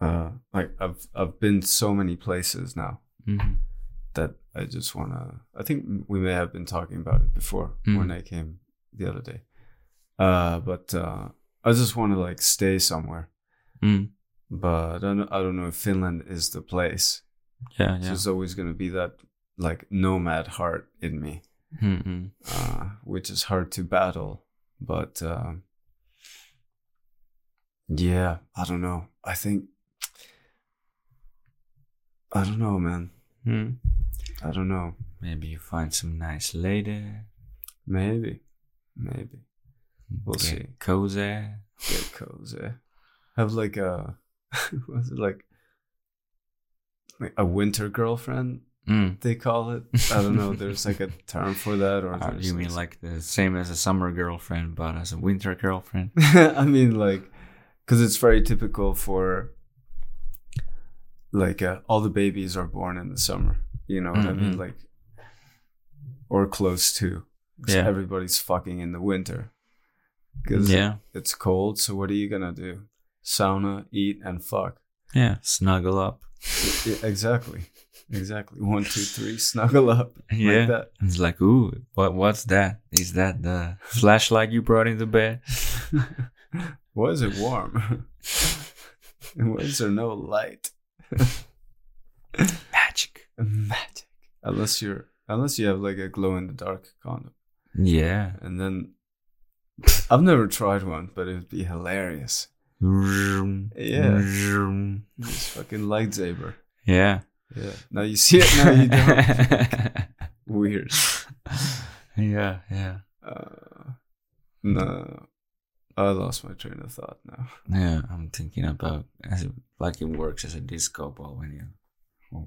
Uh, like I've I've been so many places now hmm that I just wanna. I think we may have been talking about it before when Mhm. I came the other day. Uh, but uh, I just want to like stay somewhere. Mm. But I don't. I don't know if Finland is the place. Yeah, So yeah. There's always gonna be that like nomad heart in me. Mm-mm. uh, which is hard to battle. But um yeah, I don't know. I think I don't know, man. Mm. I don't know. Maybe you find some nice lady. Maybe, maybe We'll get see. Cozy. get cozy. Have like a was it like like a winter girlfriend? Mm. They call it. I don't know. There's like a term for that, or Uh, you mean like the same as a summer girlfriend, but as a winter girlfriend? I mean, like, because it's very typical for, like, uh, all the babies are born in the summer. You know what I mean? Mhm. Like, or close to. So Yeah. Everybody's fucking in the winter. Because Yeah, it's cold. So what are you gonna do? Sauna, eat, and fuck. yeah. Snuggle up. Yeah, exactly. Exactly. One, two, three. Snuggle up. Yeah. Like that. It's like, ooh, what? What's that? Is that the flashlight you brought into bed? Why is it warm? Why is there no light? Magic. magic unless you're unless you have like a glow in the dark condom Yeah. and then i've never tried one but it would be hilarious Yeah. this fucking lightsaber Yeah. yeah now you see it now you don't weird yeah, yeah. uh, no i lost my train of thought now Yeah, I'm thinking about as it, like it works as a disco ball when you.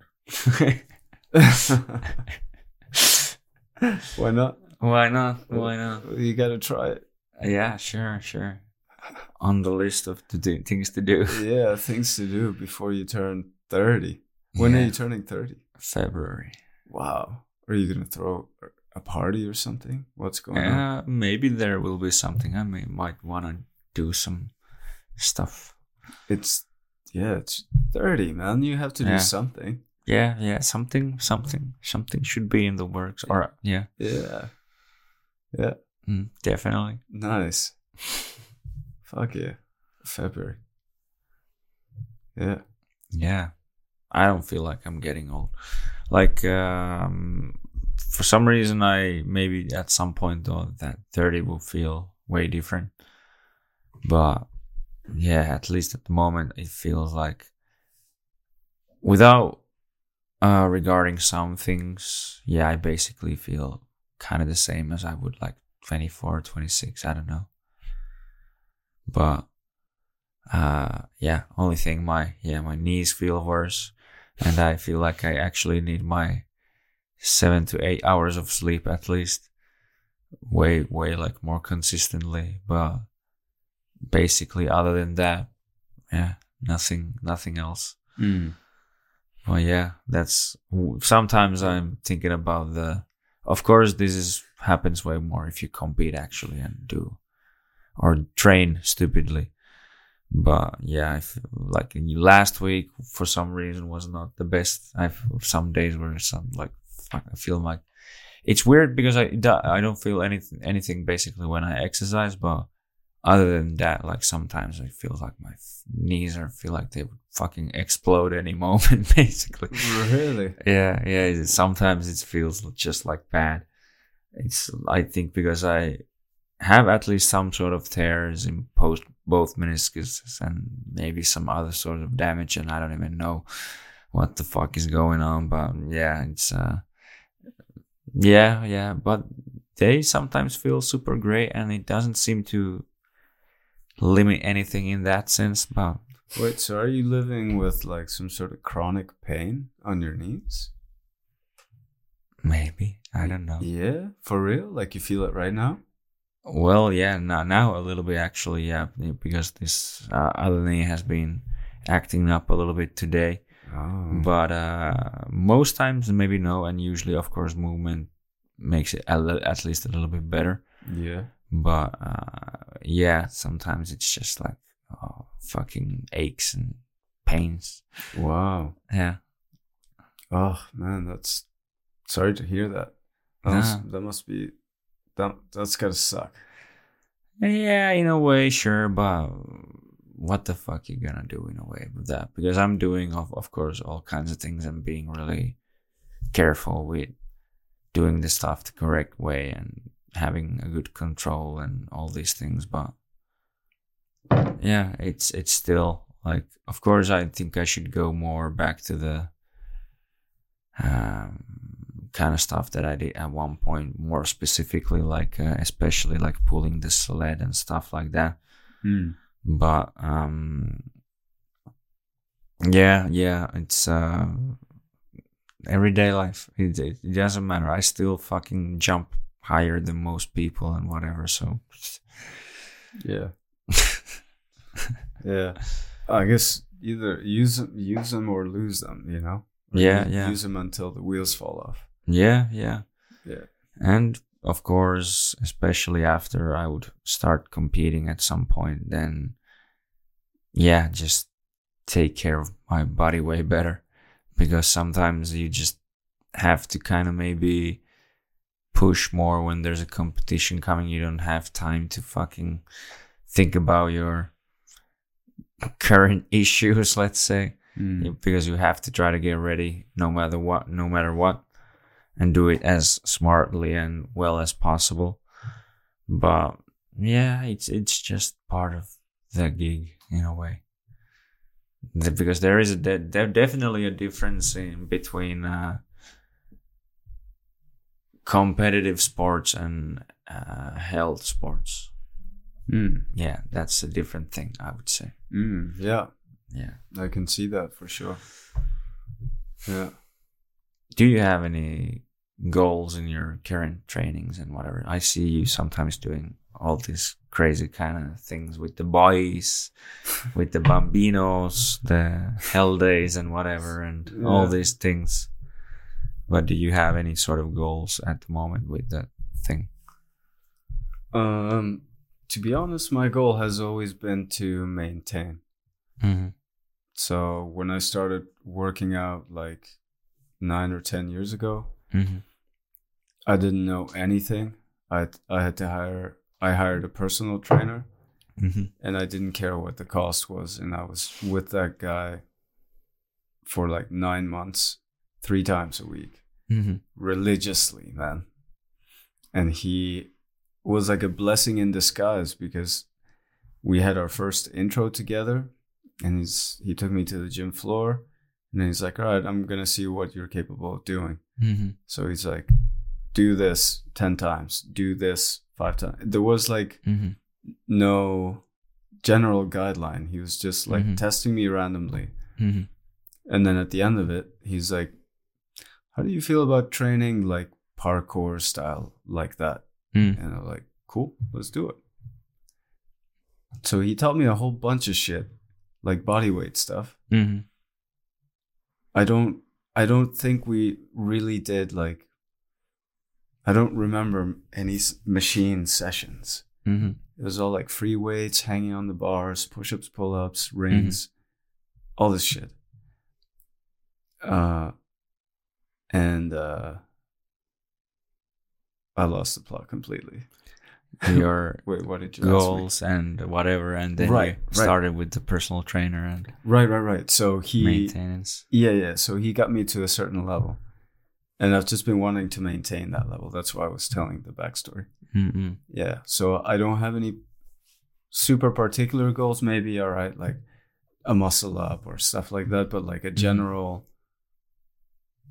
why not Why not? Why not? you gotta try it Yeah, sure, sure. On the list of to do, things to do. yeah things to do before you turn 30 when are you turning 30 February. Wow. Are you gonna throw a party or something? What's going on? Uh, maybe there will be something. I may, might want to do some stuff. It's yeah, it's thirty, man. You have to do something. Yeah, yeah, something, something, something should be in the works. Or yeah, Yeah. Yeah. mm, definitely. Nice. Fuck yeah. February. Yeah. Yeah. I don't feel like I'm getting old. Like um for some reason I maybe at some point though that 30 will feel way different. But yeah, at least at the moment it feels like without uh regarding some things, yeah, I basically feel kind of the same as I would like 24, 26, I don't know. But uh yeah only thing my yeah my knees feel worse and i feel like i actually need my seven to eight hours of sleep at least way way like more consistently. But basically other than that yeah nothing nothing else. Mm. well yeah that's sometimes i'm thinking about the of course this is happens way more if you compete actually and do or train stupidly. But yeah I feel like last week for some reason was not the best. I've some days where some like fuck, i feel like it's weird because i i don't feel anything anything basically when i exercise but other than that, like sometimes I feel like my f- knees are feel like they would fucking explode any moment, basically. Really? Yeah, yeah. Sometimes it feels just like bad. It's I think because I have at least some sort of tears in post both meniscus and maybe some other sort of damage, and I don't even know what the fuck is going on. But yeah, it's uh, yeah, yeah. But they sometimes feel super great, and it doesn't seem to limit anything in that sense. But Wait, so are you living with like some sort of chronic pain on your knees? maybe I don't know. Yeah, for real? Like you feel it right now? Well, yeah, now, now a little bit actually, yeah, because this uh, other knee has been acting up a little bit today. Oh. But uh, most times, maybe no, and usually, of course, movement makes it at least a little bit better. Yeah. But uh, yeah, sometimes it's just like oh, fucking aches and pains. Wow. Yeah, Oh man, that's sorry to hear that. That, Nah. must, that must be that that's gotta suck. yeah, in a way, sure, but what the fuck you gonna do in a way with that? Because I'm doing, of of course, all kinds of things and being really careful with doing the stuff the correct way and having a good control and all these things. But yeah, it's it's still like, of course, I think I should go more back to the um, kind of stuff that I did at one point, more specifically, like uh, especially like pulling the sled and stuff like that. Hmm. But um, yeah, yeah, it's uh, everyday life. It, it, it doesn't matter. I still fucking jump higher than most people and whatever. So Yeah. yeah. I guess either use them, use them or lose them. You know. Or Yeah, u- yeah. Use them until the wheels fall off. yeah, yeah. Yeah. And of course, especially after I would start competing at some point, then yeah, just take care of my body way better. Because sometimes you just have to kind of maybe push more when there's a competition coming. You don't have time to fucking think about your current issues, let's say. Mm. Yeah, because you have to try to get ready no matter what no matter what and do it as smartly and well as possible but yeah it's it's just part of the gig in a way The- because there is a de- there definitely a difference in between uh, competitive sports and uh, health sports Hmm. yeah that's a different thing i would say Hmm. Yeah. yeah I can see that for sure. Yeah. do you have any goals in your current trainings and whatever i see you sometimes doing all these crazy kind of things with the boys with the bambinos the hell days and whatever and all these things but do you have any sort of goals at the moment with that thing Um. To be honest, my goal has always been to maintain. mm-hmm. So when I started working out like nine or ten years ago, Mm-hmm. I didn't know anything. I I had to hire. I hired a personal trainer, Mm-hmm. and I didn't care what the cost was, and I was with that guy for like nine months, three times a week, Mm-hmm. religiously, man. And he was like a blessing in disguise because we had our first intro together, and he's he took me to the gym floor, and he's like, "All right, I'm gonna see what you're capable of doing." Mm-hmm. So he's like, do this 10 times, do this five times. There was like Mm-hmm. no general guideline. He was just like Mhm. testing me randomly. Mm-hmm. And then at the end of it, he's like, how do you feel about training like parkour style like that? Mm-hmm. And I'm like, cool, let's do it. So he taught me a whole bunch of shit, like body weight stuff. Mm-hmm. I don't I don't think we really did like I don't remember any machine sessions. Mm-hmm. It was all like free weights, hanging on the bars, push-ups, pull-ups, rings, all this shit. Uh and uh I lost the plot completely. your Wait, what did you goals and whatever, and then Right, you right. started with the personal trainer and Right, right, right. So he, maintenance. yeah, yeah. So he got me to a certain level, and I've just been wanting to maintain that level. That's why I was telling the backstory. Mm-mm. Yeah. So I don't have any super particular goals. Maybe all right, like a muscle up or stuff like that. But like a general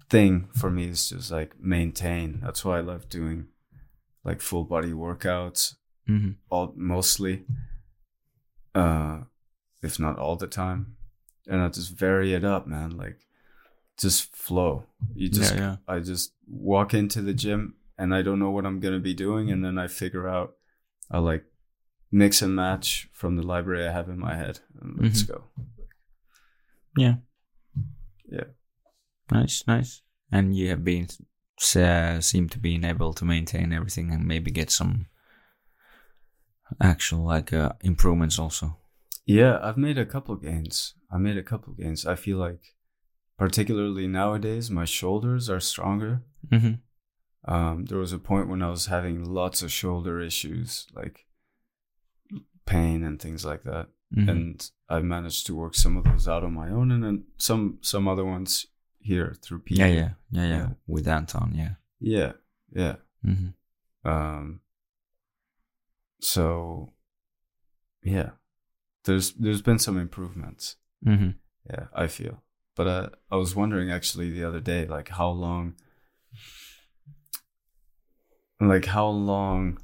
thing for me is just like maintain. That's why I love doing like full body workouts Mm-hmm. all mostly uh if not all the time and i just vary it up man like just flow you just yeah, yeah. i just walk into the gym and i don't know what i'm gonna be doing and then i figure out i like mix and match from the library i have in my head and let's Mhm. go Yeah. Yeah. Nice, nice. And you have been uh, seem to be able to maintain everything and maybe get some actual like uh, improvements also. yeah i've made a couple gains i made a couple gains i feel like particularly nowadays my shoulders are stronger Mm-hmm. Um, there was a point when I was having lots of shoulder issues, like pain and things like that, Mm-hmm. and I managed to work some of those out on my own, and then some some other ones here through PT. yeah, yeah, yeah, yeah, Yeah. With Anton, yeah. yeah, yeah. Mm-hmm. Um, so yeah, there's there's been some improvements. Mm-hmm. Yeah, I feel. But uh, I was wondering actually the other day, like how long, like how long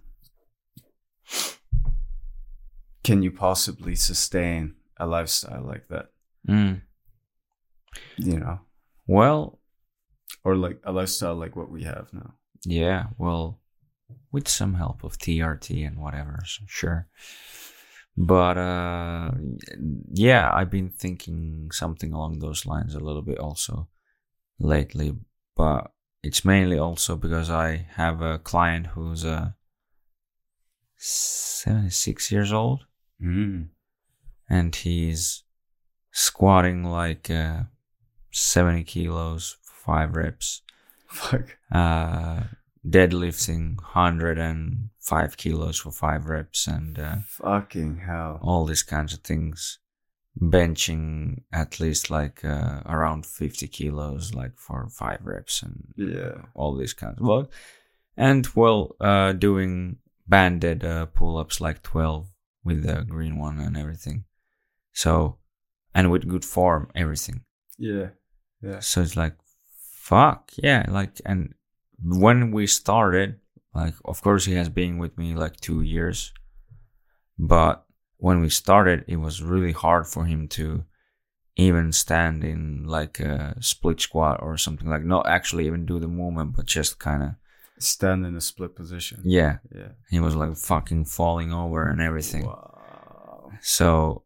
can you possibly sustain a lifestyle like that? Mm. You know, Well, or like a lifestyle like what we have now. yeah. Well, with some help of TRT and whatever, so sure. But uh, yeah, I've been thinking something along those lines a little bit also lately. But it's mainly also because I have a client who's uh, 76 years old Mm. and he's squatting like uh, 70 kilos, five reps, Fuck. uh, deadlifting 105 kilos for five reps, and uh, Fucking hell. all these kinds of things. Benching at least like uh, around 50 kilos, like for five reps, and Yeah. all these kinds of well, and well, uh, doing banded uh, pull ups like 12 with the green one and everything. So, and with good form, everything. Yeah. Yeah. So it's like, fuck, yeah. Like, and when we started, like, of course, he has been with me like two years, but when we started, it was really hard for him to even stand in like a split squat or something like, not actually even do the movement, but just kind of, Stand in a split position. yeah. Yeah. He was like fucking falling over and everything. Wow. So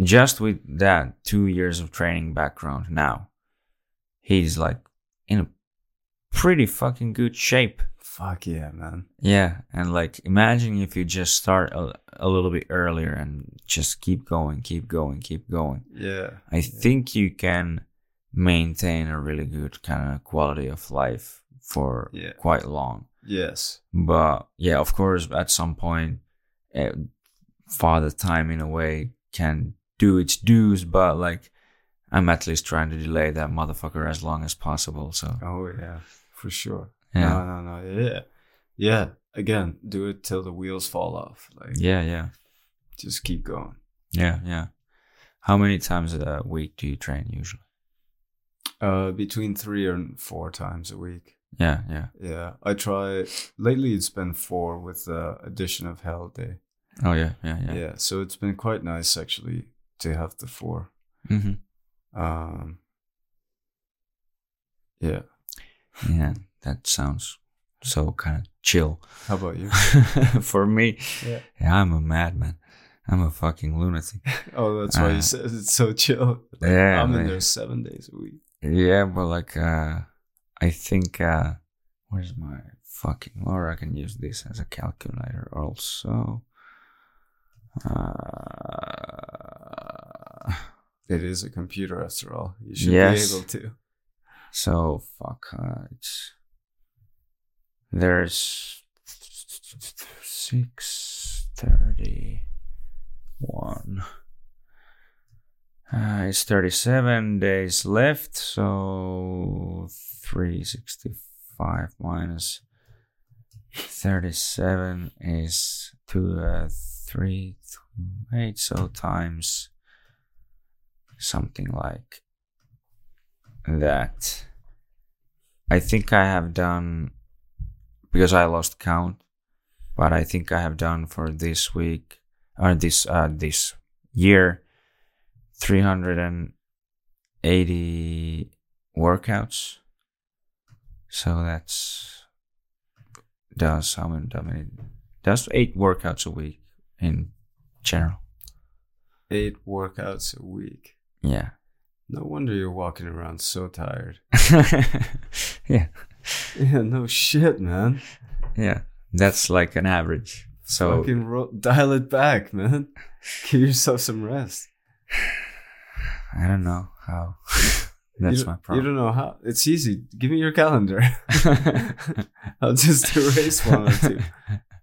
just with that two years of training background now, he's like in a pretty fucking good shape. Fuck yeah, man. Yeah. And like imagine if you just start a, a little bit earlier and just keep going, keep going, keep going. Yeah. I think you can maintain a really good kind of quality of life for Yeah. quite long. Yes. But yeah, of course, at some point, uh, father time in a way can do its dues. But like, I'm at least trying to delay that motherfucker as long as possible. So Oh yeah, for sure. Yeah, No, no, no. Yeah, yeah. Again, do it till the wheels fall off. Like, yeah, yeah, just keep going. yeah, yeah. How many times a week do you train usually? Uh, between three and four times a week. Yeah, yeah. Yeah, I try. Lately, it's been four with the addition of Hell Day. Oh yeah, yeah, Yeah. yeah. so it's been quite nice actually to have the four. hmm Um, yeah. Yeah, that sounds so kind of chill. How about you? For me, Yeah. yeah, I'm a madman. I'm a fucking lunatic. Oh, that's why Uh, you said it's so chill. Like, yeah, I'm in there seven days a week. Yeah, but like uh I think uh where's my fucking or I can use this as a calculator also. Uh It is a computer after all. You should Yes. be able to. so fuck uh, it's there's six thirty one. Uh, it's 37 days left, so 365 minus 37 is two, uh, 3, 8, so times something like that. I think I have done, because I lost count, but I think I have done for this week, or this, uh, this year, 380 workouts. So that's does how many, how many does eight workouts a week in general. Eight workouts a week. Yeah. No wonder you're walking around so tired. yeah. Yeah, no shit, man. Yeah. That's like an average. So Fucking ro- dial it back, man. Give yourself some rest. I don't know how. That's my You don't know how. It's easy. Give me your calendar. I'll just erase one or two.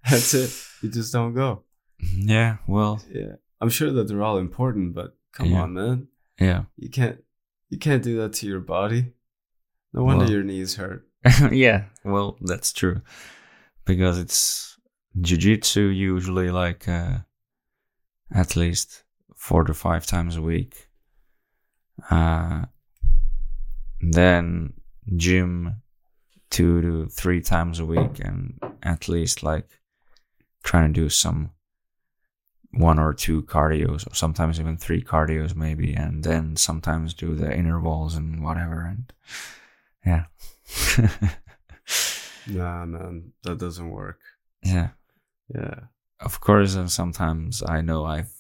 That's it. You just don't go. yeah. Well. Yeah. I'm sure that they're all important, but come Yeah. on, man. Yeah. You can't you can't do that to your body. No wonder Well- your knees hurt. yeah. Well, that's true. Because it's jujitsu usually like uh, at least four to five times a week. Uh, then gym two to three times a week, and at least like trying to do some one or two cardios, or sometimes even three cardios, maybe, and then sometimes do the intervals and whatever. And yeah, Nah, man, that doesn't work. yeah. Yeah. Of course, and sometimes I know I've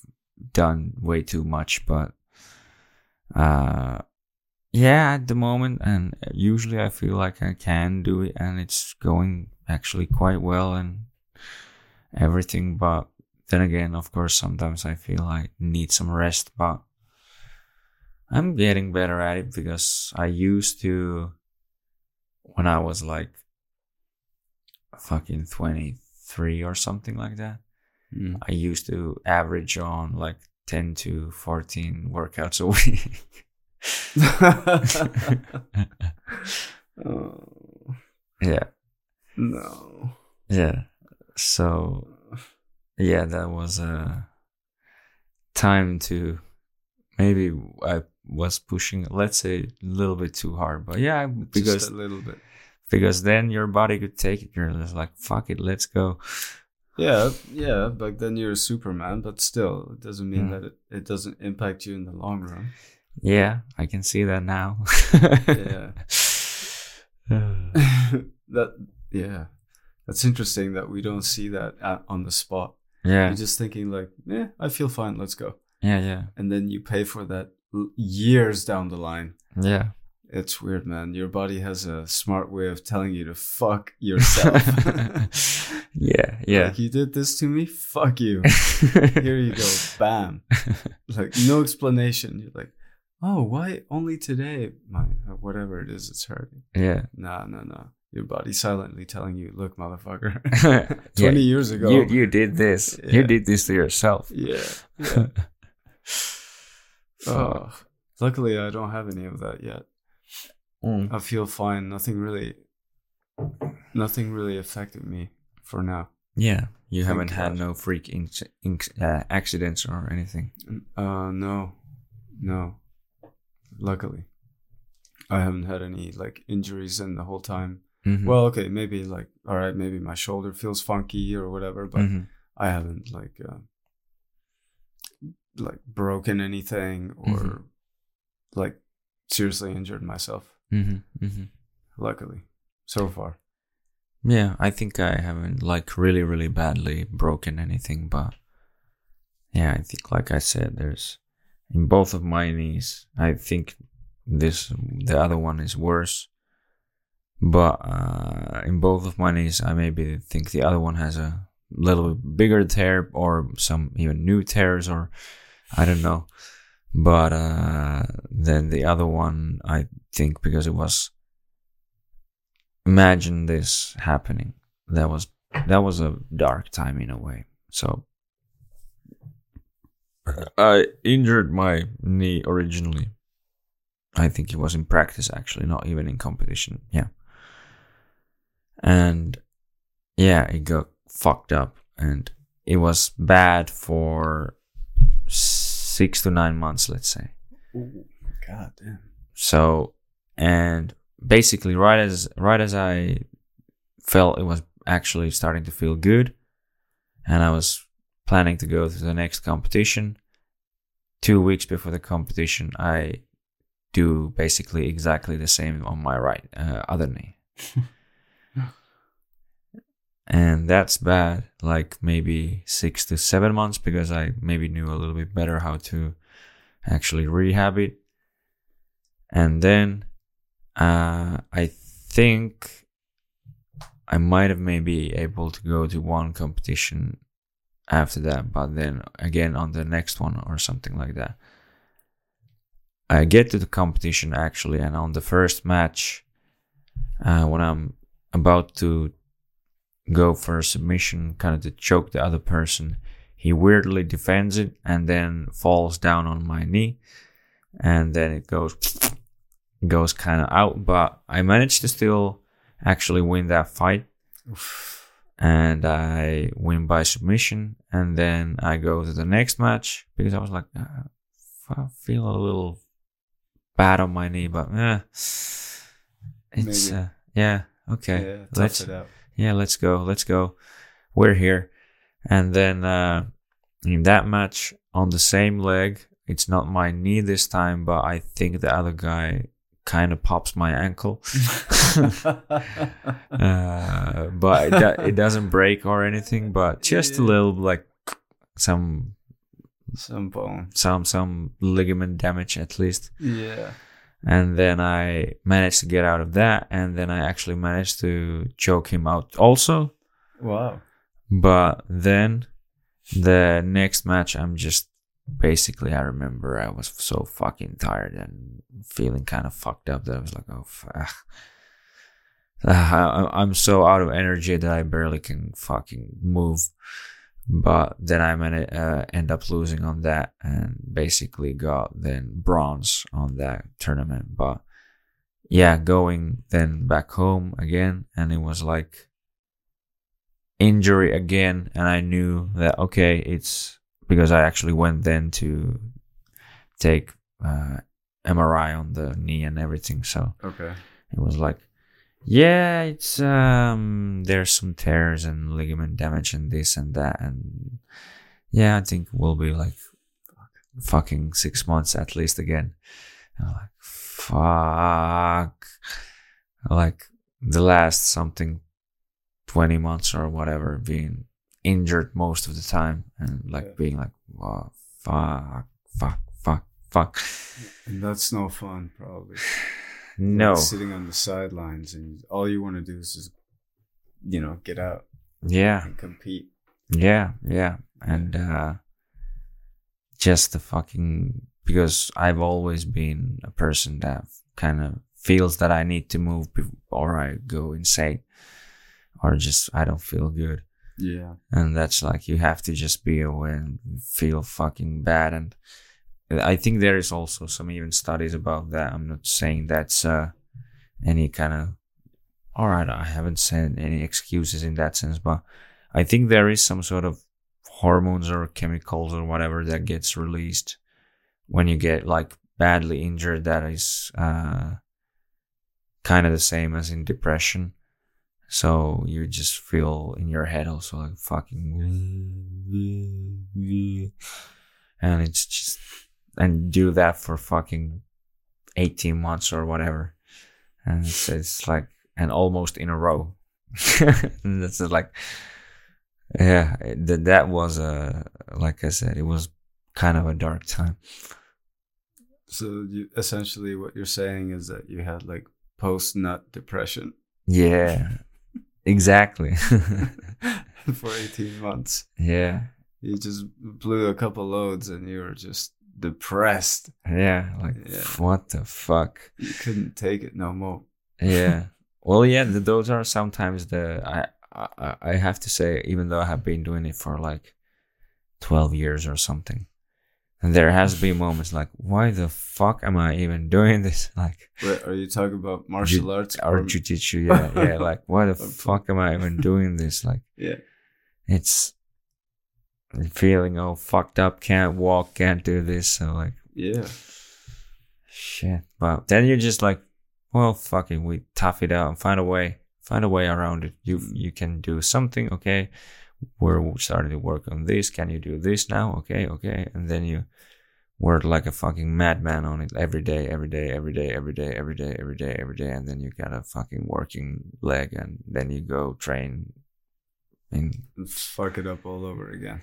done way too much, but uh, yeah, at the moment, and usually I feel like I can do it, and it's going actually quite well and everything. But then again, of course, sometimes I feel I need some rest, but I'm getting better at it because I used to, when I was like fucking 23 or something like that. Mm. I used to average on like 10 to 14 workouts a week. oh, yeah. no. Yeah. So, yeah, that was a time to maybe I was pushing, let's say, a little bit too hard. But yeah, because Just a little bit. because then your body could take it. You're just like, fuck it, let's go. Yeah, yeah, but then you're a Superman, but still, it doesn't mean Mm. that it, it doesn't impact you in the long run. Yeah, I can see that now. Yeah. that, yeah. That's interesting that we don't see that at, on the spot. yeah. You're just thinking, like, yeah, I feel fine, let's go. Yeah, yeah. And then you pay for that years down the line. Yeah. It's weird, man. Your body has a smart way of telling you to fuck yourself. yeah, yeah. Like, you did this to me? Fuck you. Here you go. Bam. Like, no explanation. You're like, oh, why only today? My, uh, whatever it is, it's hurting. yeah. Nah, no, no. Your body silently telling you, look, motherfucker. yeah. 20 years ago. You you did this. You did this to yourself. Yeah. yeah. Oh, luckily, I don't have any of that yet. Mm. I feel fine. Nothing really, nothing really affected me for now. Yeah. You Thank haven't had no freak uh, accidents or anything. Uh, no, no. Luckily, I haven't had any like injuries in the whole time. Mhm. Well, okay, maybe like all right, maybe my shoulder feels funky or whatever, but Mhm. I haven't like uh, like broken anything or Mhm. like seriously injured myself. Mhm. Mhm. Luckily, so far. Yeah, I think I haven't like really, really badly broken anything, but yeah, I think like I said, there's in both of my knees. I think this the other one is worse, but uh, in both of my knees, I maybe think the other one has a little bit bigger tear or some even new tears or I don't know. But uh, then the other one, I think because it was imagine this happening. That was that was a dark time in a way. So I injured my knee originally. I think it was in practice actually, not even in competition. Yeah. And yeah, it got fucked up and it was bad for six to nine months, let's say. Ooh, God damn. So, and basically, right as right as I felt it was actually starting to feel good, and I was planning to go to the next competition. Two weeks before the competition, I do basically exactly the same on my right uh, other knee. and that's bad like maybe six to seven months because i maybe knew a little bit better how to actually rehab it. And then uh, i think i might have maybe able to go to one competition after that but then again on the next one or something like that. I get to the competition actually and on the first match uh, when i'm about to go for a submission, kind of to choke the other person. He weirdly defends it and then falls down on my knee, and then it goes goes kind of out. But I managed to still actually win that fight, and I win by submission. And then I go to the next match because I was like, uh, I feel a little bad on my knee, but eh, it's uh, yeah okay. Yeah, let's. Yeah, let's go, let's go. We're here. And then uh, in that match on the same leg, it's not my knee this time, but I think the other guy kind of pops my ankle. uh, but it, it doesn't break or anything, but just a little like some Some bone. some some ligament damage at least. Yeah. And then I managed to get out of that, and then I actually managed to choke him out also. Wow. But then the next match, I'm just basically, I remember I was so fucking tired and feeling kind of fucked up that I was like, oh, fuck. Ah, I- I'm so out of energy that I barely can fucking move. But then I man- uh, end up losing on that and basically got then bronze on that tournament. But yeah, going then back home again, and it was like, injury again and i knew that okay it's because i actually went then to take uh, mri on the knee and everything so Okay. it was like yeah it's um there's some tears and ligament damage and this and that and yeah i think we'll be like fucking six months at least again and I'm like fuck like the last something 20 months or whatever being injured most of the time and like Yeah. being like oh, fuck fuck fuck fuck And that's no fun, probably. no. Like sitting on the sidelines and all you want to do is just, you know, get out. Yeah. And compete. yeah yeah. And uh just the fucking because i've always been a person that kind of feels that i need to move before i go insane or just i don't feel good. Yeah. and that's like you have to just be aware and feel fucking bad and i think there is also some even studies about that. I'm not saying that's uh any kind of all right i haven't said any excuses in that sense but i think there is some sort of hormones or chemicals or whatever that gets released when you get like badly injured that is uh kind of the same as in depression. So you just feel in your head also like fucking and it's just and do that for fucking 18 months or whatever. And it's, it's like and almost in a row. And that's like yeah that that was a like i said it was kind of a dark time. So you essentially what you're saying is that you had like post nut depression. Yeah exactly. For 18 months. yeah. You just blew a couple loads and you were just depressed. yeah like Yeah. what the fuck You couldn't take it no more. yeah well yeah th- those are sometimes the i I, I have to say, even though I have been doing it for like twelve years or something, and there has been moments like, why the fuck am I even doing this? Like, Wait, are you talking about martial Ju- arts or jujitsu, yeah, yeah. Like, why the fuck am I even doing this? Like, yeah it's feeling all fucked up, can't walk, can't do this. So like, yeah shit. But then you're just like, well, fucking, we tough it out and find a way, find a way around it. You mm. you can do something, okay? We're starting to work on this. Can you do this now? Okay, okay. And then you work like a fucking madman on it every day, every day, every day, every day, every day, every day, every day. And then you got a fucking working leg, and then you go train. And and fuck it up all over again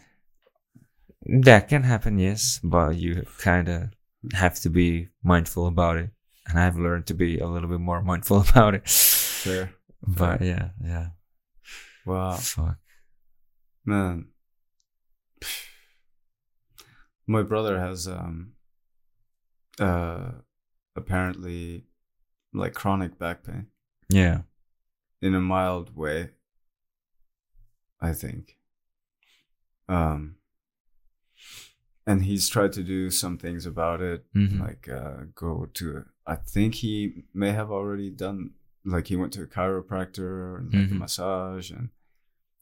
that can happen, yes, but you kind of have to be mindful about it. And I've learned to be a little bit more mindful about it. fair But yeah, yeah. wow Fuck. man my brother has um uh apparently like chronic back pain Yeah. in a mild way i think um and he's tried to do some things about it Mhm. like uh go to i think he may have already done like he went to a chiropractor and like a Mhm. massage and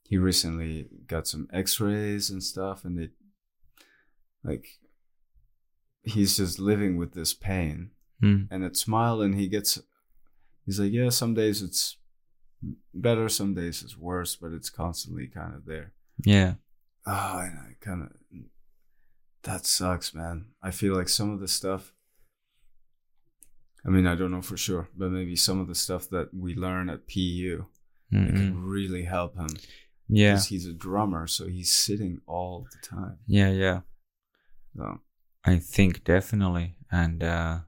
he recently got some x-rays and stuff and it like he's just living with this pain Mm. and it's mild and he gets he's like yeah some days it's better some days it's worse but it's constantly kind of there Yeah. oh and i kind of that sucks man i feel like some of the stuff i mean i don't know for sure but maybe some of the stuff that we learn at pu Mm-mm. can really help him Yeah. he's a drummer so he's sitting all the time Yeah. Yeah. so I think definitely. And uh,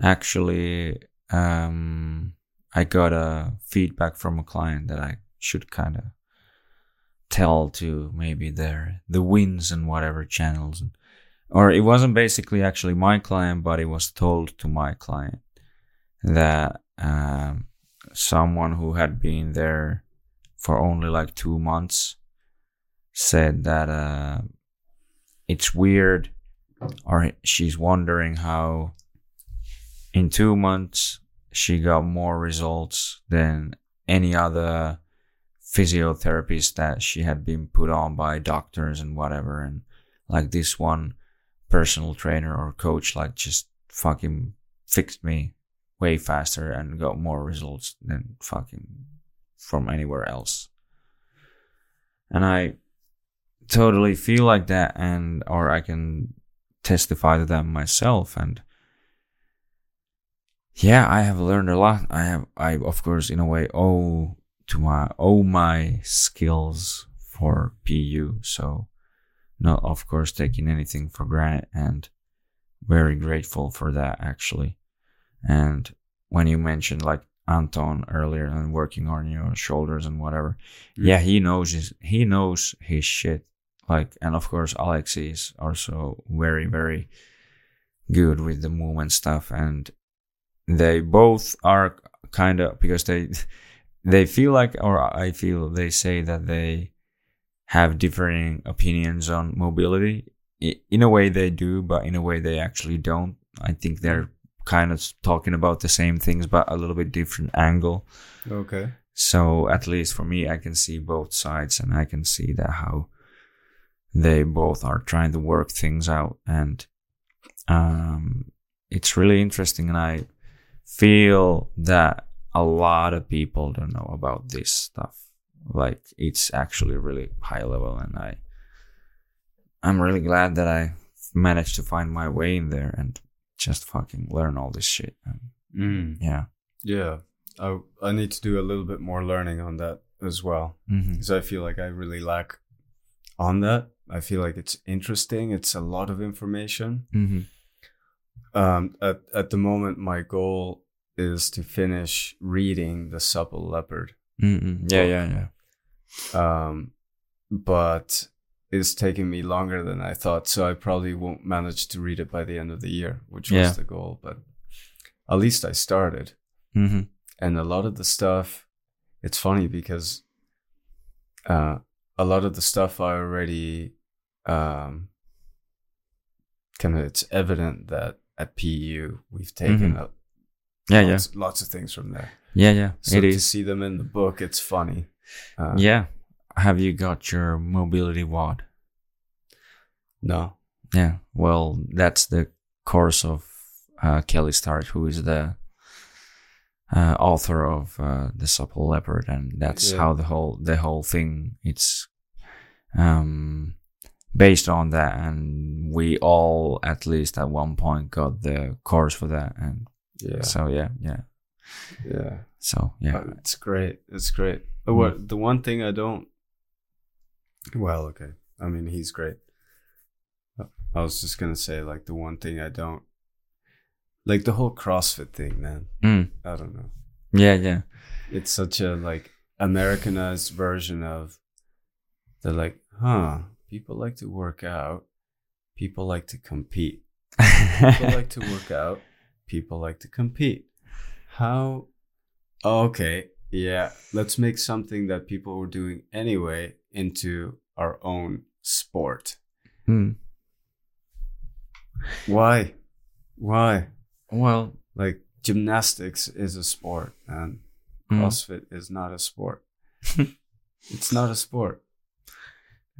actually, um, I got a feedback from a client that I should kind of tell to maybe their the wins and whatever channels, and, or it wasn't basically actually my client, but it was told to my client that um, someone who had been there for only like two months said that uh, it's weird or she's wondering how in two months she got more results than any other physiotherapist that she had been put on by doctors and whatever and like this one personal trainer or coach like just fucking fixed me way faster and got more results than fucking from anywhere else. And i totally feel like that and or i can testify to that myself and yeah i have learned a lot. I have i of course in a way owe to my all my skills for pu so not of course taking anything for granted and very grateful for that actually. And when you mentioned like anton earlier and working on your shoulders and whatever Mm. yeah he knows his he knows his shit. Like and of course alexi is also very very good with the movement stuff. And they both are kind of because they they feel like or i feel they say that they have differing opinions on mobility in a way they do but in a way they actually don't i think they're kind of talking about the same things but a little bit different angle okay so at least for me, I can see both sides and I can see that how they both are trying to work things out. And um, it's really interesting. And I feel that a lot of people don't know about this stuff. Like it's actually really high level. And I, I'm really glad that I managed to find my way in there and just fucking learn all this shit. And mm. yeah. yeah I, I need to do a little bit more learning on that as well because I feel like I really lack on that. I feel like it's interesting. It's a lot of information. hmm Um, at at the moment, my goal is to finish reading the Supple Leopard. Mm-mm. Yeah, yeah, yeah. Um, but it's taking me longer than I thought, so I probably won't manage to read it by the end of the year, which Yeah. was the goal. But at least I started. Mm-hmm. and a lot of the stuff it's funny because uh, a lot of the stuff I already um, kind of it's evident that at PU we've taken Mhm. up Yeah, yeah, lots, lots of things from there. yeah, yeah. So it to is. see them in the book, it's funny. Uh, yeah. Have you got your mobility WOD? No. Yeah. Well, that's the course of uh, Kelly Starrett, who is the uh, author of uh, the Supple Leopard, and that's Yeah. how the whole the whole thing it's um, based on that. And we all, at least at one point, got the course for that, and Yeah. so yeah, yeah. Yeah. So yeah, Uh, It's great. It's great. But Mm. what the one thing I don't Well, okay. I mean, he's great. Uh, I was just going to say like the one thing I don't like the whole CrossFit thing, man. Mm. I don't know. yeah, yeah. It's such a like Americanized version of they're like, "Huh, people like to work out. People like to compete. People like to work out. People like to compete. How? Oh, okay, yeah. Let's make something that people were doing anyway into our own sport. Mm. Why? Why? Well, Like gymnastics is a sport, and mm. CrossFit is not a sport. it's not a sport.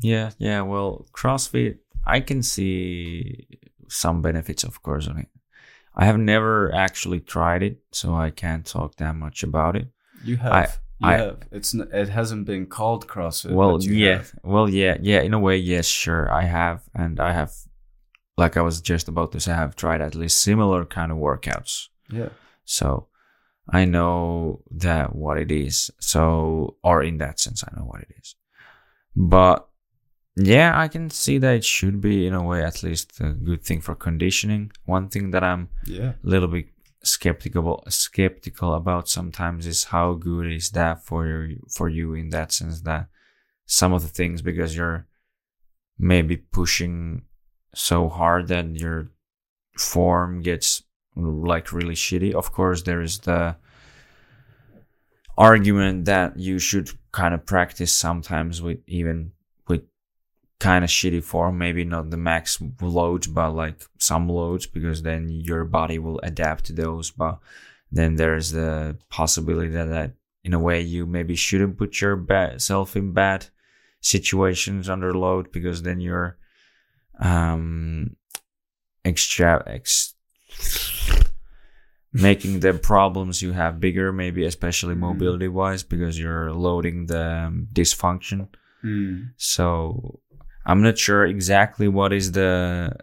Yeah, yeah. Well, CrossFit, I can see some benefits, of course, on it. I have never actually tried it, so I can't talk that much about it. You have. I- you I- have. It's. n- It hasn't been called CrossFit. well, yeah, have. well, yeah, yeah. In a way, yes, sure, I have, and I have, like I was just about to say, I have tried at least similar kind of workouts. Yeah. So I know that what it is. So, or in that sense, I know what it is. But yeah, I can see that it should be, in a way, at least a good thing for conditioning. One thing that I'm Yeah. a little bit skeptical skeptical about sometimes is how good is that for you for you in that sense that some of the things because you're maybe pushing so hard that your form gets like really shitty of course there is the argument that you should kind of practice sometimes with even kind of shitty form maybe not the max loads but like some loads because then your body will adapt to those but then there's the possibility that, that in a way you maybe shouldn't put yourself in bad situations under load because then you're um extra ex making the problems you have bigger maybe especially Mhm. mobility wise because you're loading the um, dysfunction Mm. so I'm not sure exactly what is the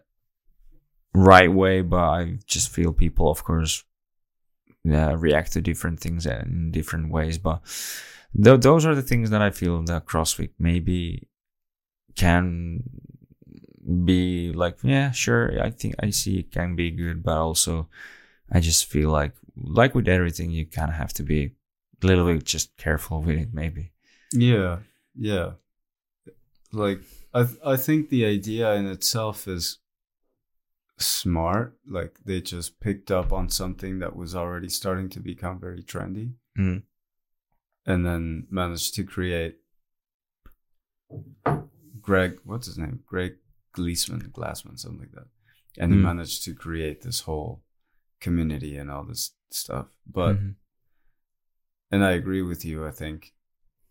right way, but I just feel people, of course, uh, react to different things in different ways. But th- those are the things that I feel that CrossFit maybe can be like, yeah, sure. I think I see it can be good, but also I just feel like, like with everything, you kind of have to be a little bit just careful with it, maybe. Yeah, yeah. Like I, th- I think the idea in itself is smart. Like they just picked up on something that was already starting to become very trendy, Mm. and then managed to create. Greg, what's his name? Greg Gleesman, Glassman, something like that, and he Mm. managed to create this whole community and all this stuff. But Mhm. and I agree with you. I think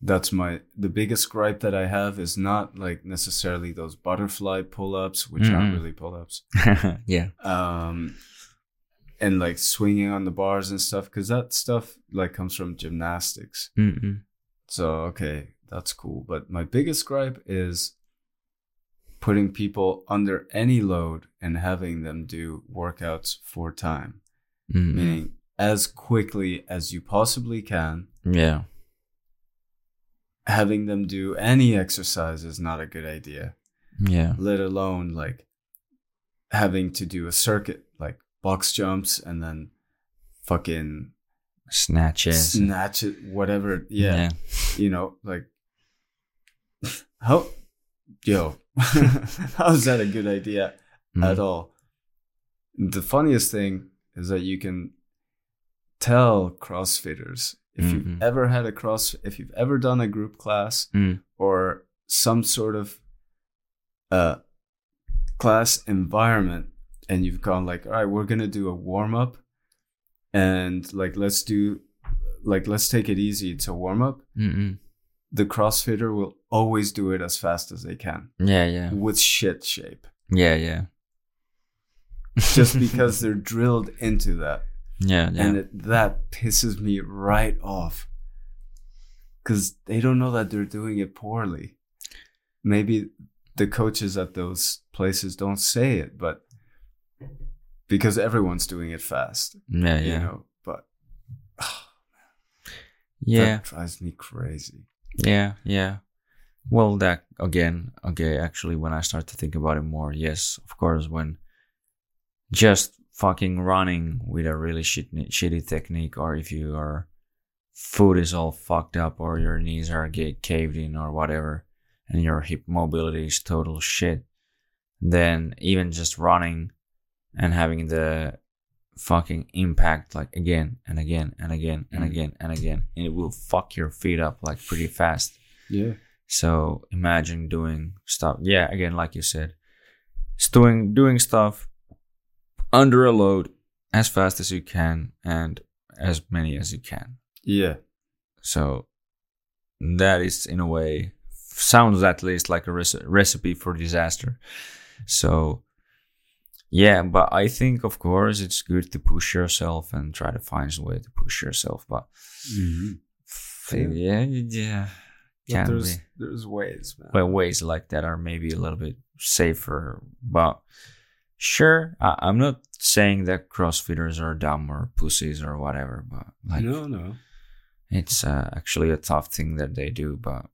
that's my the biggest gripe that I have is not like necessarily those butterfly pull-ups, which Mhm. aren't really pull-ups, yeah. um, and like swinging on the bars and stuff, because that stuff like comes from gymnastics. Mm-mm. So okay, that's cool. But my biggest gripe is putting people under any load and having them do workouts for time, Mm-mm. meaning as quickly as you possibly can Yeah. Having them do any exercise is not a good idea, Yeah. let alone like having to do a circuit like box jumps and then fucking Snatches. snatch it, whatever. Yeah, you know, like how, yo, how is that a good idea Mm. at all? The funniest thing is that you can tell CrossFitters If Mhm. you've ever had a cross, if you've ever done a group class Mm. or some sort of uh, class environment, and you've gone like, all right, we're gonna do a warm up, and like let's do, like let's take it easy. It's a warm up. Mm-mm. The CrossFitter will always do it as fast as they can Yeah, yeah, with shit shape, yeah, yeah. just because they're drilled into that. Yeah, yeah. and it, that pisses me right off because they don't know that they're doing it poorly maybe the coaches at those places don't say it but because everyone's doing it fast yeah, you yeah, know but oh, yeah. that drives me crazy Yeah, yeah. Well, that again, okay, actually, when I start to think about it more, yes, of course, when just fucking running with a really shit, shitty technique, or if your foot is all fucked up, or your knees are get caved in, or whatever, and your hip mobility is total shit, then even just running and having the fucking impact like again and again and again and Mm. again and again and it will fuck your feet up like pretty fast yeah so imagine doing stuff yeah again like you said it's doing doing stuff under a load as fast as you can and as many as you can. Yeah. So that is in a way sounds at least like a rec- recipe for disaster. So yeah but i think of course it's good to push yourself and try to find a way to push yourself but Mhm. yeah yeah but can there's be. there's ways man. Well ways like that are maybe a little bit safer but sure I, i'm not saying that crossfitters are dumb or pussies or whatever but like no no. it's uh, actually a tough thing that they do but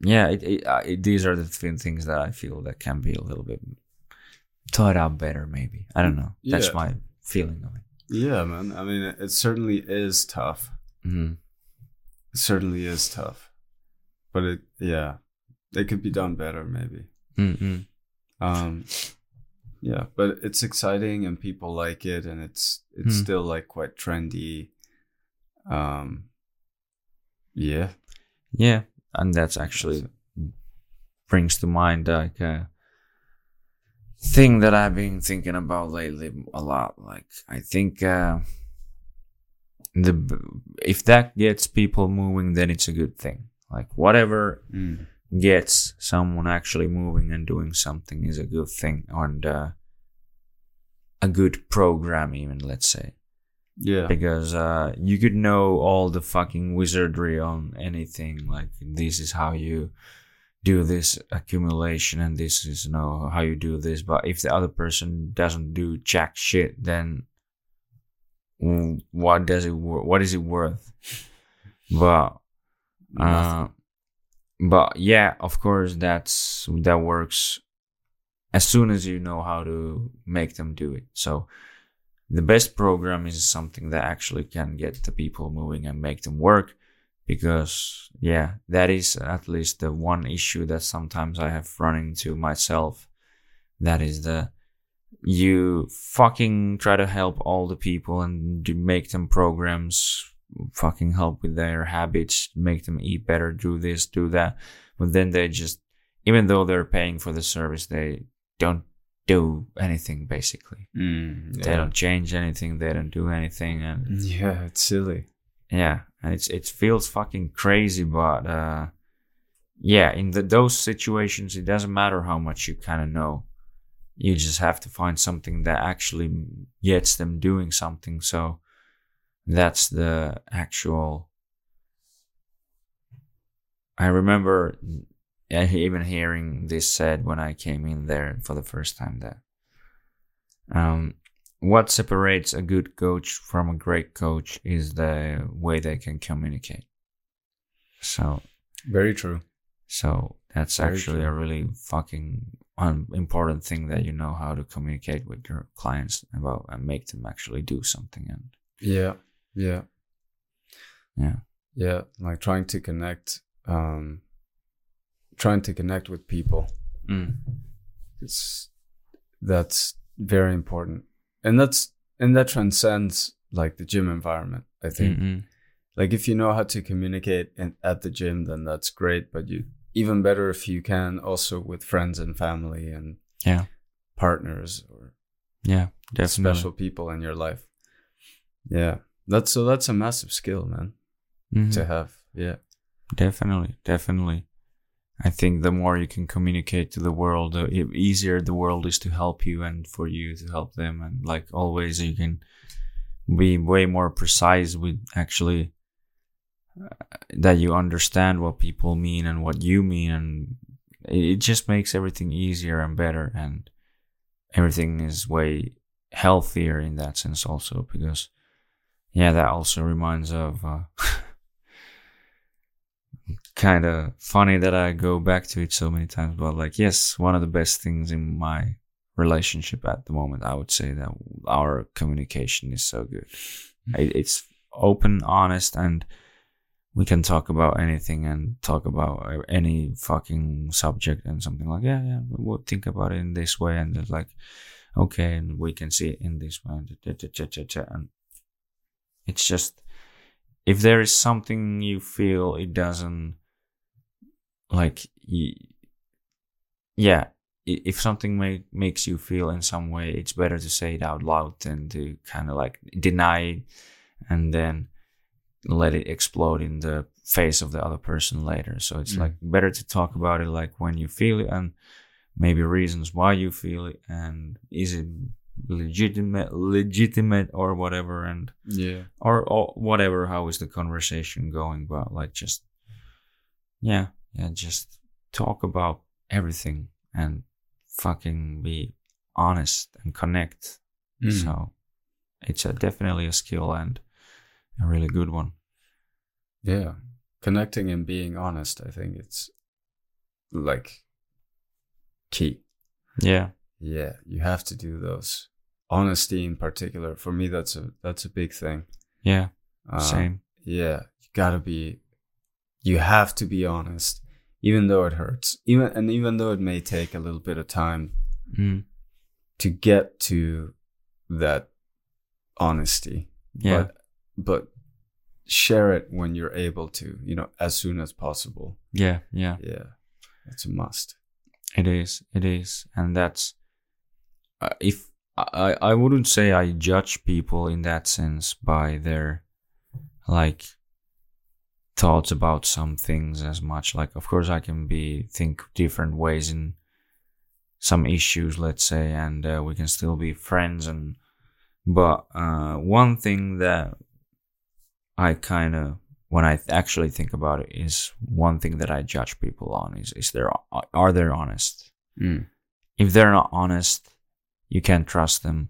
yeah it, it, uh, it, these are the thin things that i feel that can be a little bit thought out better maybe. I don't know. That's Yeah. my feeling of it. Yeah man. I mean it, it certainly is tough. Hmm It certainly is tough, but it yeah, it could be done better maybe. mm Um, yeah, but it's exciting and people like it, and it's it's Hmm. still like quite trendy. Um, yeah, yeah and that's actually brings to mind like a thing that I've been thinking about lately a lot. Like I think uh, the if that gets people moving, then it's a good thing. Like whatever Mm. Gets someone actually moving and doing something is a good thing, and uh, a good program, even let's say yeah, because uh, you could know all the fucking wizardry on anything. Like this is how you do this accumulation, and this is you know how you do this. But if the other person doesn't do jack shit, then what does it? What is it worth? But uh. But yeah, of course that's that works as soon as you know how to make them do it. So the best program is something that actually can get the people moving and make them work because yeah that is at least the one issue that sometimes i have run into myself that is the you fucking try to help all the people and make them programs fucking help with their habits make them eat better do this do that. But then they just even though they're paying for the service they don't do anything basically. Mm, they don't change anything they don't do anything and Yeah, it's silly. yeah and it's it feels fucking crazy but uh yeah in the, those situations it doesn't matter how much you kind of know. You just have to find something that actually gets them doing something so that's the actual i remember even hearing this said when i came in there for the first time that um what separates a good coach from a great coach is the way they can communicate. So, Very true. so that's Very actually true. a really fucking important thing that you know how to communicate with your clients about and make them actually do something. And Yeah, yeah, yeah, yeah. Like trying to connect, um, trying to connect with people. mm. it's that's very important and that's and that transcends like the gym environment i think Mm-mm. like if you know how to communicate in, at the gym, then that's great. But you even better if you can also with friends and family and Yeah. partners or Yeah, definitely. special people in your life. Yeah, that's so that's a massive skill, man, Mhm. to have. Yeah, Definitely, definitely. I think the more you can communicate to the world, the easier the world is to help you and for you to help them. And like always, you can be way more precise with actually uh, that you understand what people mean and what you mean. And it just makes everything easier and better. And everything is way healthier in that sense also because yeah, that also reminds of, uh, kind of funny that I go back to it so many times, but like, yes, one of the best things in my relationship at the moment, I would say that our communication is so good. It, it's open, honest, and we can talk about anything and talk about uh, any fucking subject and something like, yeah, yeah, we'll think about it in this way. And it's like, okay, and we can see it in this way. And, and it's just, if there is something you feel it doesn't like yeah if something make, makes you feel in some way it's better to say it out loud than to kind of like deny it and then let it explode in the face of the other person later so it's Mm. like better to talk about it like when you feel it and maybe reasons why you feel it and is it legitimate legitimate or whatever and yeah, or, or whatever how is the conversation going but like just yeah yeah just talk about everything and fucking be honest and connect Mm. so it's a, definitely a skill and a really good one yeah. Connecting and being honest, I think it's like key. yeah Yeah, you have to do those. Honesty in particular, for me, that's a that's a big thing. yeah Uh, same Yeah, you gotta be. You have to be honest, even though it hurts. Even and even though it may take a little bit of time mm. to get to that honesty. yeah But but share it when you're able to. You know, as soon as possible. yeah yeah Yeah, It's a must. It is. It is, and that's uh, if I I wouldn't say I judge people in that sense by their like thoughts about some things as much. Like, of course, I can be think different ways in some issues, let's say, and uh, we can still be friends. And but uh, one thing that I kind of when I actually think about it is one thing that I judge people on is is there are they honest? Mm. If they're not honest, you can't trust them.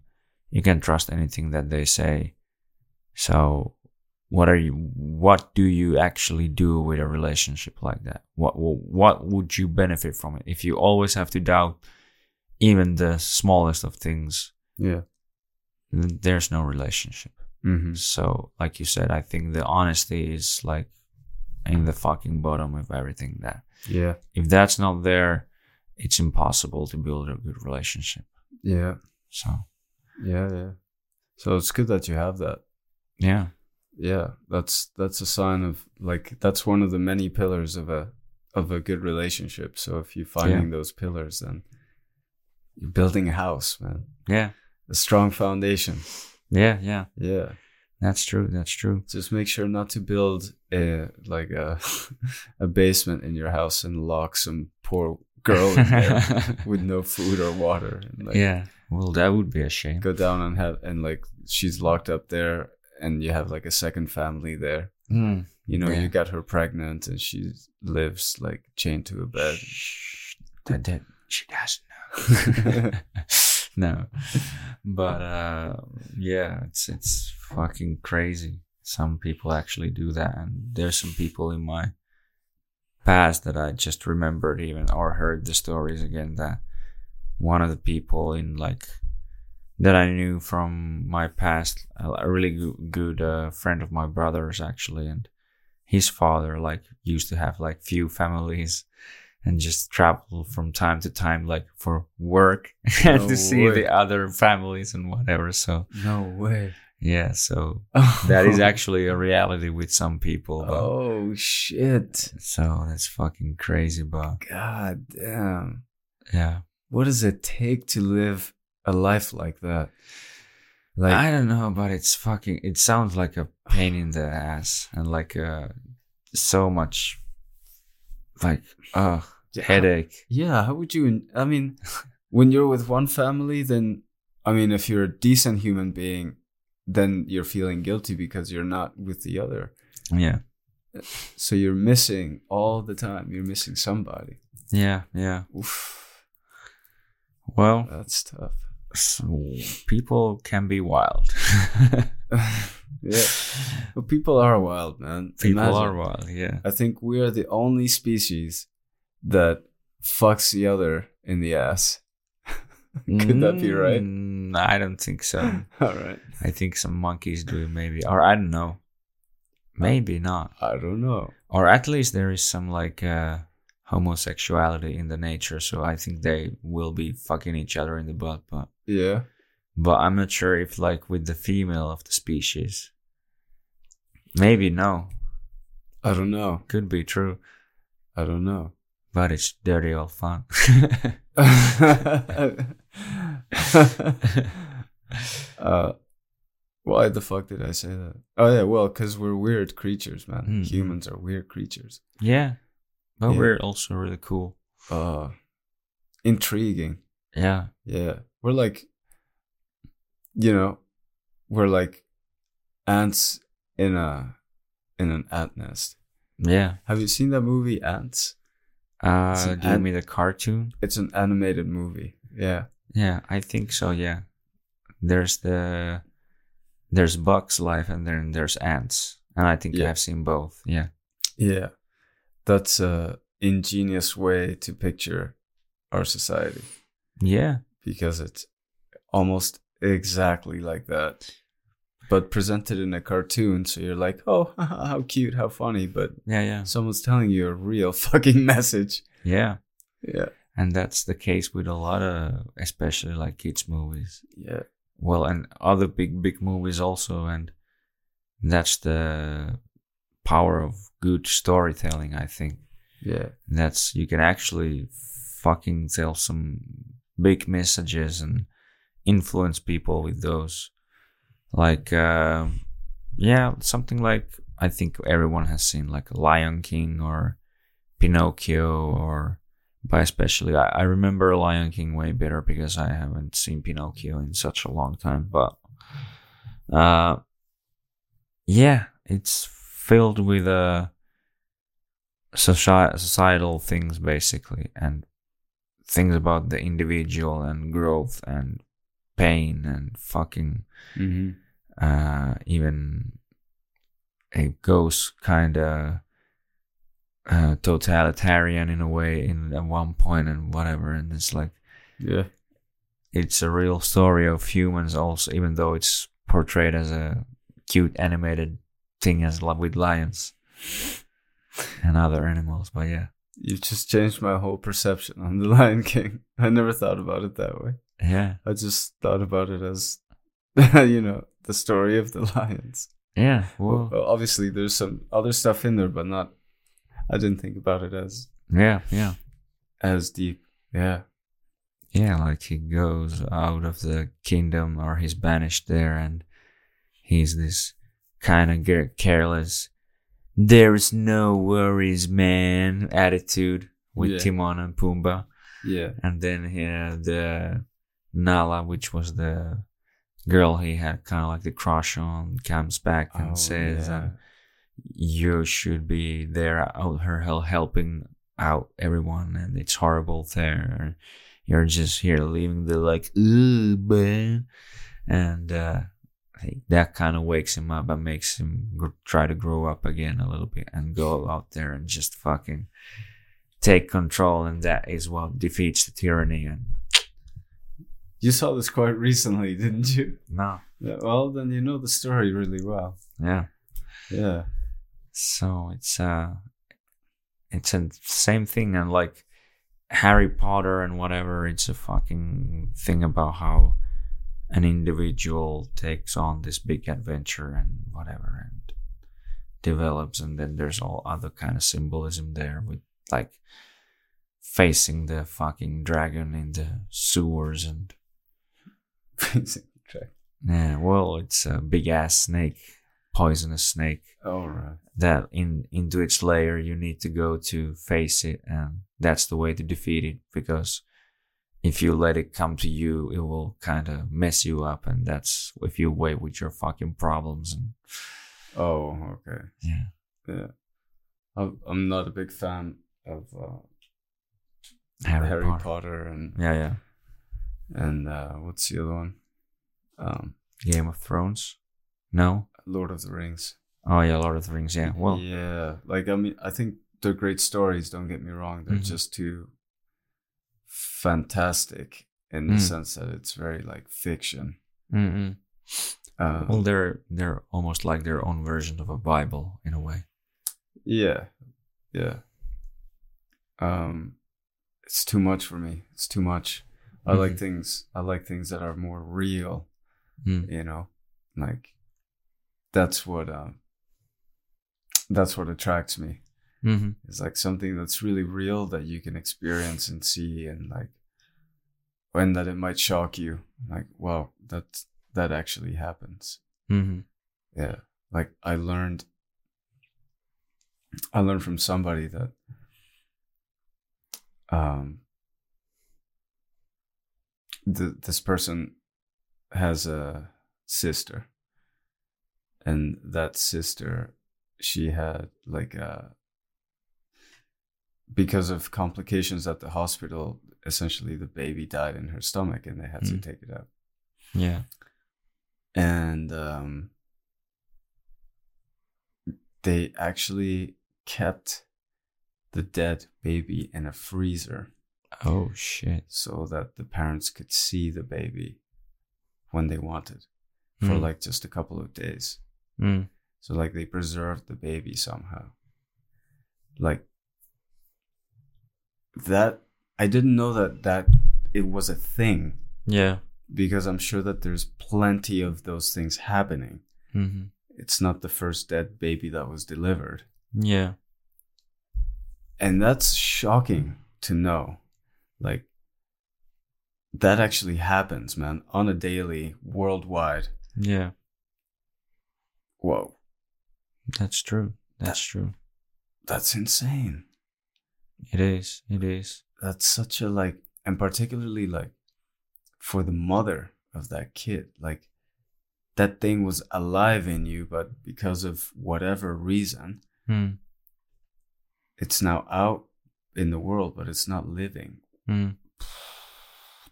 You can't trust anything that they say. So, what are you? What do you actually do with a relationship like that? What what would you benefit from it if you always have to doubt even the smallest of things? Yeah. There's no relationship. Mm-hmm. So, like you said, I think the honesty is like in the fucking bottom of everything. That Yeah. if that's not there, it's impossible to build a good relationship. Yeah. So, Yeah. Yeah. So it's good that you have that. yeah, yeah that's that's a sign of like that's one of the many pillars of a of a good relationship so if you're finding those pillars then you're building a house man yeah, a strong foundation yeah, yeah. yeah That's true. That's true. just make sure not to build a like a a basement in your house and lock some poor girl in there with no food or water and like yeah. Well, that would be a shame. go down and have and like she's locked up there and you have like a second family there Mm. You know, Yeah. you got her pregnant and she lives like chained to a bed. Shh, that, that she doesn't know. no, but uh, yeah, it's it's fucking crazy. Some people actually do that, and there's some people in my past that I just remembered even or heard the stories again that one of the people in like that I knew from my past, a really good, uh, friend of my brother's actually, and his father like used to have like few families and just travel from time to time like for work and No to see the other families and whatever. So No way. Yeah, so that is actually a reality with some people. But, Oh shit! So that's fucking crazy, but God damn! yeah. What does it take to live a life like that? Like I don't know, but it's fucking. It sounds like a pain in the ass and like uh, so much, like uh Yeah. headache. Yeah, how would you? I mean, when you're with one family, then I mean, if you're a decent human being, then you're feeling guilty because you're not with the other. Yeah, So you're missing all the time. You're missing somebody. yeah, yeah. Oof, Well, that's tough. so people can be wild. yeah, but people are wild, man. people Imagine. are wild. Yeah. I think we are the only species that fucks the other in the ass. Could that be right? Mm, I don't think so. All right. I think some monkeys do it maybe, or I don't know. Maybe not. I don't know. Or at least there is some like uh, homosexuality in the nature, so I think they will be fucking each other in the butt. But Yeah. but I'm not sure if like with the female of the species. Maybe no. I don't know. Could be true, I don't know. but it's dirty old fun. uh, why the fuck did I say that? Oh yeah, well, because we're weird creatures, man. Hmm. Humans are weird creatures. yeah, but Yeah. we're also really cool. Uh, intriguing. Yeah, Yeah, we're like, you know, we're like ants in a in an ant nest. yeah. Have you seen that movie Ants? Uh, an do you ant- mean the cartoon? It's an animated movie. Yeah, Yeah, I think so. Yeah, there's the there's Bugs Life and then there's Ants, and I think Yeah. I've seen both. Yeah, yeah. That's a ingenious way to picture our society yeah, because it's almost exactly like that, but presented in a cartoon. So you're like, oh, how cute, how funny, but yeah, yeah, someone's telling you a real fucking message. yeah. Yeah, And that's the case with a lot of, especially like kids movies. yeah. Well, and other big big movies also, and that's the power of good storytelling. I think Yeah. that's you can actually fucking tell some big messages and influence people with those like uh, yeah something like i think everyone has seen like lion king or pinocchio or but especially I, I remember lion king way better because i haven't seen pinocchio in such a long time but uh yeah it's filled with uh soci- societal things basically and things about the individual and growth and pain and fucking Mm-hmm. uh even it goes kind of uh, totalitarian in a way in at one point and whatever and it's like Yeah. it's a real story of humans also even though it's portrayed as a cute animated thing as li- with lions and other animals but yeah You've just changed my whole perception on the Lion King. I never thought about it that way. yeah I just thought about it as, you know, the story of the lions. yeah Well, well obviously, there's some other stuff in there, but not. I didn't think about it as yeah yeah as deep. Yeah. Yeah, like he goes out of the kingdom or he's banished there and he's this kind of careless, there is no worries, man attitude with Yeah. Timon and Pumbaa. Yeah. And then he had the Nala, which was the girl he had kind of like the crush on, comes back and Oh, says, yeah. um, you should be there out her hel- helping out everyone and it's horrible there you're just here leaving the like ooh man and uh I think that kind of wakes him up and makes him gr- try to grow up again a little bit and go out there and just fucking take control and that is what defeats the tyranny and You saw this quite recently, didn't you? no well, then you know the story really well. yeah Yeah. So it's uh it's a same thing and like Harry Potter and whatever, it's a fucking thing about how an individual takes on this big adventure and whatever and develops and then there's all other kind of symbolism there with like facing the fucking dragon in the sewers and facing tragic. yeah well it's a big ass snake poisonous snake All right. that in into its lair you need to go to face it and that's the way to defeat it because if you let it come to you it will kind of mess you up and that's if you wait with your fucking problems and Oh, okay. yeah Yeah. I'm I'm not a big fan of uh, harry, Harry, potter. Potter. and yeah yeah and uh, what's the other one? Um, game of thrones no Lord of the Rings. oh yeah lord of the rings yeah well yeah, like I mean, I think they're great stories. Don't get me wrong; they're Mhm. just too fantastic in the Mm. sense that it's very like fiction. mm-mm. Uh, well they're they're almost like their own version of a bible in a way yeah, yeah. Um, it's too much for me. It's too much. I like Mhm. things. I like things that are more real. Mm. You know, like that's what. Um, that's what attracts me. hmm It's like something that's really real that you can experience and see, and like when that it might shock you. Like, wow, that that actually happens. hmm Yeah, like I learned. I learned from somebody that. Um. The, this person has a sister, and that sister, she had like a because of complications at the hospital, essentially the baby died in her stomach and they had to Mm. take it out. yeah And um, they actually kept the dead baby in a freezer oh shit so that the parents could see the baby when they wanted for Mm. like just a couple of days. Mm. So like they preserved the baby somehow. Like that I didn't know that that it was a thing yeah because I'm sure that there's plenty of those things happening. hmm It's not the first dead baby that was delivered. yeah And that's shocking to know. Like that actually happens, man, on a daily worldwide. yeah Whoa. that's true that's true That's insane. it is it is that's such a like and particularly like for the mother of that kid like that thing was alive in you but because of whatever reason Mm. it's now out in the world but it's not living Mm.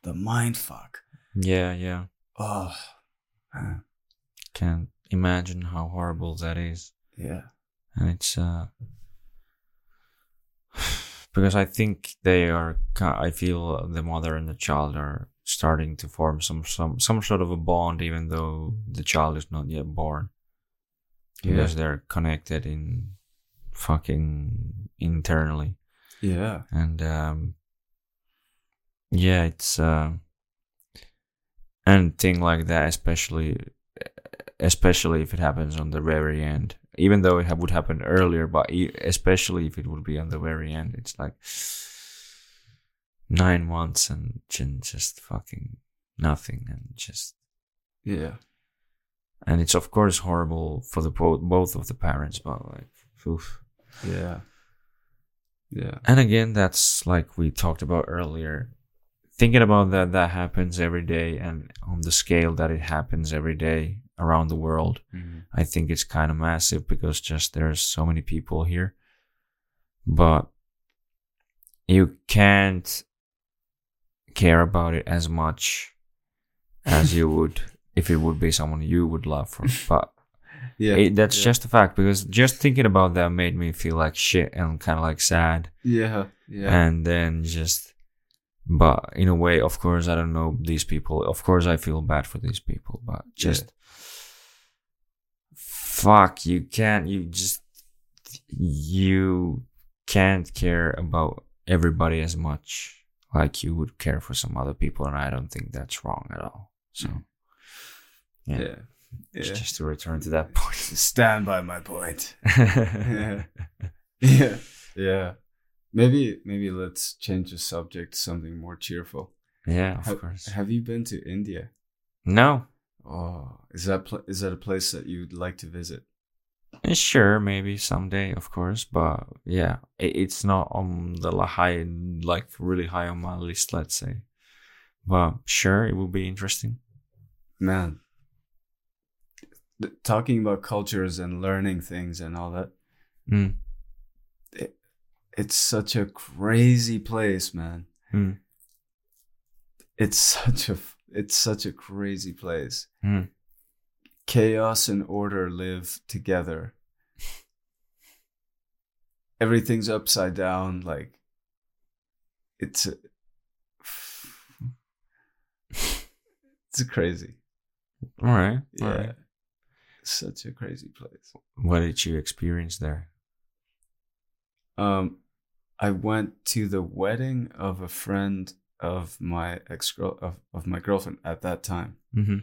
the mind fuck yeah yeah oh man. can't imagine how horrible that is. Yeah. And it's uh because i think they are i feel the mother and the child are starting to form some some some sort of a bond even though the child is not yet born. Because they're connected in fucking internally. Yeah. And um yeah it's uh and thing like that especially especially if it happens on the very end even though it ha- would happen earlier but e- especially if it would be on the very end it's like nine months and just fucking nothing and just yeah and it's of course horrible for the both both of the parents but like oof. yeah yeah And again, that's like we talked about earlier. Thinking about that, that happens every day, and on the scale that it happens every day around the world, Mhm. I think it's kind of massive because just there's so many people here. But you can't care about it as much as you would if it would be someone you would love for. But yeah it, that's yeah. just a fact because just thinking about that made me feel like shit and kind of like sad yeah yeah and then just but in a way of course i don't know these people of course i feel bad for these people but just fuck you can't you just you can't care about everybody as much like you would care for some other people and i don't think that's wrong at all so hmm. Yeah. yeah. yeah. Just to return to that point. Stand by my point. yeah. yeah. Yeah. Maybe maybe let's change the subject to something more cheerful. yeah, of Have, course. have you been to India? No, Oh, is that pl- is that a place that you'd like to visit? Eh, Sure, maybe someday, of course, but yeah, i- it's not on the high, like really high on my list, let's say. But sure, it will be interesting. Man, th- talking about cultures and learning things and all that, Mm. it's such a crazy place, man. Mm. It's such a it's such a crazy place. Mm. Chaos and order live together. Everything's upside down. Like it's a, it's crazy. All right, all Yeah, right. such a crazy place. What did you experience there? Um, I went to the wedding of a friend of my ex girl of, of my girlfriend at that time, Mm-hmm.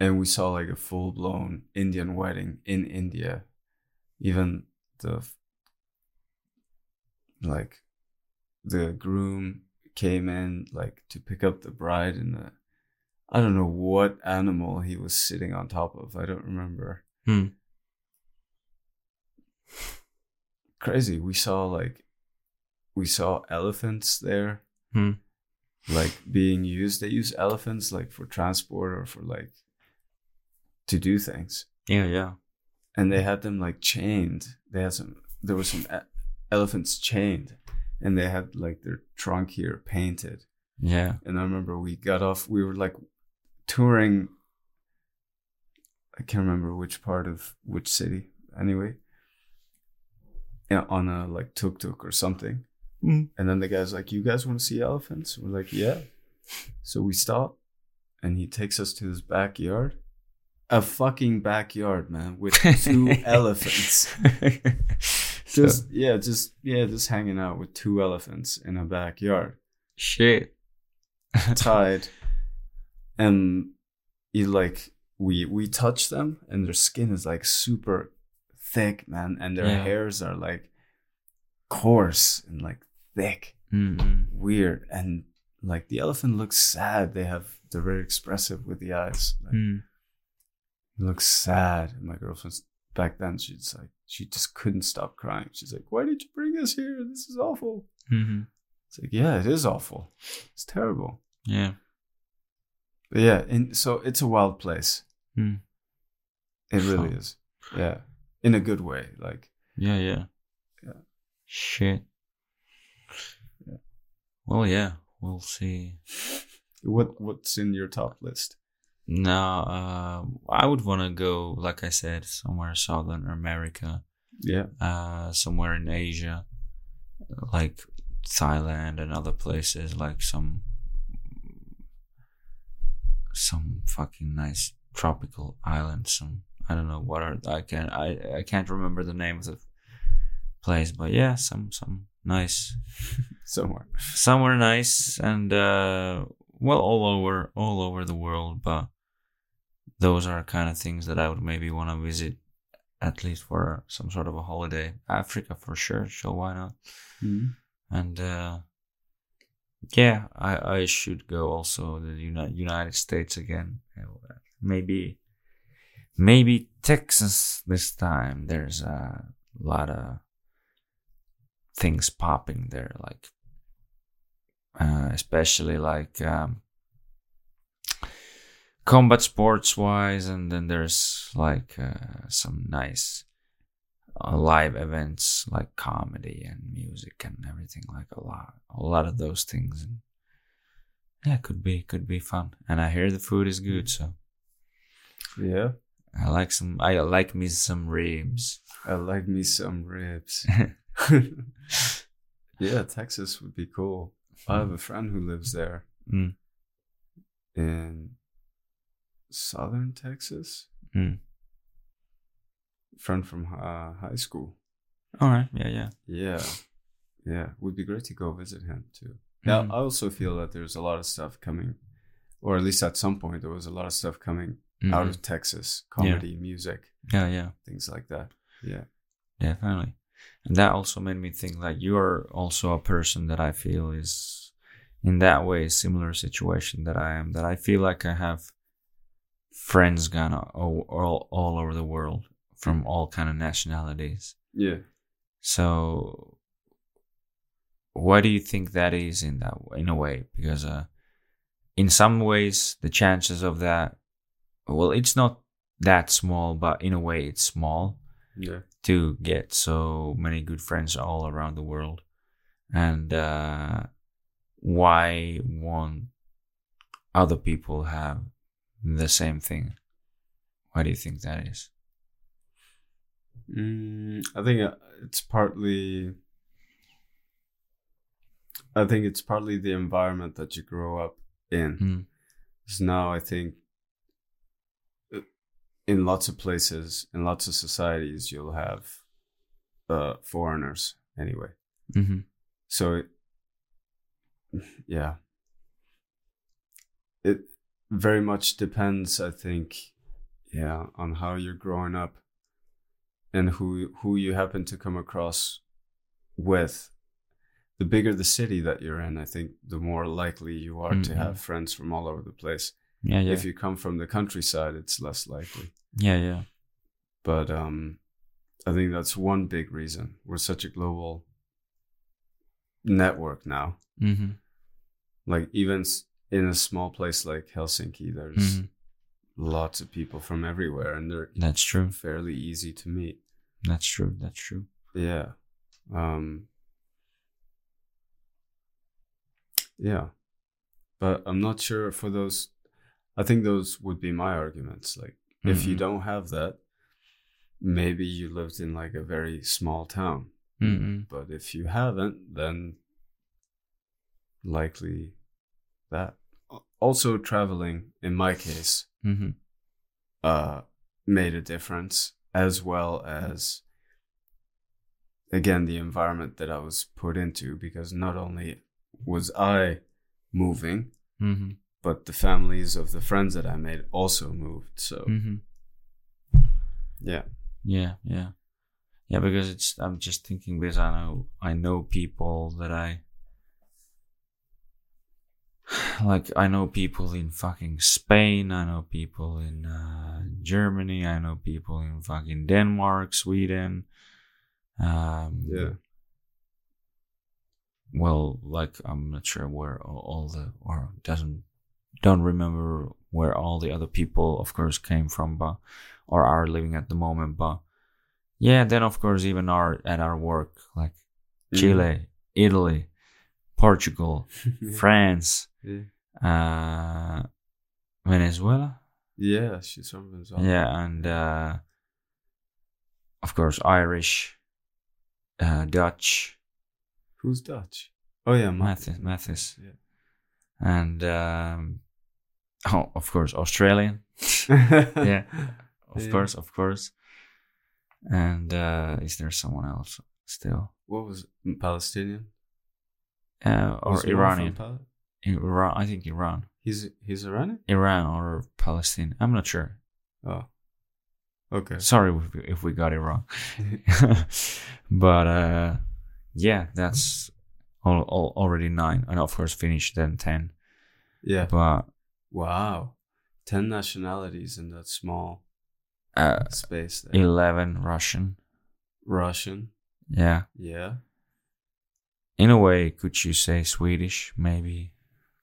and we saw like a full blown Indian wedding in India. Even the like the groom came in like to pick up the bride and the I don't know what animal he was sitting on top of. I don't remember. Hmm. Crazy. We saw like we saw elephants there. Hmm. Like being used. They use elephants like for transport or for like to do things. Yeah, yeah. And they had them like chained. They had some there were some e- elephants chained and they had like their trunk here painted. Yeah. And I remember we got off, we were like touring. I can't remember which part of which city, anyway. Yeah, on a like tuk tuk or something. Mm. And then the guy's like, You guys want to see elephants? We're like, Yeah. So we stop and he takes us to his backyard. A fucking backyard, man, with two elephants. Just, yeah, just, yeah, just hanging out with two elephants in a backyard. Shit. tied and you like we we touch them and their skin is like super thick man and their Yeah. hairs are like coarse and like thick Mm-mm. weird and like the elephant looks sad they have they're very expressive with the eyes like Mm. looks sad and my girlfriend's back then she's like she just couldn't stop crying she's like why did you bring us here this is awful Mm-hmm. it's like yeah it is awful it's terrible Yeah. But yeah, and so it's a wild place. Mm. It really is. Yeah, in a good way. Like Yeah, yeah. Yeah. Shit. Well, yeah, we'll see. what what's in your top list? Now, uh, I would want to go, like I said, somewhere Southern America, Yeah, uh, somewhere in Asia, like Thailand and other places, like some some fucking nice tropical islands. Some I don't know what are I can I I can't remember the name of the place, but yeah, some some nice. Somewhere. somewhere nice and uh well all over all over the world but those are kind of things that i would maybe want to visit at least for some sort of a holiday. Africa for sure so why not? Mhm. and uh yeah i i should go also the Uni- united states again. Maybe maybe texas this time. There's a lot of things popping there like uh, especially like um, combat sports wise and then there's like uh, some nice uh, live events like comedy and music and everything like a lot a lot of those things. And yeah could be could be fun. And i hear the food is good so. Yeah, i like some i like me some ribs. I like me some ribs. yeah, Texas would be cool. I have a friend who lives there Mm. in southern Texas. Mm. Friend from uh, high school. all right yeah yeah Yeah, yeah, would be great to go visit him too. Yeah, Mhm. I also feel that there's a lot of stuff coming or at least at some point there was a lot of stuff coming out Mhm. of Texas, comedy, music, yeah, yeah, things like that. Yeah. definitely. And that also made me think like you are also a person that I feel is in that way similar situation that I am. That I feel like I have friends gone all all, all over the world from all kind of nationalities. Yeah. So, why do you think that is in that in a way? Because uh, in some ways, the chances of that, well, it's not that small, but in a way, it's small Yeah. To get so many good friends all around the world. And uh, why won't other people have the same thing? Why do you think that is? Mm, I think uh, it's partly. I think it's partly the environment that you grow up in. Mm. So now I think in lots of places, in lots of societies, you'll have uh, foreigners anyway. hmm So, it, yeah, it very much depends. I think, yeah, on how you're growing up and who who you happen to come across with. The bigger the city that you're in, I think, the more likely you are to Mhm. have friends from all over the place. Yeah, yeah, If you come from the countryside, it's less likely. yeah, yeah. But um, I think that's one big reason. We're such a global network now. Mm-hmm. Like even in a small place like Helsinki, there's hmm lots of people from everywhere, and they're That's true. fairly easy to meet. That's true. That's true. Yeah. Um, yeah. But I'm not sure for those. I think those would be my arguments. Like, if you Mhm. don't have that, maybe you lived in like a very small town. Mm-mm. But if you haven't, then likely that. Also, traveling, in my case, hmm uh, made a difference, as well as, again, the environment that I was put into, because not only was I moving, hmm but the families of the friends that I made also moved. So, hmm yeah. Yeah, yeah, yeah. Because it's. I'm just thinking because I know I know people that I like. I know people in fucking Spain. I know people in uh, Germany. I know people in fucking Denmark, Sweden. Um, Yeah. Well, like I'm not sure where all, all the or doesn't don't remember where all the other people, of course, came from, but or are living at the moment. But yeah, then of course even our at our work, like Chile, Italy, Portugal, yeah. France, yeah. uh, Venezuela, Yeah, she's from Venezuela. yeah, and uh, of course Irish, uh, Dutch, Who's Dutch? Oh yeah, Mathis, Mathis, Yeah. and um, oh, of course Australian. yeah, of Yeah. course, of course. And uh, is there someone else still? What was it? Palestinian Uh, or Was Iranian? Pal- Iran, I think Iran, he's he's Iranian. Iran or Palestine. I'm not sure. Oh, okay. Sorry if we, if we got it wrong. but uh, yeah, that's all, all, already nine, and of course Finnish then ten. yeah. But Wow, ten nationalities in that small uh, space. There. eleven Russian. Russian. Yeah, Yeah. in a way, could you say Swedish? Maybe,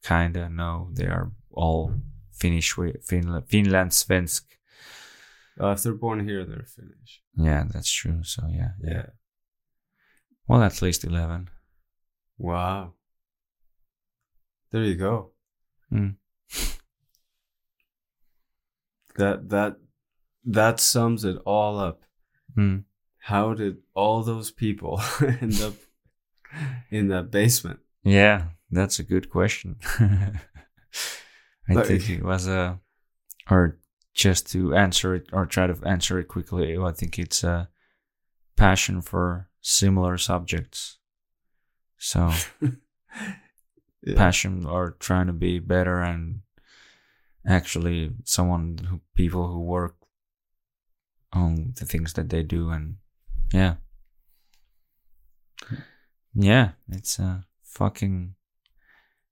kinda. No, they are all Finnish. Finland, Finland, Svensk. Uh, if they're born here, they're Finnish. Yeah, that's true. So yeah, yeah. Yeah. Well, at least eleven. Wow. There you go. Mm. That that that sums it all up. Mm. How did all those people end up in that basement? Yeah, that's a good question. I Like- think it was a, or just to answer it or try to answer it quickly. I think it's a passion for similar subjects. So Yeah. passion or trying to be better and actually someone who people who work on the things that they do and yeah yeah it's a fucking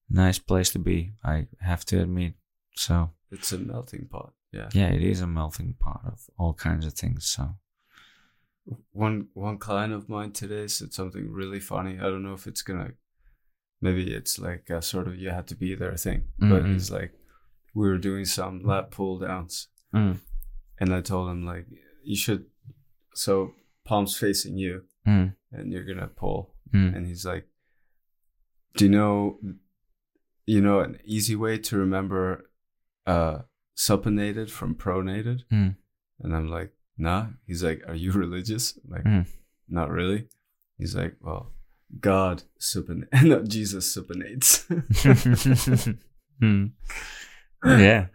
nice place to be i have to admit so It's a melting pot. Yeah. yeah it is a melting pot of all kinds of things so One one client of mine today said something really funny. I don't know if it's gonna. Maybe it's like a sort of you had to be there thing. But Mhm. he's like, we were doing some lat pull downs, mm, and I told him like you should. So palms facing you, mm, and you're gonna pull. mm, And he's like, "Do you know, you know, an easy way to remember uh supinated from pronated?" mm, And I'm like, "Nah." He's like, "Are you religious?" I'm like, Mm. "Not really." He's like, "Well, God supin, no, Jesus supinates." mm. yeah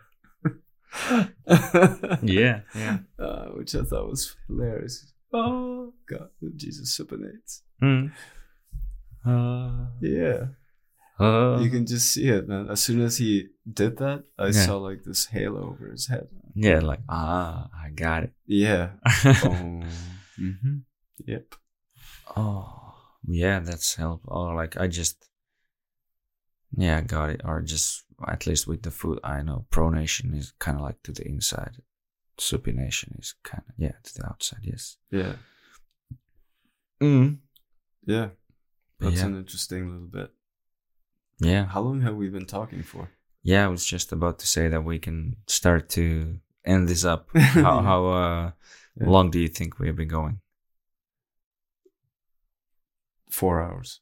yeah yeah uh, which I thought was hilarious. Oh God, Jesus supinates. mm. uh, Yeah. uh, you can just see it, man. As soon as he did that, I Yeah. saw like this halo over his head. yeah like ah i got it Yeah. Oh. mm-hmm. Yep. Oh, yeah, that's help. Or like I just, yeah, got it. Or just at least with the food, I know pronation is kind of like to the inside. Supination is kind of yeah to the outside. Yes. Yeah. Mm. Yeah. That's Yeah. an interesting little bit. Yeah. How long have we been talking for? Yeah. I was just about to say that we can start to end this up. How how uh Yeah. long do you think we have been going? Four hours.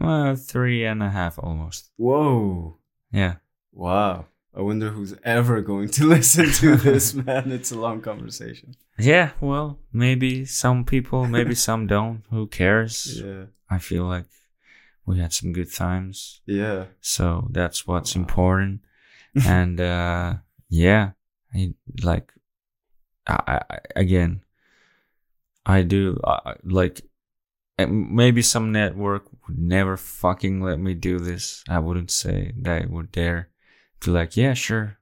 Uh, three and a half almost. Whoa. Yeah. Wow. I wonder who's ever going to listen to this, man. It's a long conversation. Yeah. Well, maybe some people, maybe some don't. Who cares? Yeah. I feel like we had some good times. Yeah. So that's what's Wow. important. and uh yeah, I like I, I again I do uh, like maybe some network would never fucking let me do this. I wouldn't say they would dare to like, yeah, sure.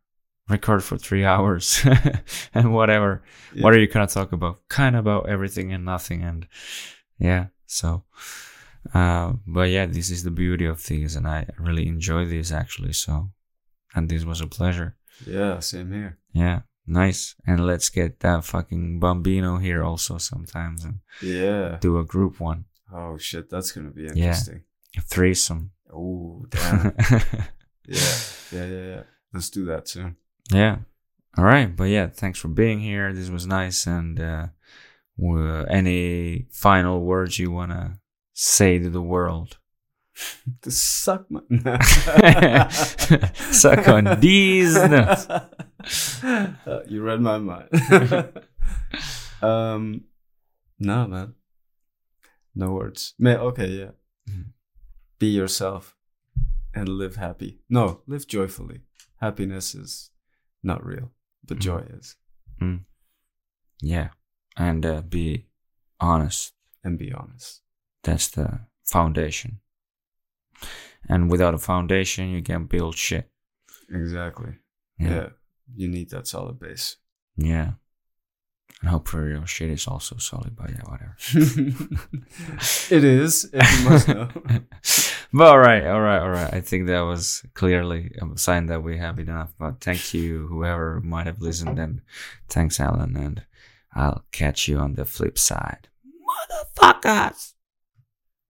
Record for three hours and whatever. Yeah. What are you gonna talk about? Kind of about everything and nothing and yeah, so uh but yeah, this is the beauty of these and I really enjoy these actually, so and this was a pleasure. Yeah. Same here. Yeah. Nice. And let's get that fucking Bambino here also sometimes and Yeah. do a group one. Oh shit, that's gonna be Yeah. interesting. A threesome. Oh damn. yeah. Yeah. Yeah. Yeah. Let's do that soon. yeah. All right. But yeah, thanks for being here. This was nice. And uh, any final words you want to say to the world? To suck my Suck on these nuts. Uh, you read my mind. um, no, man. No words. Man, okay, yeah. Mhm. Be yourself and live happy. No, live joyfully. Happiness is not real, but Mhm. joy is. Yeah. And uh, be honest. And be honest. That's the foundation. And without a foundation, you can't build shit. Exactly. Yeah. Yeah. You need that solid base. Yeah. And hopefully your shit is also solid, but yeah, whatever. it is, if you must know. but all right, all right, all right. I think that was clearly a sign that we have enough. But thank you, whoever might have listened, and thanks, Allan. And I'll catch you on the flip side, motherfuckers.